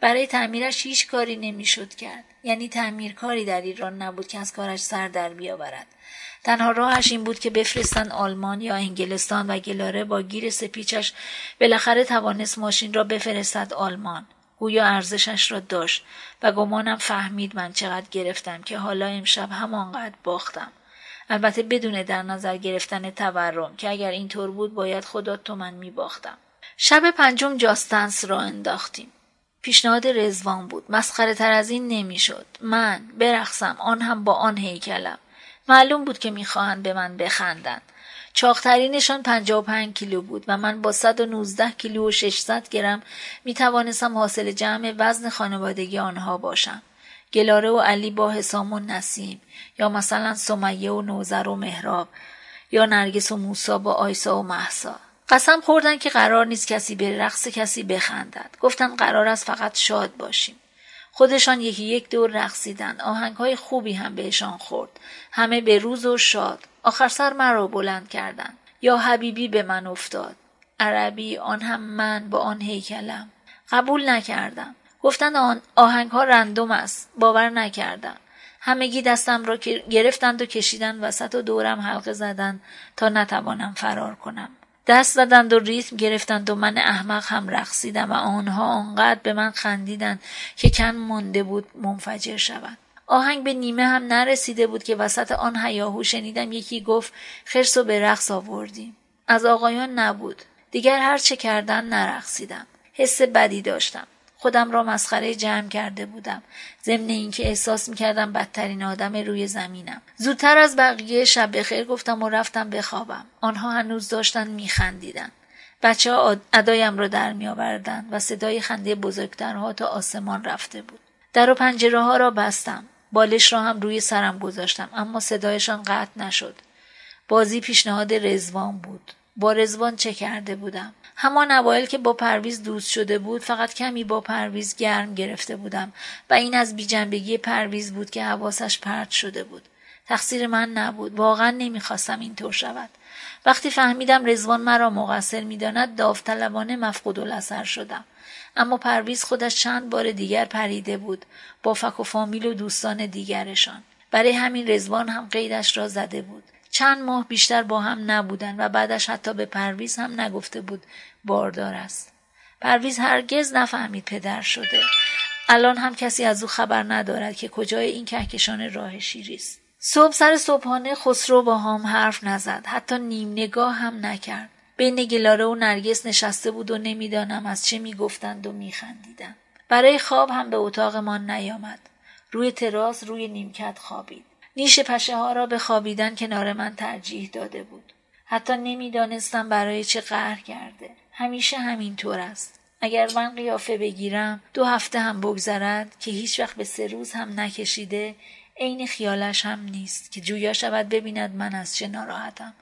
برای تعمیرش هیچ کاری نمی‌شد کرد. یعنی تعمیرکاری در ایران نبود که از کارش سر در بیاورد. تنها راهش این بود که بفرستن آلمان یا انگلستان و گلاره با گیر سپیچش بالاخره توانست ماشین را بفرستد آلمان. گویا ارزشش را داشت و گمانم فهمید من چقدر گرفتم که حالا امشب همانقدر باختم. البته بدون در نظر گرفتن تورم که اگر اینطور بود باید خدا تو من می باختم. شب پنجم جاستنس را انداختیم. پیشنهاد رزوان بود. مسخره تر از این نمی‌شد. من برخصم آن هم با آن هیکلم. معلوم بود که می‌خواهند به من بخندند. چاخترینشان 55 کیلو بود و من با 119 کیلو و 600 گرم می توانستم حاصل جمع وزن خانوادگی آنها باشم. گلاره و علی با حسام و نسیم یا مثلا سمیه و نوزر و مهراب یا نرگس و موسا با آیسا و محسا قسم خوردن که قرار نیست کسی به رقص کسی بخندد. گفتن قرار است فقط شاد باشیم. خودشان یکی یک دور رقصیدند آهنگ های خوبی هم بهشان خورد. همه به روز و شاد. آخر سر مرا بلند کردند یا حبیبی به من افتاد. عربی آن هم من با آن هیکلم. قبول نکردم. گفتند آن آهنگ ها رندوم است. باور نکردم. همگی دستم را گرفتند و کشیدند وسط و دورم حلقه زدند تا نتوانم فرار کنم. دست زدند و ریتم گرفتند و من احمق هم رقصیدم و آنها آنقدر به من خندیدند که کن مانده بود منفجر شود آهنگ به نیمه هم نرسیده بود که وسط آن هیاهو شنیدم یکی گفت خرس و به رقص آوردیم. از آقایان نبود. دیگر هر چه کردن نرقصیدم. حس بدی داشتم. خودم را مسخره جمع کرده بودم. ضمن اینکه احساس می‌کردم بدترین آدم روی زمینم. زودتر از بقیه شب بخیر گفتم و رفتم بخوابم. آنها هنوز داشتن میخندیدن. بچه ها ادایم را در میآوردند و صدای خنده بزرگترها تا آسمان رفته بود. در و پنجره ها را بستم. بالش را هم روی سرم گذاشتم اما صدایشان قطع نشد. بازی پیشنهاد رزوان بود. با رزوان چه کرده بودم؟ همان اوایل که با پرویز دوست شده بود فقط کمی با پرویز گرم گرفته بودم و این از بیجنبگی پرویز بود که حواسش پرت شده بود. تقصیر من نبود. واقعا نمی‌خواستم اینطور شود. وقتی فهمیدم رزوان مرا مقصر می‌داند داوطلبانه مفقود الاثر شدم. اما پرویز خودش چند بار دیگر پریده بود با فک و فامیل و دوستان دیگرشان. برای همین رزوان هم قیدش را زده بود. چند ماه بیشتر با هم نبودن و بعدش حتی به پرویز هم نگفته بود باردار است. پرویز هرگز نفهمید پدر شده. الان هم کسی از او خبر ندارد که کجای این کهکشان راه شیری است صبح سر صبحانه خسرو با هم حرف نزد. حتی نیم نگاه هم نکرد. بین گلاره و نرگس نشسته بود و نمی‌دانم از چه می‌گفتند و میخندیدند. برای خواب هم به اتاقمان نیامد. روی تراس روی نیمکت خوابید. نیش پشه ها را به خوابیدن کنار من ترجیح داده بود. حتی نمی‌دانستم برای چه قهر کرده. همیشه همینطور است. اگر من قیافه بگیرم دو هفته هم بگذرد که هیچ وقت به سه روز هم نکشیده عین خیالش هم نیست که جویا شود ببیند من از چه ناراحتم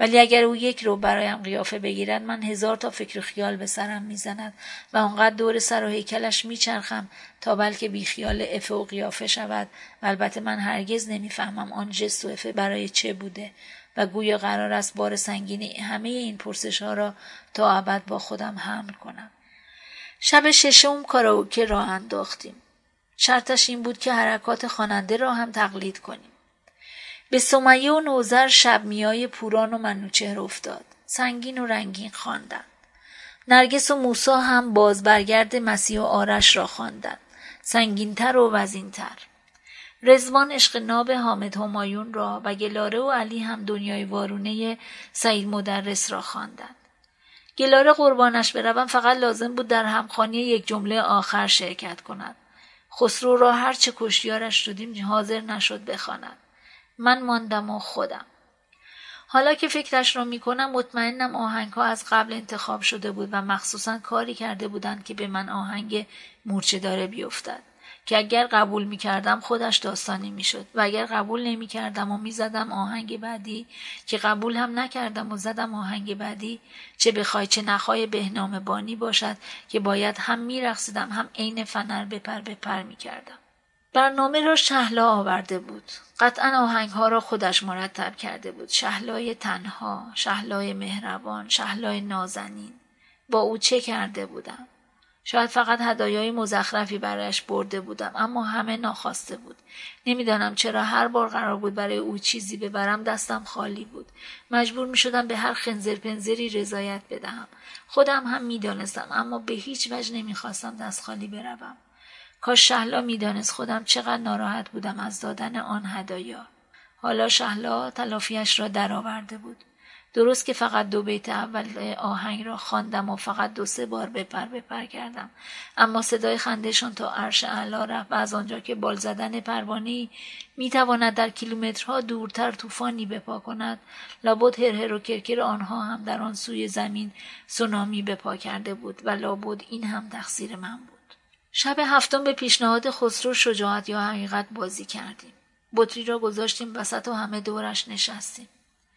ولی اگر او یک رو برایم قیافه بگیرد من هزار تا فکر و خیال به سرم می‌زند و آنقدر دور سر و هیکلش میچرخم تا بلکه بی خیال افه و قیافه شود. و البته من هرگز نمی‌فهمم آن جست و افه برای چه بوده و گویا قرار است بار سنگینی همه این پرسش ها را تا ابد با خودم حمل کنم. شب ششم کاراوکه راه انداختیم. شرطش این بود که حرکات خواننده را هم تقلید کنیم. به سمیه و نوزر شب میای پوران و منوچهر افتاد. سنگین و رنگین خواندند نرگس و موسا هم باز برگرد مسیح و آرش را خواندند سنگینتر و وزینتر. رزوان عشق ناب حامد همایون را و گلاره و علی هم دنیای وارونه سعید مدرس را خواندند گلاره قربانش بروم فقط لازم بود در همخانی یک جمله آخر شرکت کند. خسرو را هرچه کشیارش شدیم حاضر نشد بخواند. من ماندم و خودم. حالا که فکرش را می‌کنم مطمئنم آهنگ ها از قبل انتخاب شده بود و مخصوصا کاری کرده بودند که به من آهنگ مورچه داره بیفتد. که اگر قبول می‌کردم خودش داستانی می‌شد. و اگر قبول نمی‌کردم و می‌زدم آهنگ بعدی که قبول هم نکردم و زدم آهنگ بعدی چه بخوای چه نخوای بهنام بانی باشد که باید هم میرقصیدم هم عین فنر بپر بپر می‌کردم. برنامه را شهلا آورده بود. قطعا آهنگ ها را خودش مرتب کرده بود. شهلای تنها شهلای مهربان شهلای نازنین. با او چه کرده بودم؟ شاید فقط هدایای مزخرفی برایش برده بودم اما همه ناخواسته بود. نمی‌دانم چرا هر بار قرار بود برای او چیزی ببرم دستم خالی بود. مجبور می شدم به هر خنزر پنزری رضایت بدهم. خودم هم می‌دانستم اما به هیچ وجه نمی‌خواستم دست خالی بروم. کاش شهلا می‌دانست خودم چقدر ناراحت بودم از دادن آن هدایا. حالا شهلا تلافیش را درآورده بود. درست که فقط دو بیت اول آهنگ را خواندم و فقط دو سه بار بپر بپر کردم. اما صدای خندهشان تا عرش اعلا رفت و از آنجا که بال زدن پروانهای می‌تواند در کیلومترها دورتر طوفانی بپا کند لابد هرهر و کرکر آنها هم در آن سوی زمین سونامی بپا کرده بود و لابد این هم تقصیر من بود. شب هفتم به پیشنهاد خسرو شجاعت یا حقیقت بازی کردیم. بطری را گذاشتیم وسط و همه دورش نشستیم.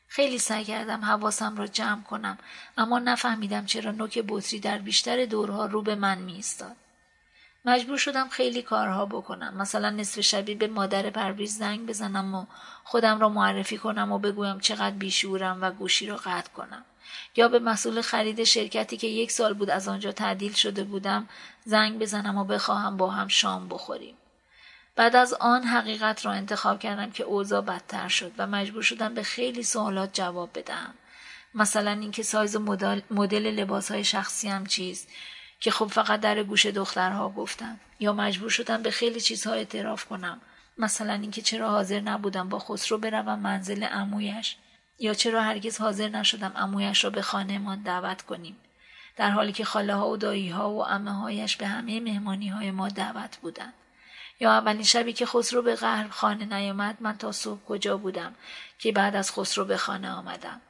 خیلی سعی کردم حواسم را جمع کنم اما نفهمیدم چرا نوک بطری در بیشتر دورها رو به من می ایستاد. مجبور شدم خیلی کارها بکنم. مثلا نصف شبی به مادر پرویز زنگ بزنم و خودم را معرفی کنم و بگویم چقدر بیشورم و گوشی را قطع کنم. یا به مسئول خرید شرکتی که یک سال بود از آنجا تعدیل شده بودم زنگ بزنم و بخواهم با هم شام بخوریم. بعد از آن حقیقت را انتخاب کردم که اوضاع بدتر شد و مجبور شدم به خیلی سوالات جواب بدهم. مثلا اینکه سایز مدل لباس های شخصی هم چیز که خب فقط در گوش دخترها گفتم. یا مجبور شدم به خیلی چیزها اعتراف کنم. مثلا اینکه چرا حاضر نبودم با خسرو بروم منزل امویش یا چرا هرگز حاضر نشدم امویش را به خانهمان دعوت کنیم؟ در حالی که خاله ها و دایی ها و امه هایش به همه مهمانی های ما دعوت بودند. یا اولین شبی که خسرو به قهر خانه نیامد من تا صبح کجا بودم که بعد از خسرو به خانه آمدم؟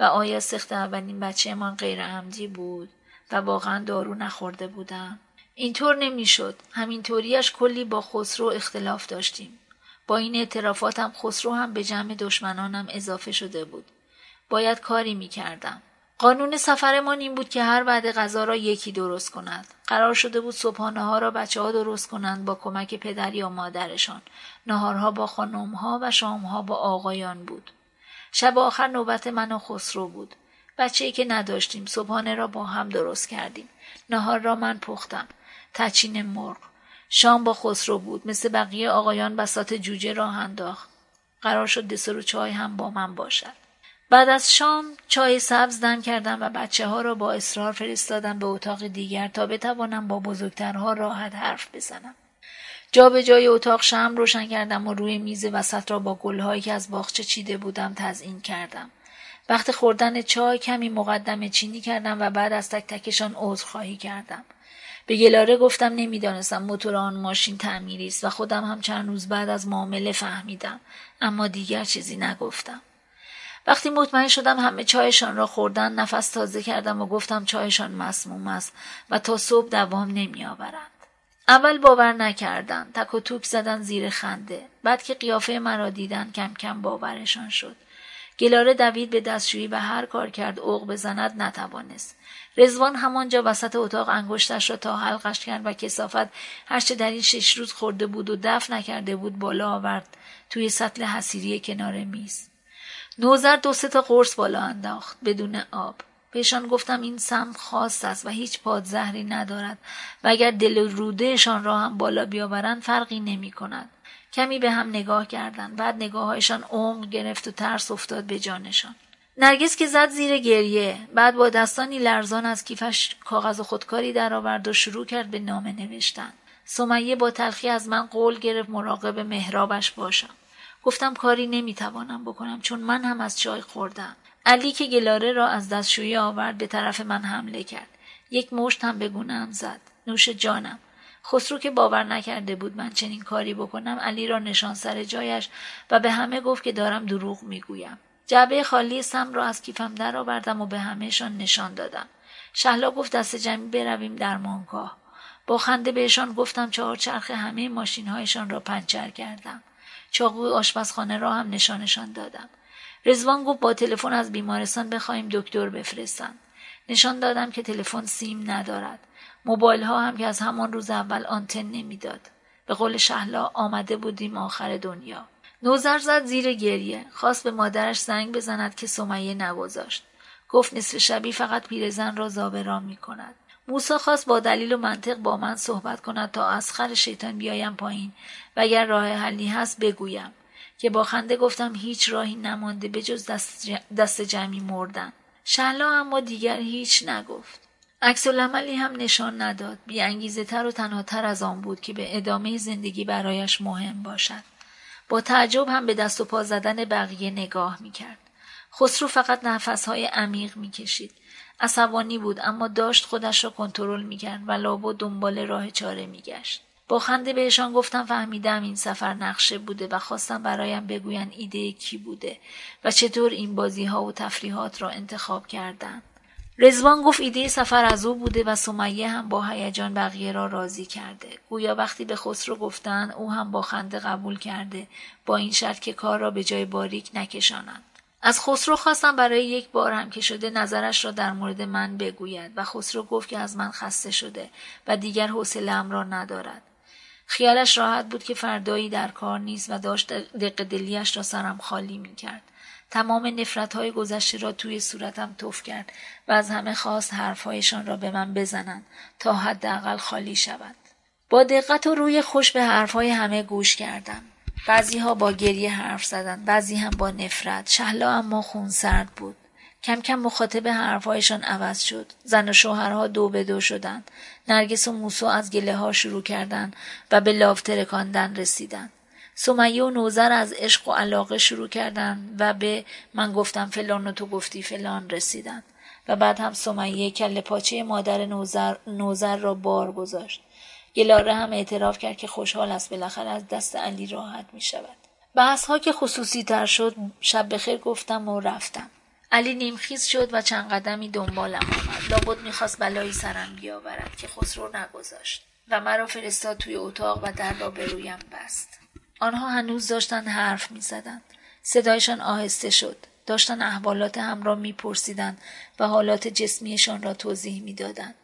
و آیا سخت اولین بچهمان غیر عمدی بود و واقعا دارو نخورده بودم اینطور نمی‌شد. همینطوریش کلی با خسرو اختلاف داشتیم. با این اعترافاتم خسرو هم به جمع دشمنانم اضافه شده بود. باید کاری می‌کردم. قانون سفرمان این بود که هر بعد غذا را یکی درست کند. قرار شده بود صبحانه ها را بچه ها درست کنند با کمک پدر یا مادرشان. نهارها با خانم ها و شامها با آقایان بود. شب آخر نوبت من و خسرو بود. بچه ای که نداشتیم صبحانه را با هم درست کردیم. نهار را من پختم. تچین مرغ. شام با خسرو بود مثل بقیه آقایان بسات جوجه راه انداخت قرار شد دسر و چای هم با من باشد بعد از شام چای سبز دم کردم و بچه ها را با اصرار فرستادم به اتاق دیگر تا بتوانم با بزرگترها راحت حرف بزنم. جا به جای اتاق شم روشن کردم و روی میز وسط را با گلهایی که از باغچه چیده بودم تزئین کردم. وقت خوردن چای کمی مقدم چینی کردم و بعد از تک تکشان خواهی کردم. به گلاره گفتم نمی‌دانستم موتور آن ماشین تعمیری است و خودم هم چند روز بعد از معامله فهمیدم اما دیگر چیزی نگفتم. وقتی مطمئن شدم همه چایشان را خوردن نفس تازه کردم و گفتم چایشان مسموم است و تا صبح دوام نمی آورند. اول باور نکردن تک و توک زدن زیر خنده بعد که قیافه مرا دیدن کم کم باورشان شد گلاره دوید به دستشویی و هر کار کرد اوق بزند نتوانست رزوان همانجا وسط اتاق انگشتش را تا حلقش کرد و کسافت هرچه در این شش روز خورده بود و دفع نکرده بود بالا آورد توی سطل حسیری کنار میز. نوزر دو سه تا قرص بالا انداخت بدون آب. بهشان گفتم این سم خاص است و هیچ پادزهری ندارد و اگر دل رودهشان را هم بالا بیاورند فرقی نمی کند. کمی به هم نگاه کردند. بعد نگاههایشان عمق گرفت و ترس افتاد به جانشان. نرگس که زد زیر گریه. بعد با دستانی لرزان از کیفش کاغذ و خودکاری درآورد و شروع کرد به نامه نوشتن. سمیه با تلخی از من قول گرفت مراقب مهرابش باشم. گفتم کاری نمی‌توانم بکنم چون من هم از چای خوردم. علی که گلاره را از دستشویی آورد به طرف من حمله کرد. یک مشت هم به گونهام زد. نوش جانم. خسرو که باور نکرده بود من چنین کاری بکنم علی را نشان سر جایش و به همه گفت که دارم دروغ می‌گویم. جعبه خالی سم را از کیفم درآوردم و به همهشان نشان دادم. شهلا گفت دست جمعی برویم در مانگاه. با خنده بهشان گفتم چهار چرخ همه ماشینهایشان را پنچر کردم. چاقوی آشپزخانه را هم نشانشان دادم. رزوان گفت با تلفن از بیمارستان بخواهیم دکتر بفرستند نشان دادم که تلفن سیم ندارد. موبایل ها هم که از همان روز اول آنتن نمی‌داد. به قول شهلا آمده بودیم آخر دنیا. نوزر زد زیر گریه. خواست به مادرش زنگ بزند که سمیه نگذاشت. گفت نصف شبی فقط پیرزن را زابران می کند موسا خواست با دلیل و منطق با من صحبت کند تا از خر شیطان بیایم پایین. و اگر راه حلی هست بگویم. که با خنده گفتم هیچ راهی نمانده به جز دست, دست جمعی مردن. شهلا اما دیگر هیچ نگفت. عکس هم نشان نداد. انگیزه تر و تنها تر از آن بود که به ادامه زندگی برایش مهم باشد. با تعجب هم به دست و پا زدن بقیه نگاه می‌کرد. خسرو فقط نفسهای عمیق می‌کشید. عصبانی بود اما داشت خودش را کنترل می‌کرد و لابا دنبال راه چاره میگشت. با خنده بهشان گفتم فهمیدم این سفر نقشه بوده و خواستم برایم بگوین ایده کی بوده و چطور این بازی ها و تفریحات را انتخاب کردند. رزوان گفت ایده سفر از او بوده و سمیه هم با هیجان بقیه را راضی کرده. گویا وقتی به خسرو گفتن او هم با خنده قبول کرده با این شرط که کار را به جای باریک نکشانند. از خسرو خواستم برای یک بار هم که شده نظرش را در مورد من بگوید و خسرو گفت که از من خسته شده و دیگر حوصلهام را ندارد. خیالش راحت بود که فردایی در کار نیست و داشت دق دلیش را سرم خالی می کرد. تمام نفرت های گذشته را توی صورتم توف کرد و از همه خواست حرفهایشان را به من بزنند تا حداقل خالی شود. با دقت و روی خوش به حرفهای همه گوش کردم. بعضی ها با گریه حرف زدند بعضی هم با نفرت. شهلا اما خون سرد بود. کم کم مخاطب حرفهایشان عوض شد. زن و شوهرها دو به دو شدند. نرگس و موسو از گله ها شروع کردند و به لاف ترکاندن رسیدند. سمیه و نوزر از عشق و علاقه شروع کردند و به من گفتم فلان و تو گفتی فلان رسیدند و بعد هم سمیه کل پاچه مادر نوزر, نوزر را بار گذاشت. گلاره هم اعتراف کرد که خوشحال است بالاخره از دست علی راحت می شود. بحث ها که خصوصی تر شد شب بخیر گفتم و رفتم. علی نیمخیز شد و چند قدمی دنبالم آمد. لابد می‌خواست بلایی سرم بیاورد که خسرو نگذاشت و مرا فرستاد توی اتاق و در را به رویم بست. آنها هنوز داشتن حرف می‌زدند. صدایشان آهسته شد. داشتن احوالات هم را میپرسیدند و حالات جسمیشان را توضیح می‌دادند.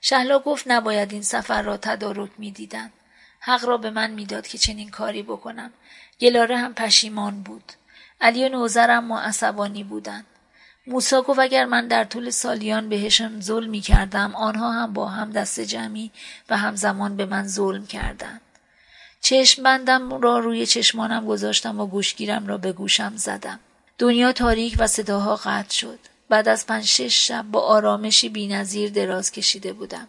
شهلا گفت نباید این سفر را تدارک می‌دیدند حق را به من می‌داد که چنین کاری بکنم. گلاره هم پشیمان بود. علی و نوزرم ما عصبانی بودند. موسا گفت اگر من در طول سالیان بهشان ظلم می کردم آنها هم با هم دست جمعی و همزمان به من ظلم کردند. چشم بندم را روی چشمانم گذاشتم و گوشگیرم را به گوشم زدم. دنیا تاریک و صداها قطع شد. بعد از پنج شش شب با آرامشی بینظیر دراز کشیده بودم.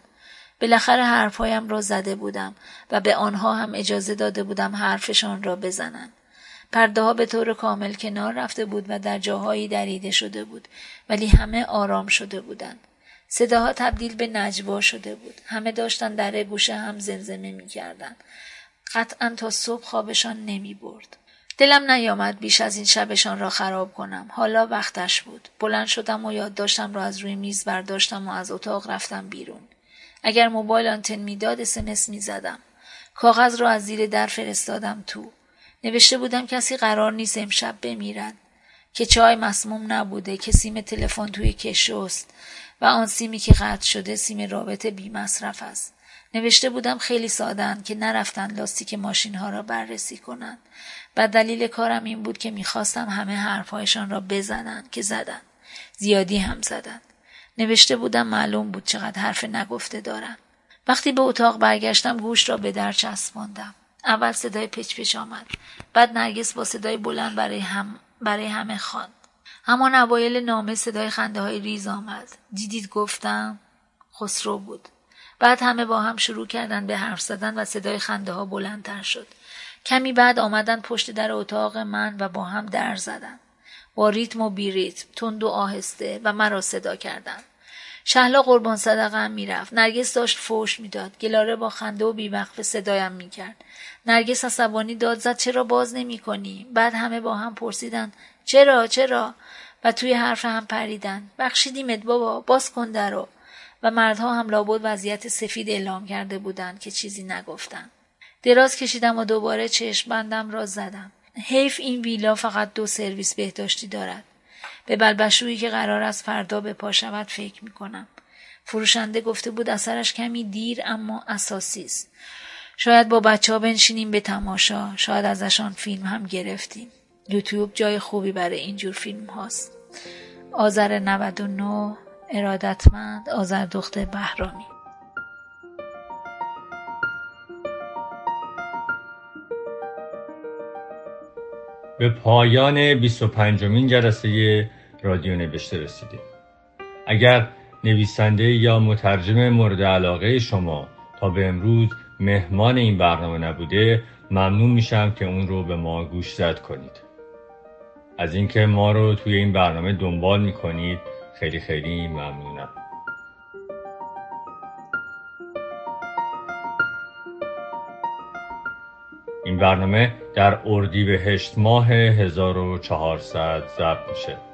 بالاخره حرفهایم را زده بودم و به آنها هم اجازه داده بودم حرفشان را بزنند. پرده ها به طور کامل کنار رفته بود و در جاهایی دریده شده بود ولی همه آرام شده بودند. صداها تبدیل به نجوا شده بود. همه داشتن در گوشه هم زمزمه می کردن. قطعا تا صبح خوابشان نمی برد. دلم نیامد بیش از این شبشان را خراب کنم. حالا وقتش بود. بلند شدم و یادداشتم را از روی میز برداشتم و از اتاق رفتم بیرون. اگر موبایل آنتن می‌داد اسمس می‌زدم. کاغذ را از زیر در فرستادم تو. نوشته بودم کسی قرار نیست امشب بمیرد که چای مسموم نبوده که سیم تلفن توی کشوست و آن سیمی که قطع شده سیم رابطه بی مصرف است نوشته بودم خیلی سادن که نرفتن لاستیک ماشین ها را بررسی کنند. و دلیل کارم این بود که می‌خواستم همه حرفهایشان را بزنند که زدن زیادی هم زدند. نوشته بودم معلوم بود چقدر حرف نگفته دارند وقتی به اتاق برگشتم گوش را به در چسباندم. اول صدای پچ پچ آمد. بعد نرگس با صدای بلند برای, هم برای همه خواند. همان اوایل نامه صدای خنده های ریز آمد. دیدید گفتم خسرو بود. بعد همه با هم شروع کردند به حرف زدن و صدای خنده ها بلندتر شد. کمی بعد آمدن پشت در اتاق من و با هم در زدند با ریتم و بی ریتم تند و آهسته و مرا صدا کردند شهلا قربان صدقه هم می‌رفت. نرگس داشت فوش می‌داد. گلاره با خنده و بیوقفه صدایم می‌کرد. نرگس عصبانی داد. زد چرا باز نمی کنی؟ بعد همه با هم پرسیدن. چرا چرا؟ و توی حرف هم پریدن. بخشیدیمت بابا باز کن درو. و مردها هم لابد وضعیت سفید اعلام کرده بودند که چیزی نگفتن دراز کشیدم و دوباره چشم بندم را زدم. حیف این ویلا فقط دو سرویس بهداشتی دارد. به بلبشویی که قرار است فردا به پا شود فکر می کنم. فروشنده گفته بود اثرش کمی دیر اما اساسی است. شاید با بچه ها بنشینیم به تماشا. شاید ازشان فیلم هم گرفتیم. یوتیوب جای خوبی برای اینجور فیلم هاست آذر 99 ارادتمند آزردخت بهرامی. به پایان 25 مین جلسه رادیو نوشته رسیدیم. اگر نویسنده یا مترجم مورد علاقه شما تا به امروز مهمان این برنامه نبوده ممنون میشم که اون رو به ما گوش زد کنید. از اینکه ما رو توی این برنامه دنبال می‌کنید خیلی خیلی ممنونم این برنامه در اردیبهشت ماه 1400 ضبط میشه